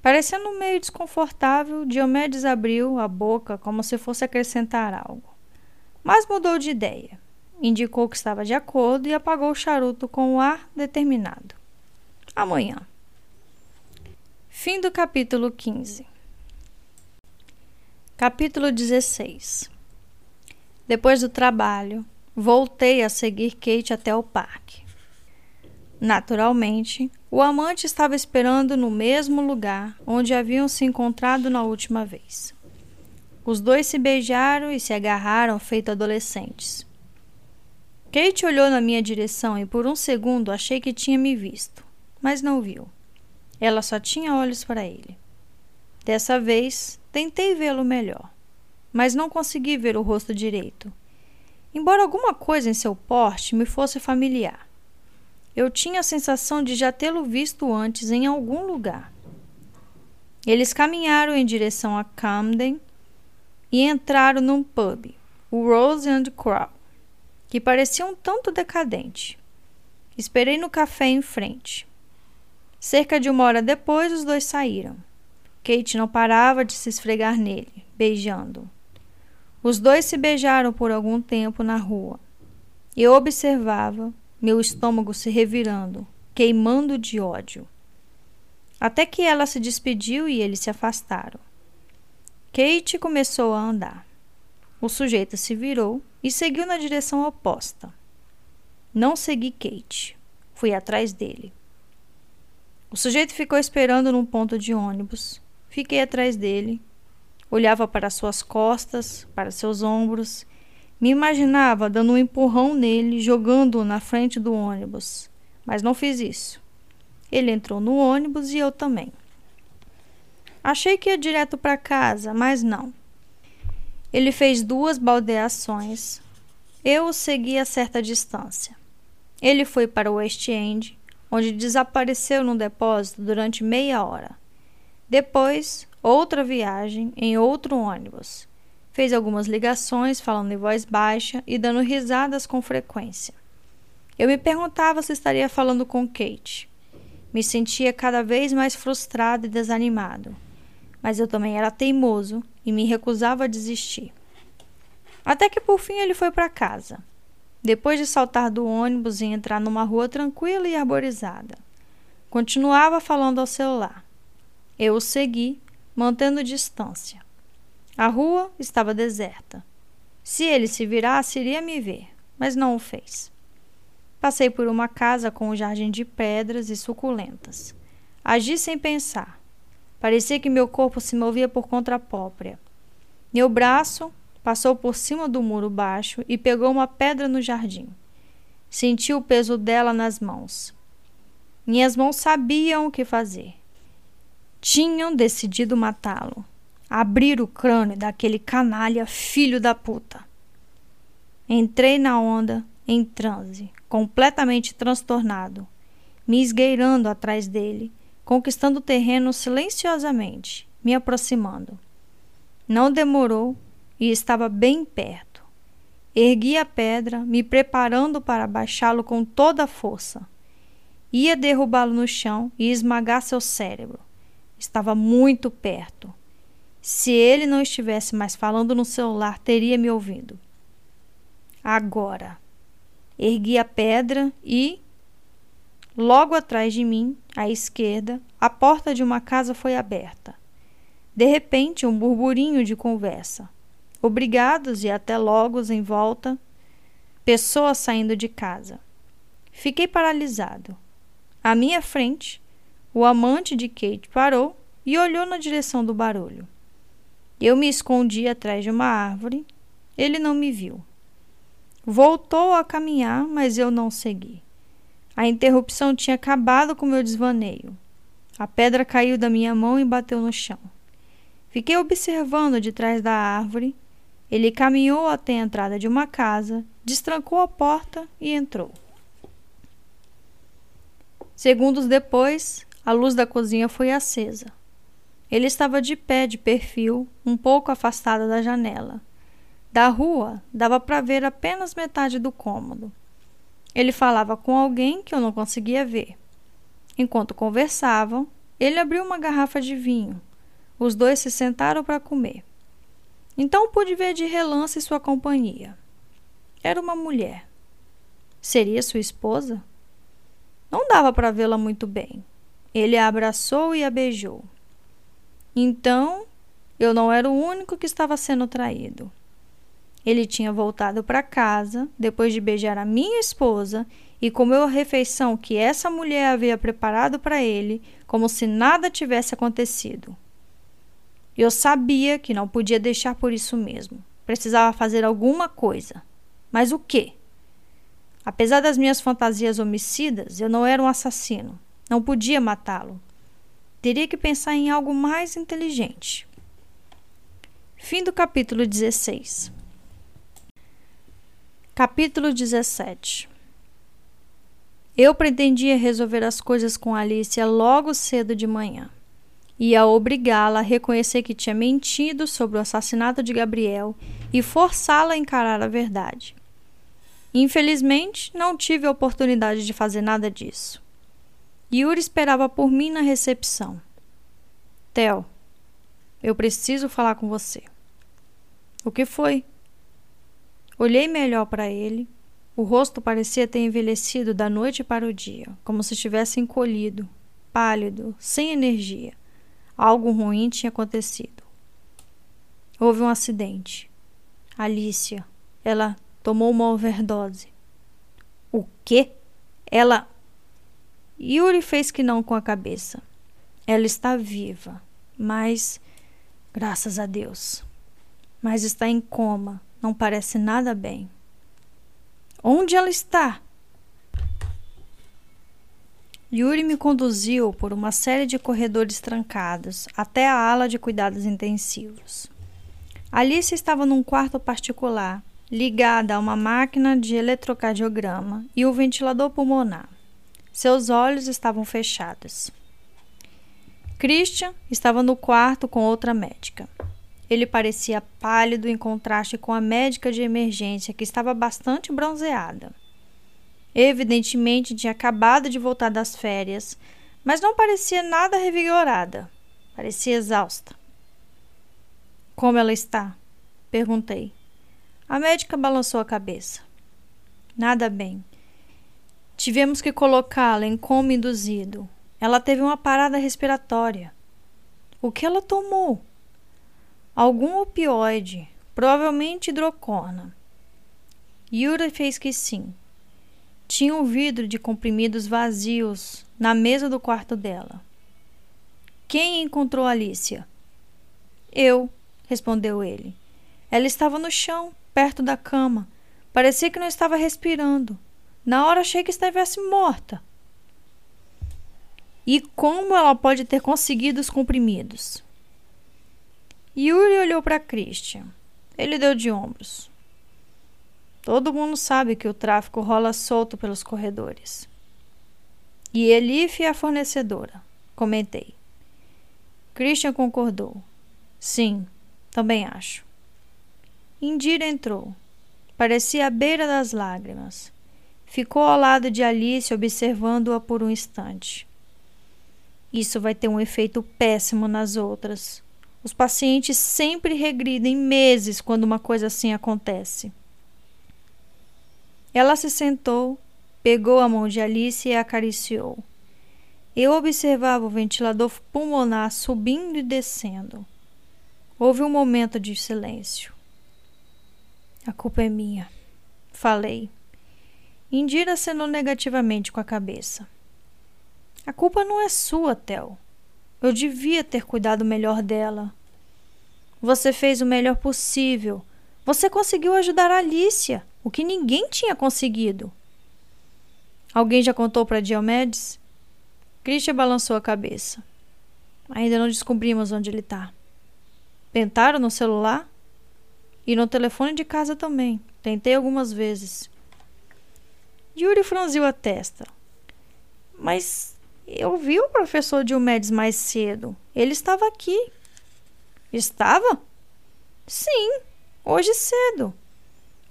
A: Parecendo meio desconfortável, Diomedes abriu a boca como se fosse acrescentar algo. Mas mudou de ideia. Indicou que estava de acordo e apagou o charuto com o um ar determinado. Amanhã. Fim do capítulo 15. Capítulo 16. Depois do trabalho, voltei a seguir Kate até o parque. Naturalmente, o amante estava esperando no mesmo lugar onde haviam se encontrado na última vez. Os dois se beijaram e se agarraram feito adolescentes. Kate olhou na minha direção e por um segundo achei que tinha me visto, mas não viu. Ela só tinha olhos para ele. Dessa vez, tentei vê-lo melhor, mas não consegui ver o rosto direito, embora alguma coisa em seu porte me fosse familiar. Eu tinha a sensação de já tê-lo visto antes em algum lugar. Eles caminharam em direção a Camden e entraram num pub, o Rose and Crow, que parecia um tanto decadente. Esperei no café em frente. Cerca de uma hora depois, os dois saíram. Kate não parava de se esfregar nele, beijando. Os dois se beijaram por algum tempo na rua. Eu observava, meu estômago se revirando, queimando de ódio. Até que ela se despediu e eles se afastaram. Kate começou a andar. O sujeito se virou e seguiu na direção oposta. Não segui Kate. Fui atrás dele. O sujeito ficou esperando num ponto de ônibus. Fiquei atrás dele. Olhava para suas costas, para seus ombros me imaginava dando um empurrão nele, jogando-o na frente do ônibus, mas não fiz isso. Ele entrou no ônibus e eu também. Achei que ia direto para casa, mas não. Ele fez duas baldeações. Eu o segui a certa distância. Ele foi para o West End, onde desapareceu num depósito durante meia hora. Depois, outra viagem em outro ônibus. Fez algumas ligações, falando em voz baixa e dando risadas com frequência. Eu me perguntava se estaria falando com Kate. Me sentia cada vez mais frustrado e desanimado, mas eu também era teimoso e me recusava a desistir. Até que por fim ele foi para casa, depois de saltar do ônibus e entrar numa rua tranquila e arborizada. Continuava falando ao celular. Eu o segui, mantendo distância. A rua estava deserta. Se ele se virasse, iria me ver, mas não o fez. Passei por uma casa com um jardim de pedras e suculentas. Agi sem pensar. Parecia que meu corpo se movia por conta própria. Meu braço passou por cima do muro baixo e pegou uma pedra no jardim. Senti o peso dela nas mãos. Minhas mãos sabiam o que fazer. Tinham decidido matá-lo abrir o crânio daquele canalha filho da puta. Entrei na onda em transe, completamente transtornado, me esgueirando atrás dele, conquistando o terreno silenciosamente, me aproximando. Não demorou e estava bem perto. Ergui a pedra, me preparando para baixá-lo com toda a força. Ia derrubá-lo no chão e esmagar seu cérebro. Estava muito perto. Se ele não estivesse mais falando no celular, teria me ouvido. Agora. Ergui a pedra e. Logo atrás de mim, à esquerda, a porta de uma casa foi aberta. De repente, um burburinho de conversa. Obrigados e até logo em volta, pessoas saindo de casa. Fiquei paralisado. À minha frente, o amante de Kate parou e olhou na direção do barulho. Eu me escondi atrás de uma árvore. Ele não me viu. Voltou a caminhar, mas eu não segui. A interrupção tinha acabado com meu desvaneio. A pedra caiu da minha mão e bateu no chão. Fiquei observando de trás da árvore. Ele caminhou até a entrada de uma casa, destrancou a porta e entrou. Segundos depois, a luz da cozinha foi acesa. Ele estava de pé de perfil, um pouco afastado da janela. Da rua, dava para ver apenas metade do cômodo. Ele falava com alguém que eu não conseguia ver. Enquanto conversavam, Ele abriu uma garrafa de vinho. Os dois se sentaram para comer. Então pude ver de relance sua companhia. Era uma mulher. Seria sua esposa? Não dava para vê-la muito bem. Ele a abraçou e a beijou. Então, eu não era o único que estava sendo traído. Ele tinha voltado para casa depois de beijar a minha esposa e comeu a refeição que essa mulher havia preparado para ele, como se nada tivesse acontecido. Eu sabia que não podia deixar por isso mesmo. Precisava fazer alguma coisa. Mas o quê? Apesar das minhas fantasias homicidas, eu não era um assassino. Não podia matá-lo. Teria que pensar em algo mais inteligente. Fim do capítulo 16. Capítulo 17 eu pretendia resolver as coisas com Alicia logo cedo de manhã. Ia obrigá-la a reconhecer que tinha mentido sobre o assassinato de Gabriel e forçá-la a encarar a verdade. Infelizmente, não tive a oportunidade de fazer nada disso. Yuri esperava por mim na recepção. Theo, eu preciso falar com você. O que foi? Olhei melhor para ele o rosto parecia ter envelhecido da noite para o dia, como se estivesse encolhido, pálido, sem energia. Algo ruim tinha acontecido. Houve um acidente. Alicia, ela tomou uma overdose. O quê? Ela. Yuri fez que não com a cabeça. Ela está viva, mas. Graças a Deus. Mas está em coma, não parece nada bem. Onde ela está? Yuri me conduziu por uma série de corredores trancados até a ala de cuidados intensivos. Alice estava num quarto particular, ligada a uma máquina de eletrocardiograma e o ventilador pulmonar. Seus olhos estavam fechados. Christian estava no quarto com outra médica. Ele parecia pálido em contraste com a médica de emergência, que estava bastante bronzeada. Evidentemente tinha acabado de voltar das férias, mas não parecia nada revigorada. Parecia exausta. Como ela está? perguntei. A médica balançou a cabeça. Nada bem. Tivemos que colocá-la em coma induzido. Ela teve uma parada respiratória. O que ela tomou? algum opioide, provavelmente hidrocona. Yura fez que sim. Tinha um vidro de comprimidos vazios na mesa do quarto dela. Quem encontrou Alicia? Eu, respondeu ele. Ela estava no chão, perto da cama. Parecia que não estava respirando. Na hora achei que estivesse morta. E como ela pode ter conseguido os comprimidos? Yuri olhou para Christian. Ele deu de ombros. Todo mundo sabe que o tráfico rola solto pelos corredores. E Elif é a fornecedora, comentei. Christian concordou. Sim, também acho. Indira entrou. Parecia à beira das lágrimas. Ficou ao lado de Alice observando-a por um instante. Isso vai ter um efeito péssimo nas outras, os pacientes sempre regridem meses quando uma coisa assim acontece. Ela se sentou, pegou a mão de Alice e a acariciou. Eu observava o ventilador pulmonar subindo e descendo. Houve um momento de silêncio. A culpa é minha, falei. Indira acenou negativamente com a cabeça. A culpa não é sua, Theo. Eu devia ter cuidado melhor dela. Você fez o melhor possível. Você conseguiu ajudar a Alicia, o que ninguém tinha conseguido. Alguém já contou para Diomedes? Christian balançou a cabeça. Ainda não descobrimos onde ele está. Tentaram no celular? E no telefone de casa também. Tentei algumas vezes. Yuri franziu a testa. Mas eu vi o professor Diomedes mais cedo. Ele estava aqui. Estava? Sim, hoje cedo.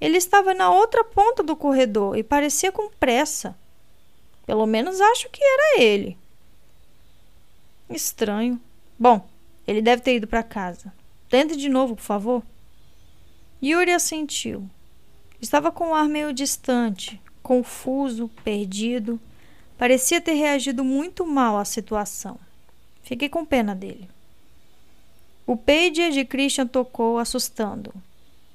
A: Ele estava na outra ponta do corredor e parecia com pressa. Pelo menos acho que era ele. Estranho. Bom, ele deve ter ido para casa. Tente de novo, por favor. Yuri assentiu. Estava com um ar meio distante, confuso, perdido. Parecia ter reagido muito mal à situação. Fiquei com pena dele. O pager de Christian tocou, assustando,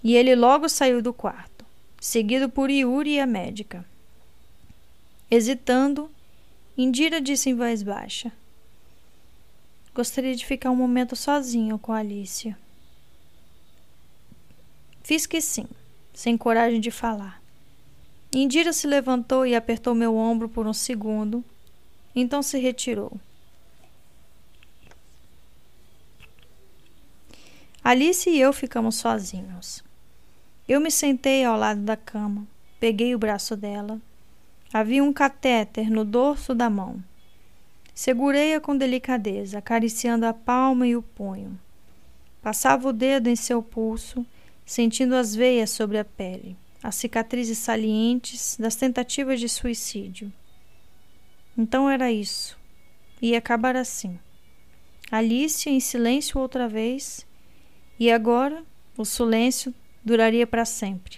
A: e ele logo saiu do quarto, seguido por Yuri e a médica. Hesitando, Indira disse em voz baixa: Gostaria de ficar um momento sozinho com Alicia. Fiz que sim, sem coragem de falar. Indira se levantou e apertou meu ombro por um segundo, então se retirou. Alice e eu ficamos sozinhos. Eu me sentei ao lado da cama, peguei o braço dela. Havia um catéter no dorso da mão. Segurei-a com delicadeza, acariciando a palma e o punho. Passava o dedo em seu pulso, sentindo as veias sobre a pele as cicatrizes salientes das tentativas de suicídio. Então era isso. Ia acabar assim. Alice em silêncio outra vez, e agora o silêncio duraria para sempre.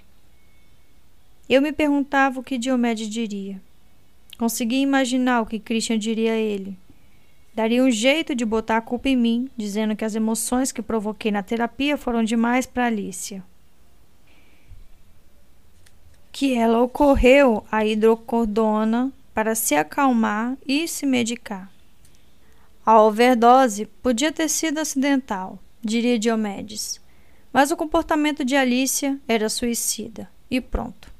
A: Eu me perguntava o que Diomedes diria. Conseguia imaginar o que Christian diria a ele. Daria um jeito de botar a culpa em mim, dizendo que as emoções que provoquei na terapia foram demais para Alicia que ela ocorreu a hidrocordona para se acalmar e se medicar. A overdose podia ter sido acidental, diria Diomedes, mas o comportamento de Alicia era suicida e pronto.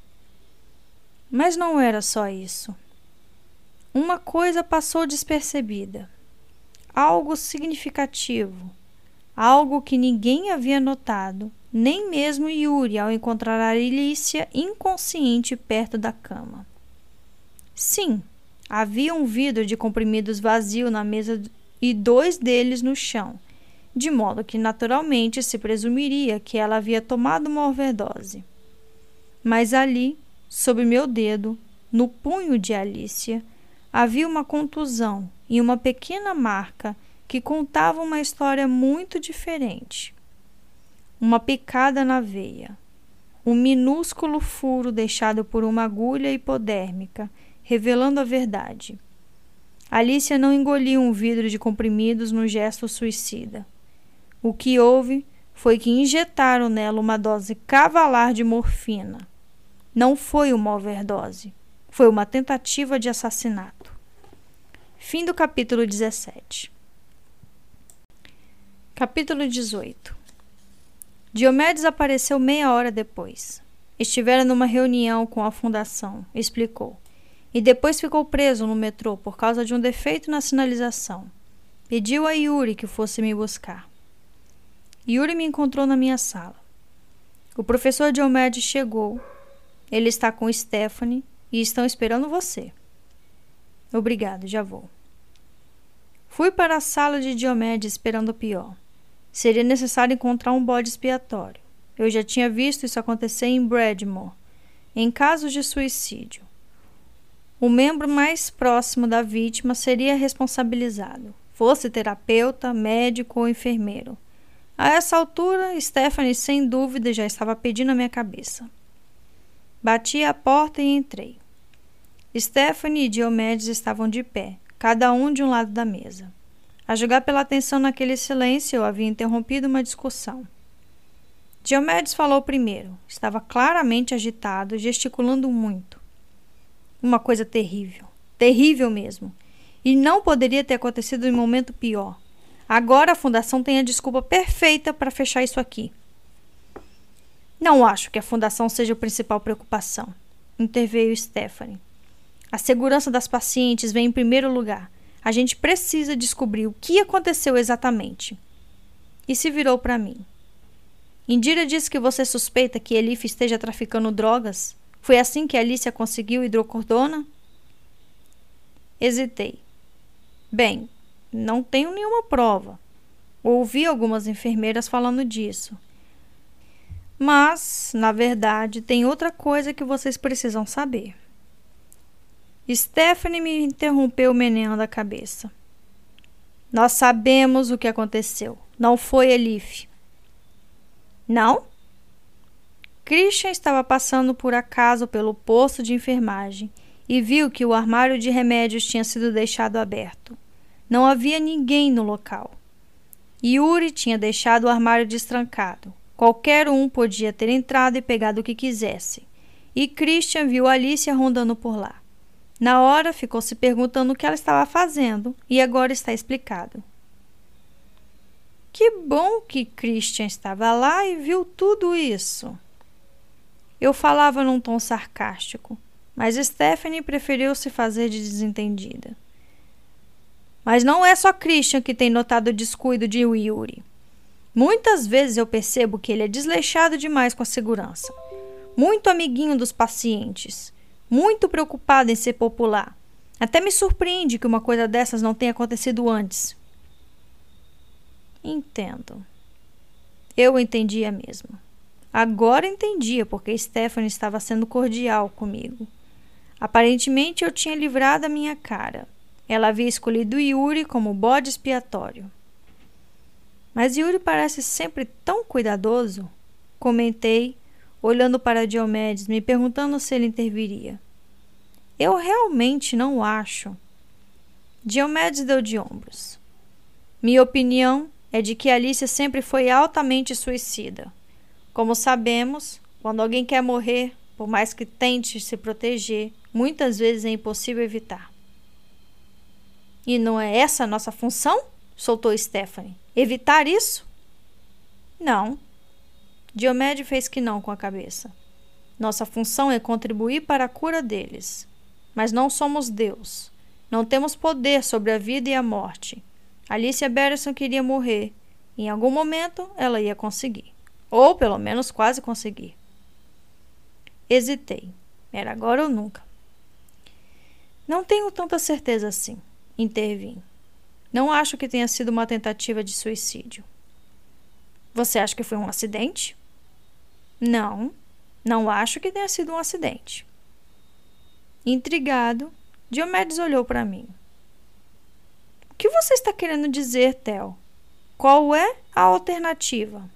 A: Mas não era só isso. Uma coisa passou despercebida. Algo significativo, algo que ninguém havia notado nem mesmo Yuri ao encontrar a Alicia inconsciente perto da cama. Sim, havia um vidro de comprimidos vazio na mesa e dois deles no chão, de modo que naturalmente se presumiria que ela havia tomado uma overdose. Mas ali, sob meu dedo, no punho de Alicia, havia uma contusão e uma pequena marca que contavam uma história muito diferente uma picada na veia, um minúsculo furo deixado por uma agulha hipodérmica, revelando a verdade. Alicia não engoliu um vidro de comprimidos no gesto suicida. O que houve foi que injetaram nela uma dose cavalar de morfina. Não foi uma overdose, foi uma tentativa de assassinato. Fim do capítulo 17. Capítulo 18 Diomedes apareceu meia hora depois. Estivera numa reunião com a fundação, explicou. E depois ficou preso no metrô por causa de um defeito na sinalização. Pediu a Yuri que fosse me buscar. Yuri me encontrou na minha sala. O professor Diomedes chegou. Ele está com Stephanie e estão esperando você. Obrigado, já vou. Fui para a sala de Diomedes esperando o pior. Seria necessário encontrar um bode expiatório. Eu já tinha visto isso acontecer em Bradmore, em casos de suicídio. O membro mais próximo da vítima seria responsabilizado, fosse terapeuta, médico ou enfermeiro. A essa altura, Stephanie sem dúvida já estava pedindo a minha cabeça. Bati a porta e entrei. Stephanie e Diomedes estavam de pé, cada um de um lado da mesa. A julgar pela atenção naquele silêncio, eu havia interrompido uma discussão. Diomedes falou primeiro. Estava claramente agitado, gesticulando muito. Uma coisa terrível. Terrível mesmo. E não poderia ter acontecido em momento pior. Agora a fundação tem a desculpa perfeita para fechar isso aqui. Não acho que a fundação seja a principal preocupação, interveio Stephanie. A segurança das pacientes vem em primeiro lugar. A gente precisa descobrir o que aconteceu exatamente. E se virou para mim. Indira disse que você suspeita que Elif esteja traficando drogas. Foi assim que Alicia conseguiu hidrocordona? Hesitei. Bem, não tenho nenhuma prova. Ouvi algumas enfermeiras falando disso. Mas, na verdade, tem outra coisa que vocês precisam saber. Stephanie me interrompeu meneando a cabeça. Nós sabemos o que aconteceu. Não foi Elif. Não? Christian estava passando por acaso pelo posto de enfermagem e viu que o armário de remédios tinha sido deixado aberto. Não havia ninguém no local. Yuri tinha deixado o armário destrancado. Qualquer um podia ter entrado e pegado o que quisesse. E Christian viu Alicia rondando por lá. Na hora, ficou se perguntando o que ela estava fazendo e agora está explicado. Que bom que Christian estava lá e viu tudo isso. Eu falava num tom sarcástico, mas Stephanie preferiu se fazer de desentendida. Mas não é só Christian que tem notado o descuido de Yuri. Muitas vezes eu percebo que ele é desleixado demais com a segurança. Muito amiguinho dos pacientes muito preocupado em ser popular. Até me surpreende que uma coisa dessas não tenha acontecido antes. Entendo. Eu entendia mesmo. Agora entendia porque Stephanie estava sendo cordial comigo. Aparentemente eu tinha livrado a minha cara. Ela havia escolhido Yuri como bode expiatório. Mas Yuri parece sempre tão cuidadoso, comentei olhando para Diomedes, me perguntando se ele interviria. Eu realmente não acho. Diomedes deu de ombros. Minha opinião é de que Alicia sempre foi altamente suicida. Como sabemos, quando alguém quer morrer, por mais que tente se proteger, muitas vezes é impossível evitar. E não é essa a nossa função? soltou Stephanie. Evitar isso? Não, Diomédio fez que não com a cabeça. Nossa função é contribuir para a cura deles. Mas não somos Deus. Não temos poder sobre a vida e a morte. Alicia Berison queria morrer. Em algum momento ela ia conseguir. Ou pelo menos quase conseguir. Hesitei. Era agora ou nunca. Não tenho tanta certeza assim. Intervim. Não acho que tenha sido uma tentativa de suicídio. Você acha que foi um acidente? Não, não acho que tenha sido um acidente. Intrigado, Diomedes olhou para mim. O que você está querendo dizer, Theo? Qual é a alternativa?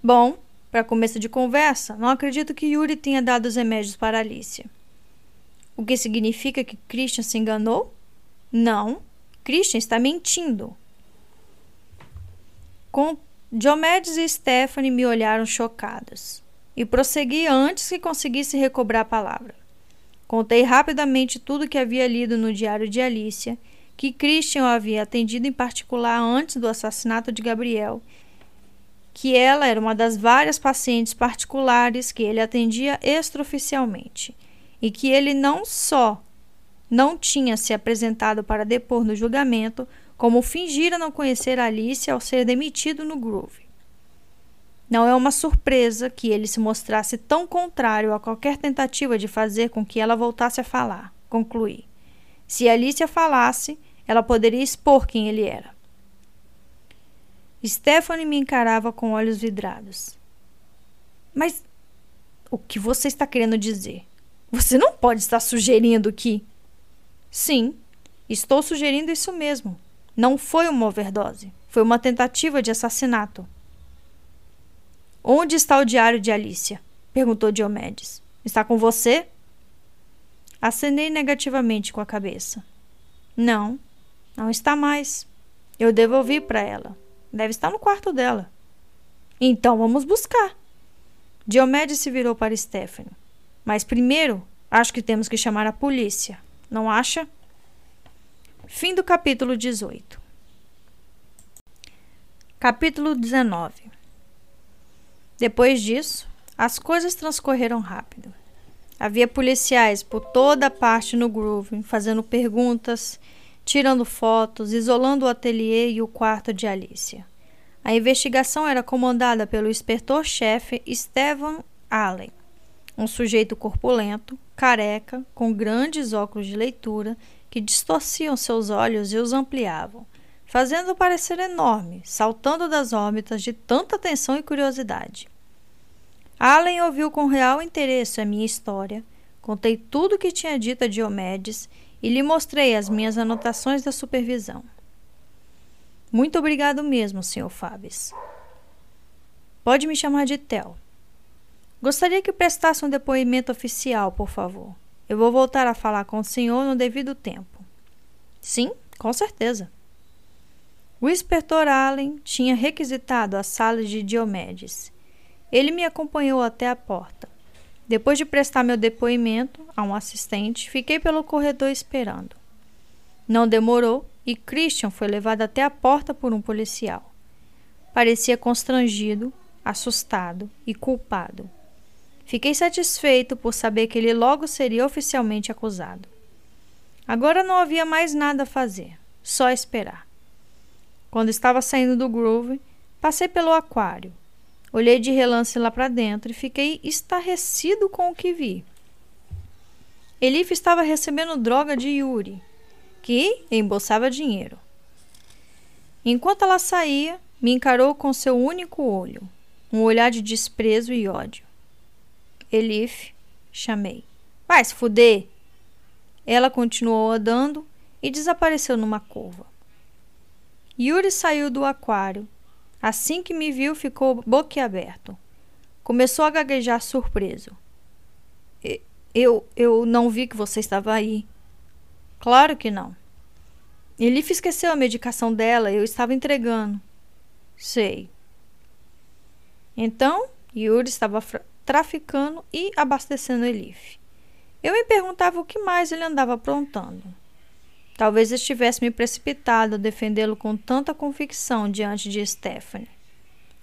A: Bom, para começo de conversa, não acredito que Yuri tenha dado os remédios para Alicia. O que significa que Christian se enganou? Não, Christian está mentindo. Com Diomedes e Stephanie me olharam chocadas e prossegui antes que conseguisse recobrar a palavra. Contei rapidamente tudo que havia lido no diário de Alicia, que Christian havia atendido em particular antes do assassinato de Gabriel, que ela era uma das várias pacientes particulares que ele atendia extraoficialmente, e que ele não só não tinha se apresentado para depor no julgamento, como fingira não conhecer Alice ao ser demitido no Groove. Não é uma surpresa que ele se mostrasse tão contrário a qualquer tentativa de fazer com que ela voltasse a falar, concluí. Se Alicia falasse, ela poderia expor quem ele era. Stephanie me encarava com olhos vidrados. Mas o que você está querendo dizer? Você não pode estar sugerindo que. Sim, estou sugerindo isso mesmo. Não foi uma overdose, foi uma tentativa de assassinato. Onde está o diário de Alicia? perguntou Diomedes. Está com você? Acenei negativamente com a cabeça. Não, não está mais. Eu devolvi para ela. Deve estar no quarto dela. Então vamos buscar. Diomedes se virou para Stephanie. Mas primeiro, acho que temos que chamar a polícia. Não acha? Fim do capítulo 18. Capítulo 19. Depois disso, as coisas transcorreram rápido. Havia policiais por toda parte no Groove, fazendo perguntas, tirando fotos, isolando o ateliê e o quarto de Alicia. A investigação era comandada pelo inspetor-chefe Stephen Allen, um sujeito corpulento, careca, com grandes óculos de leitura que distorciam seus olhos e os ampliavam, fazendo-o parecer enorme, saltando das órbitas de tanta atenção e curiosidade. Allen ouviu com real interesse a minha história, contei tudo o que tinha dito a Diomedes e lhe mostrei as minhas anotações da supervisão. Muito obrigado mesmo, Sr. Fabes. Pode me chamar de Tel. Gostaria que prestasse um depoimento oficial, por favor. Eu vou voltar a falar com o senhor no devido tempo. Sim, com certeza. O inspetor Allen tinha requisitado a sala de Diomedes. Ele me acompanhou até a porta. Depois de prestar meu depoimento a um assistente, fiquei pelo corredor esperando. Não demorou e Christian foi levado até a porta por um policial. Parecia constrangido, assustado e culpado. Fiquei satisfeito por saber que ele logo seria oficialmente acusado. Agora não havia mais nada a fazer, só esperar. Quando estava saindo do Groove, passei pelo aquário. Olhei de relance lá para dentro e fiquei estarrecido com o que vi. Elif estava recebendo droga de Yuri, que embolsava dinheiro. Enquanto ela saía, me encarou com seu único olho, um olhar de desprezo e ódio. Elif, chamei. Vai se fuder! Ela continuou andando e desapareceu numa curva. Yuri saiu do aquário. Assim que me viu, ficou boquiaberto. Começou a gaguejar surpreso. Eu, eu não vi que você estava aí. Claro que não. Elif esqueceu a medicação dela, eu estava entregando. Sei. Então, Yuri estava traficando e abastecendo Elif. Eu me perguntava o que mais ele andava aprontando. Talvez estivesse me precipitado a defendê-lo com tanta convicção diante de Stephanie.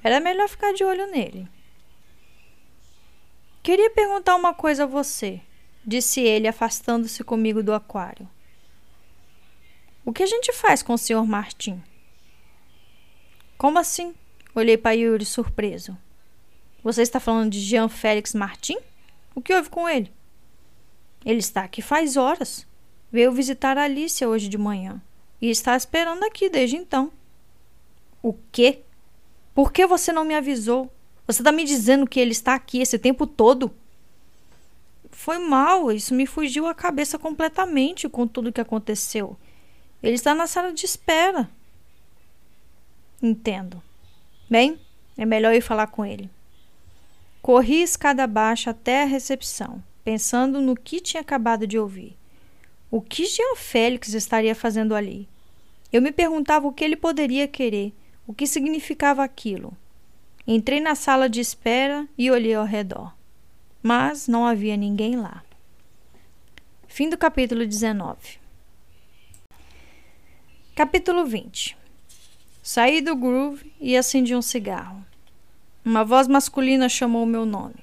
A: Era melhor ficar de olho nele. Queria perguntar uma coisa a você, disse ele, afastando-se comigo do aquário. O que a gente faz com o Sr. Martin? Como assim? Olhei para Yuri surpreso. Você está falando de Jean Félix Martin? O que houve com ele? Ele está aqui faz horas. Veio visitar Alicia hoje de manhã e está esperando aqui desde então. O quê? Por que você não me avisou? Você está me dizendo que ele está aqui esse tempo todo? Foi mal, isso me fugiu a cabeça completamente com tudo que aconteceu. Ele está na sala de espera. Entendo. Bem, é melhor ir falar com ele. Corri escada abaixo até a recepção, pensando no que tinha acabado de ouvir. O que Jean Félix estaria fazendo ali? Eu me perguntava o que ele poderia querer, o que significava aquilo. Entrei na sala de espera e olhei ao redor. Mas não havia ninguém lá. Fim do capítulo 19. Capítulo 20. Saí do groove e acendi um cigarro. Uma voz masculina chamou meu nome.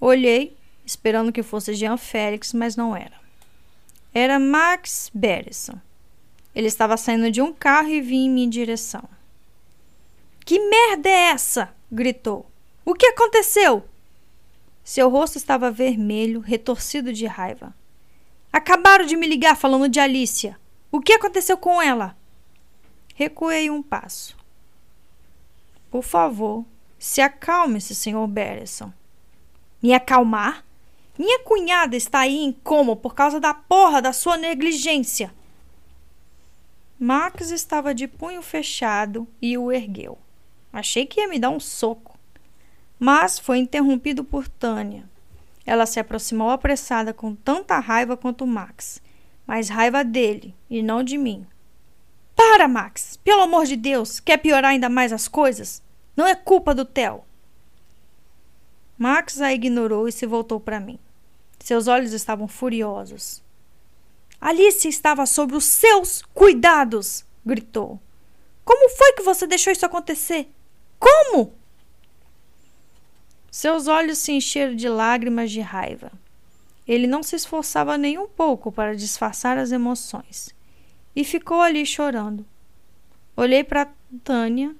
A: Olhei, esperando que fosse Jean Félix, mas não era. Era Max Berison. Ele estava saindo de um carro e vinha em minha direção. Que merda é essa? gritou. O que aconteceu? Seu rosto estava vermelho, retorcido de raiva. Acabaram de me ligar falando de Alicia. O que aconteceu com ela? Recuei um passo. Por favor, se acalme-se, Sr. Berison. Me acalmar? Minha cunhada está aí em coma por causa da porra da sua negligência. Max estava de punho fechado e o ergueu. Achei que ia me dar um soco. Mas foi interrompido por Tânia. Ela se aproximou apressada com tanta raiva quanto Max, mas raiva dele e não de mim. Para, Max! Pelo amor de Deus, quer piorar ainda mais as coisas? Não é culpa do Theo. Max a ignorou e se voltou para mim. Seus olhos estavam furiosos. Alice estava sob os seus cuidados! gritou. Como foi que você deixou isso acontecer? Como? Seus olhos se encheram de lágrimas de raiva. Ele não se esforçava nem um pouco para disfarçar as emoções e ficou ali chorando. Olhei para Tânia.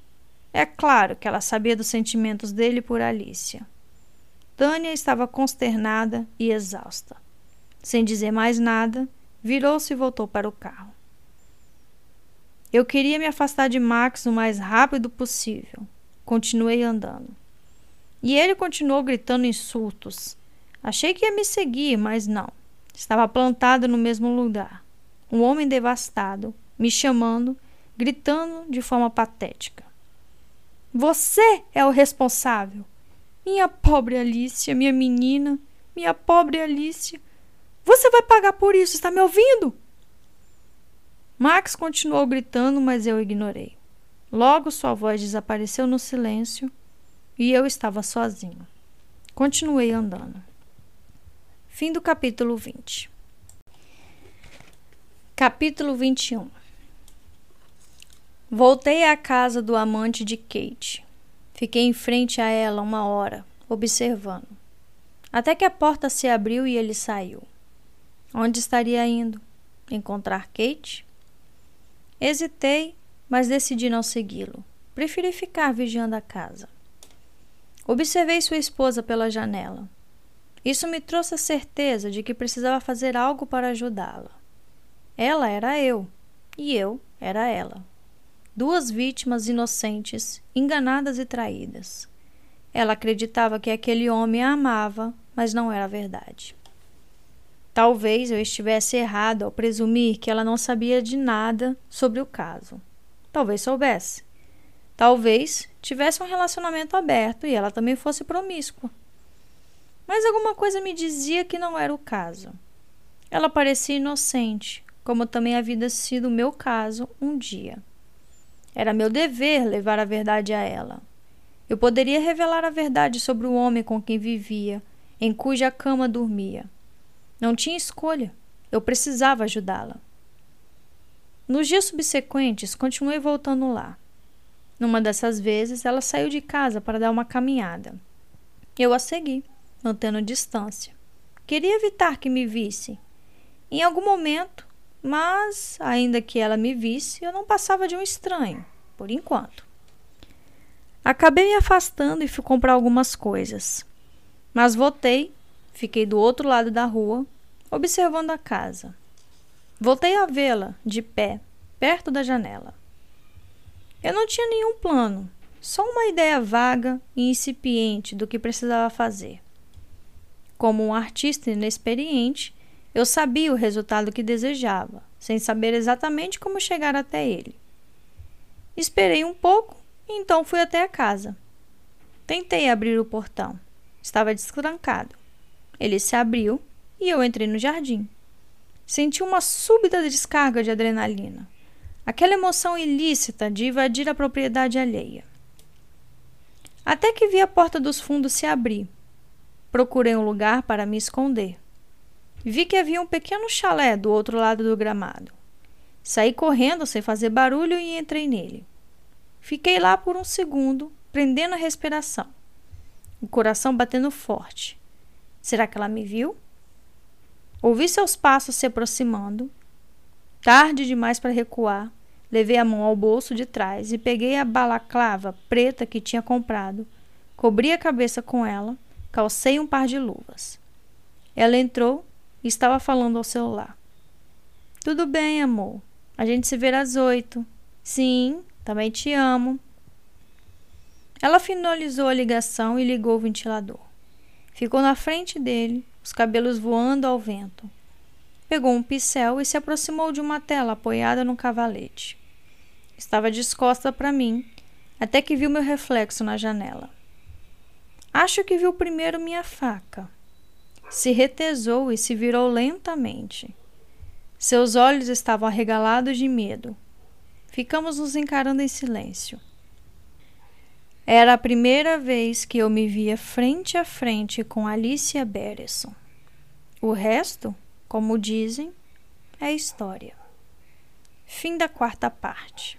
A: É claro que ela sabia dos sentimentos dele por Alicia. Tânia estava consternada e exausta. Sem dizer mais nada, virou-se e voltou para o carro. Eu queria me afastar de Max o mais rápido possível. Continuei andando. E ele continuou gritando insultos. Achei que ia me seguir, mas não. Estava plantado no mesmo lugar. Um homem devastado, me chamando, gritando de forma patética. Você é o responsável. Minha pobre Alicia, minha menina, minha pobre Alicia. Você vai pagar por isso, está me ouvindo? Max continuou gritando, mas eu ignorei. Logo sua voz desapareceu no silêncio e eu estava sozinho. Continuei andando. Fim do capítulo 20. Capítulo 21 Voltei à casa do amante de Kate. Fiquei em frente a ela uma hora, observando. Até que a porta se abriu e ele saiu. Onde estaria indo? Encontrar Kate? Hesitei, mas decidi não segui-lo. Preferi ficar vigiando a casa. Observei sua esposa pela janela. Isso me trouxe a certeza de que precisava fazer algo para ajudá-la. Ela era eu, e eu era ela duas vítimas inocentes, enganadas e traídas. Ela acreditava que aquele homem a amava, mas não era verdade. Talvez eu estivesse errado ao presumir que ela não sabia de nada sobre o caso. Talvez soubesse. Talvez tivesse um relacionamento aberto e ela também fosse promíscua. Mas alguma coisa me dizia que não era o caso. Ela parecia inocente, como também havia sido o meu caso um dia. Era meu dever levar a verdade a ela. Eu poderia revelar a verdade sobre o homem com quem vivia, em cuja cama dormia. Não tinha escolha. Eu precisava ajudá-la. Nos dias subsequentes, continuei voltando lá. Numa dessas vezes, ela saiu de casa para dar uma caminhada. Eu a segui, mantendo distância. Queria evitar que me visse. Em algum momento, mas, ainda que ela me visse, eu não passava de um estranho, por enquanto. Acabei me afastando e fui comprar algumas coisas. Mas voltei, fiquei do outro lado da rua, observando a casa. Voltei a vê-la, de pé, perto da janela. Eu não tinha nenhum plano, só uma ideia vaga e incipiente do que precisava fazer. Como um artista inexperiente, eu sabia o resultado que desejava, sem saber exatamente como chegar até ele. Esperei um pouco e então fui até a casa. Tentei abrir o portão. Estava destrancado. Ele se abriu e eu entrei no jardim. Senti uma súbita descarga de adrenalina, aquela emoção ilícita de invadir a propriedade alheia. Até que vi a porta dos fundos se abrir. Procurei um lugar para me esconder. Vi que havia um pequeno chalé do outro lado do gramado. Saí correndo sem fazer barulho e entrei nele. Fiquei lá por um segundo, prendendo a respiração, o coração batendo forte. Será que ela me viu? Ouvi seus passos se aproximando. Tarde demais para recuar, levei a mão ao bolso de trás e peguei a balaclava preta que tinha comprado, cobri a cabeça com ela, calcei um par de luvas. Ela entrou estava falando ao celular. Tudo bem, amor. A gente se vê às oito. Sim, também te amo. Ela finalizou a ligação e ligou o ventilador. Ficou na frente dele, os cabelos voando ao vento. Pegou um pincel e se aproximou de uma tela apoiada no cavalete. Estava discosta para mim, até que viu meu reflexo na janela. Acho que viu primeiro minha faca se retesou e se virou lentamente. Seus olhos estavam arregalados de medo. Ficamos nos encarando em silêncio. Era a primeira vez que eu me via frente a frente com Alicia Beresson. O resto, como dizem, é história. Fim da quarta parte.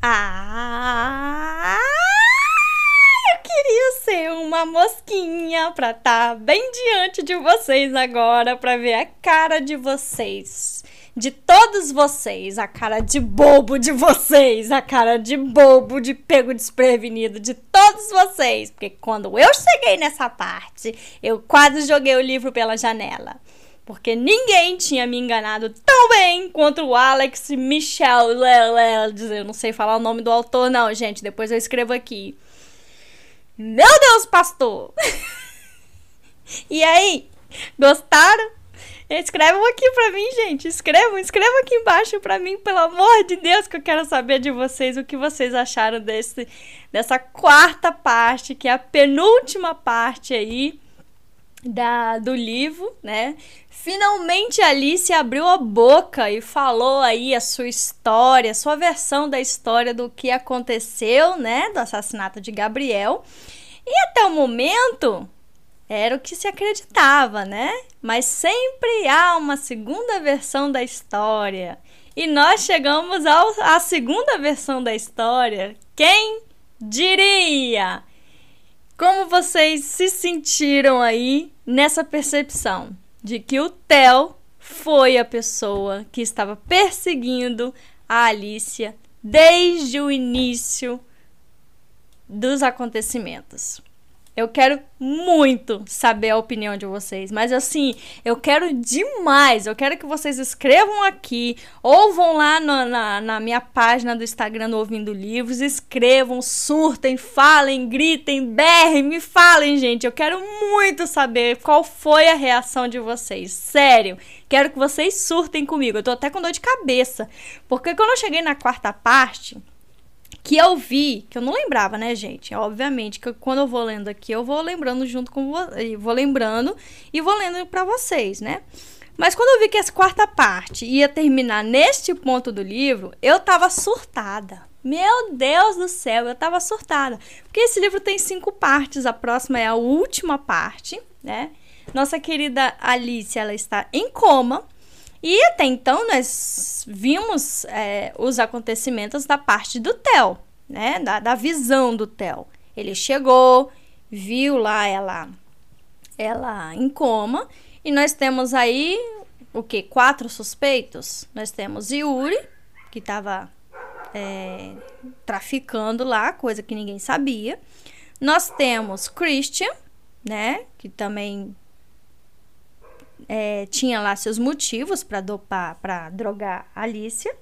A: Ah! Queria ser uma mosquinha pra estar tá bem diante de vocês agora, pra ver a cara de vocês. De todos vocês, a cara de bobo de vocês, a cara de bobo, de pego desprevenido de todos vocês. Porque quando eu cheguei nessa parte, eu quase joguei o livro pela janela porque ninguém tinha me enganado tão bem quanto o Alex Michel. Eu não sei falar o nome do autor, não, gente. Depois eu escrevo aqui. Meu Deus, pastor! e aí, gostaram? Escrevam aqui pra mim, gente. Escrevam, escrevam aqui embaixo pra mim, pelo amor de Deus, que eu quero saber de vocês o que vocês acharam desse, dessa quarta parte, que é a penúltima parte aí da, do livro, né? Finalmente Alice abriu a boca e falou aí a sua história, a sua versão da história do que aconteceu, né? Do assassinato de Gabriel. E até o momento, era o que se acreditava, né? Mas sempre há uma segunda versão da história. E nós chegamos ao, à segunda versão da história. Quem diria? Como vocês se sentiram aí nessa percepção de que o Theo foi a pessoa que estava perseguindo a Alicia desde o início dos acontecimentos? Eu quero muito saber a opinião de vocês, mas assim, eu quero demais. Eu quero que vocês escrevam aqui ou vão lá no, na, na minha página do Instagram do Ouvindo Livros, escrevam, surtem, falem, gritem, berrem, me falem, gente. Eu quero muito saber qual foi a reação de vocês. Sério, quero que vocês surtem comigo. Eu tô até com dor de cabeça, porque quando eu cheguei na quarta parte que eu vi, que eu não lembrava, né, gente? Obviamente que quando eu vou lendo aqui, eu vou lembrando junto com vou lembrando e vou lendo para vocês, né? Mas quando eu vi que essa quarta parte ia terminar neste ponto do livro, eu tava surtada. Meu Deus do céu, eu tava surtada. Porque esse livro tem cinco partes, a próxima é a última parte, né? Nossa querida Alice, ela está em coma. E até então nós vimos é, os acontecimentos da parte do Theo, né? Da, da visão do Theo. Ele chegou, viu lá ela, ela em coma, e nós temos aí o que? Quatro suspeitos. Nós temos Yuri, que estava é, traficando lá, coisa que ninguém sabia. Nós temos Christian, né? Que também é, tinha lá seus motivos para dopar, para drogar Alicia.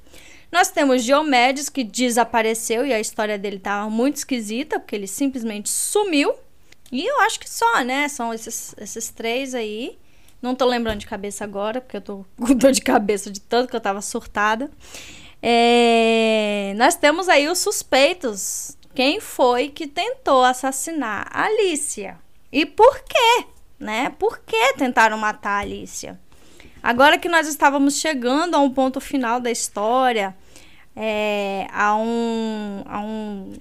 A: Nós temos Diomedes, que desapareceu e a história dele estava muito esquisita, porque ele simplesmente sumiu. E eu acho que só, né? São esses, esses três aí. Não tô lembrando de cabeça agora, porque eu tô com dor de cabeça de tanto que eu tava surtada. É, nós temos aí os suspeitos. Quem foi que tentou assassinar Alicia? E por quê? Né? Por que tentaram matar a Alicia? Agora que nós estávamos chegando a um ponto final da história, é, a um, a um,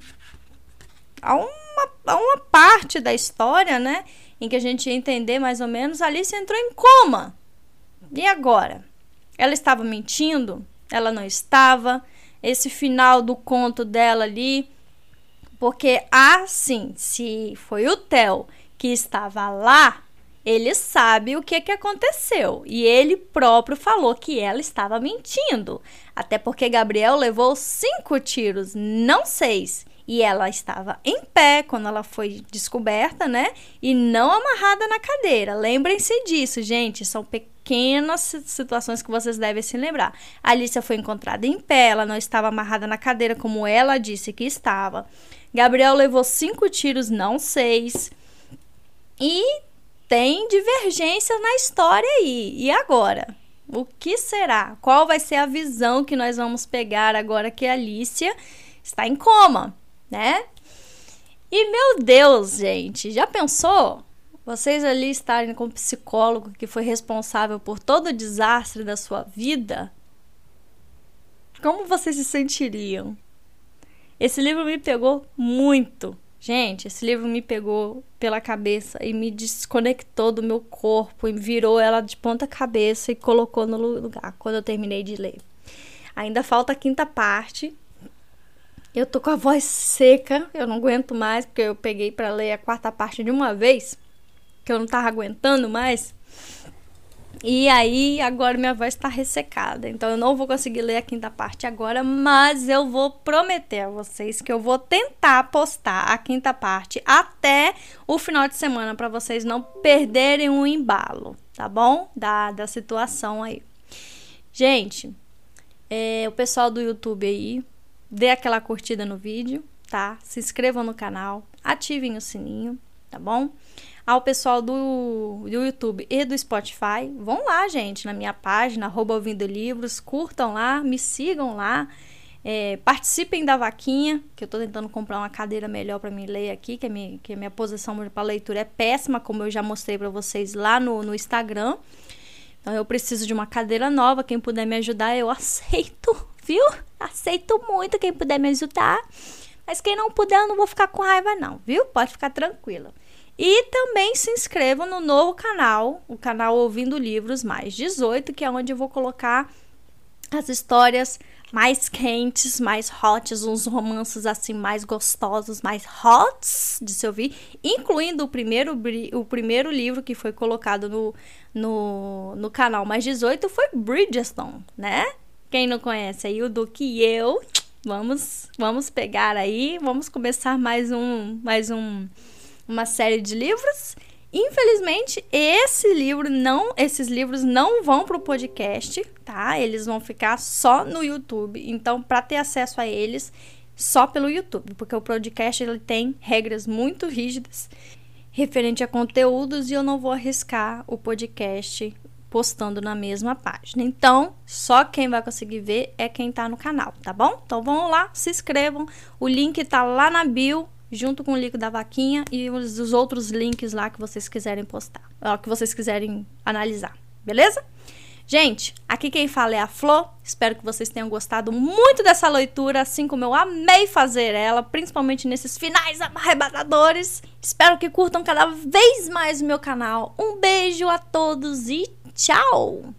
A: a uma, a uma parte da história, né? Em que a gente ia entender mais ou menos, a Alice entrou em coma. E agora? Ela estava mentindo? Ela não estava? Esse final do conto dela ali, porque assim, se foi o Theo que estava lá, ele sabe o que, que aconteceu e ele próprio falou que ela estava mentindo. Até porque Gabriel levou cinco tiros, não seis. E ela estava em pé quando ela foi descoberta, né? E não amarrada na cadeira. Lembrem-se disso, gente. São pequenas situações que vocês devem se lembrar. A Alicia foi encontrada em pé, ela não estava amarrada na cadeira como ela disse que estava. Gabriel levou cinco tiros, não seis. E tem divergência na história aí. E agora? O que será? Qual vai ser a visão que nós vamos pegar agora que a Alicia está em coma, né? E meu Deus, gente, já pensou? Vocês ali estarem com um psicólogo que foi responsável por todo o desastre da sua vida? Como vocês se sentiriam? Esse livro me pegou muito. Gente, esse livro me pegou pela cabeça e me desconectou do meu corpo e virou ela de ponta cabeça e colocou no lugar quando eu terminei de ler. Ainda falta a quinta parte. Eu tô com a voz seca, eu não aguento mais porque eu peguei para ler a quarta parte de uma vez, que eu não tava aguentando mais. E aí, agora minha voz está ressecada. Então, eu não vou conseguir ler a quinta parte agora, mas eu vou prometer a vocês que eu vou tentar postar a quinta parte até o final de semana, para vocês não perderem o embalo, tá bom? Da, da situação aí. Gente, é, o pessoal do YouTube aí, dê aquela curtida no vídeo, tá? Se inscrevam no canal, ativem o sininho, tá bom? Ao pessoal do, do YouTube e do Spotify, vão lá, gente, na minha página, arroba ouvindo livros, curtam lá, me sigam lá. É, participem da vaquinha, que eu tô tentando comprar uma cadeira melhor para me ler aqui, que a minha, que a minha posição para leitura é péssima, como eu já mostrei para vocês lá no, no Instagram. Então eu preciso de uma cadeira nova, quem puder me ajudar, eu aceito, viu? Aceito muito quem puder me ajudar. Mas quem não puder, eu não vou ficar com raiva não, viu? Pode ficar tranquila. E também se inscrevam no novo canal, o canal Ouvindo Livros Mais 18, que é onde eu vou colocar as histórias mais quentes, mais hots, uns romances assim mais gostosos, mais hots de se ouvir, incluindo o primeiro, o primeiro livro que foi colocado no, no, no canal Mais 18 foi Bridgestone, né? Quem não conhece aí o Duque e eu, vamos, vamos pegar aí, vamos começar mais um, mais um, uma série de livros. Infelizmente, esse livro não, esses livros não vão para o podcast, tá? Eles vão ficar só no YouTube. Então, para ter acesso a eles, só pelo YouTube, porque o podcast ele tem regras muito rígidas referente a conteúdos e eu não vou arriscar o podcast postando na mesma página. Então, só quem vai conseguir ver é quem tá no canal, tá bom? Então vamos lá, se inscrevam. O link tá lá na bio junto com o link da vaquinha e os, os outros links lá que vocês quiserem postar, ó, que vocês quiserem analisar, beleza? Gente, aqui quem fala é a Flor. Espero que vocês tenham gostado muito dessa leitura, assim como eu amei fazer ela, principalmente nesses finais arrebatadores. Espero que curtam cada vez mais o meu canal. Um beijo a todos e tchau!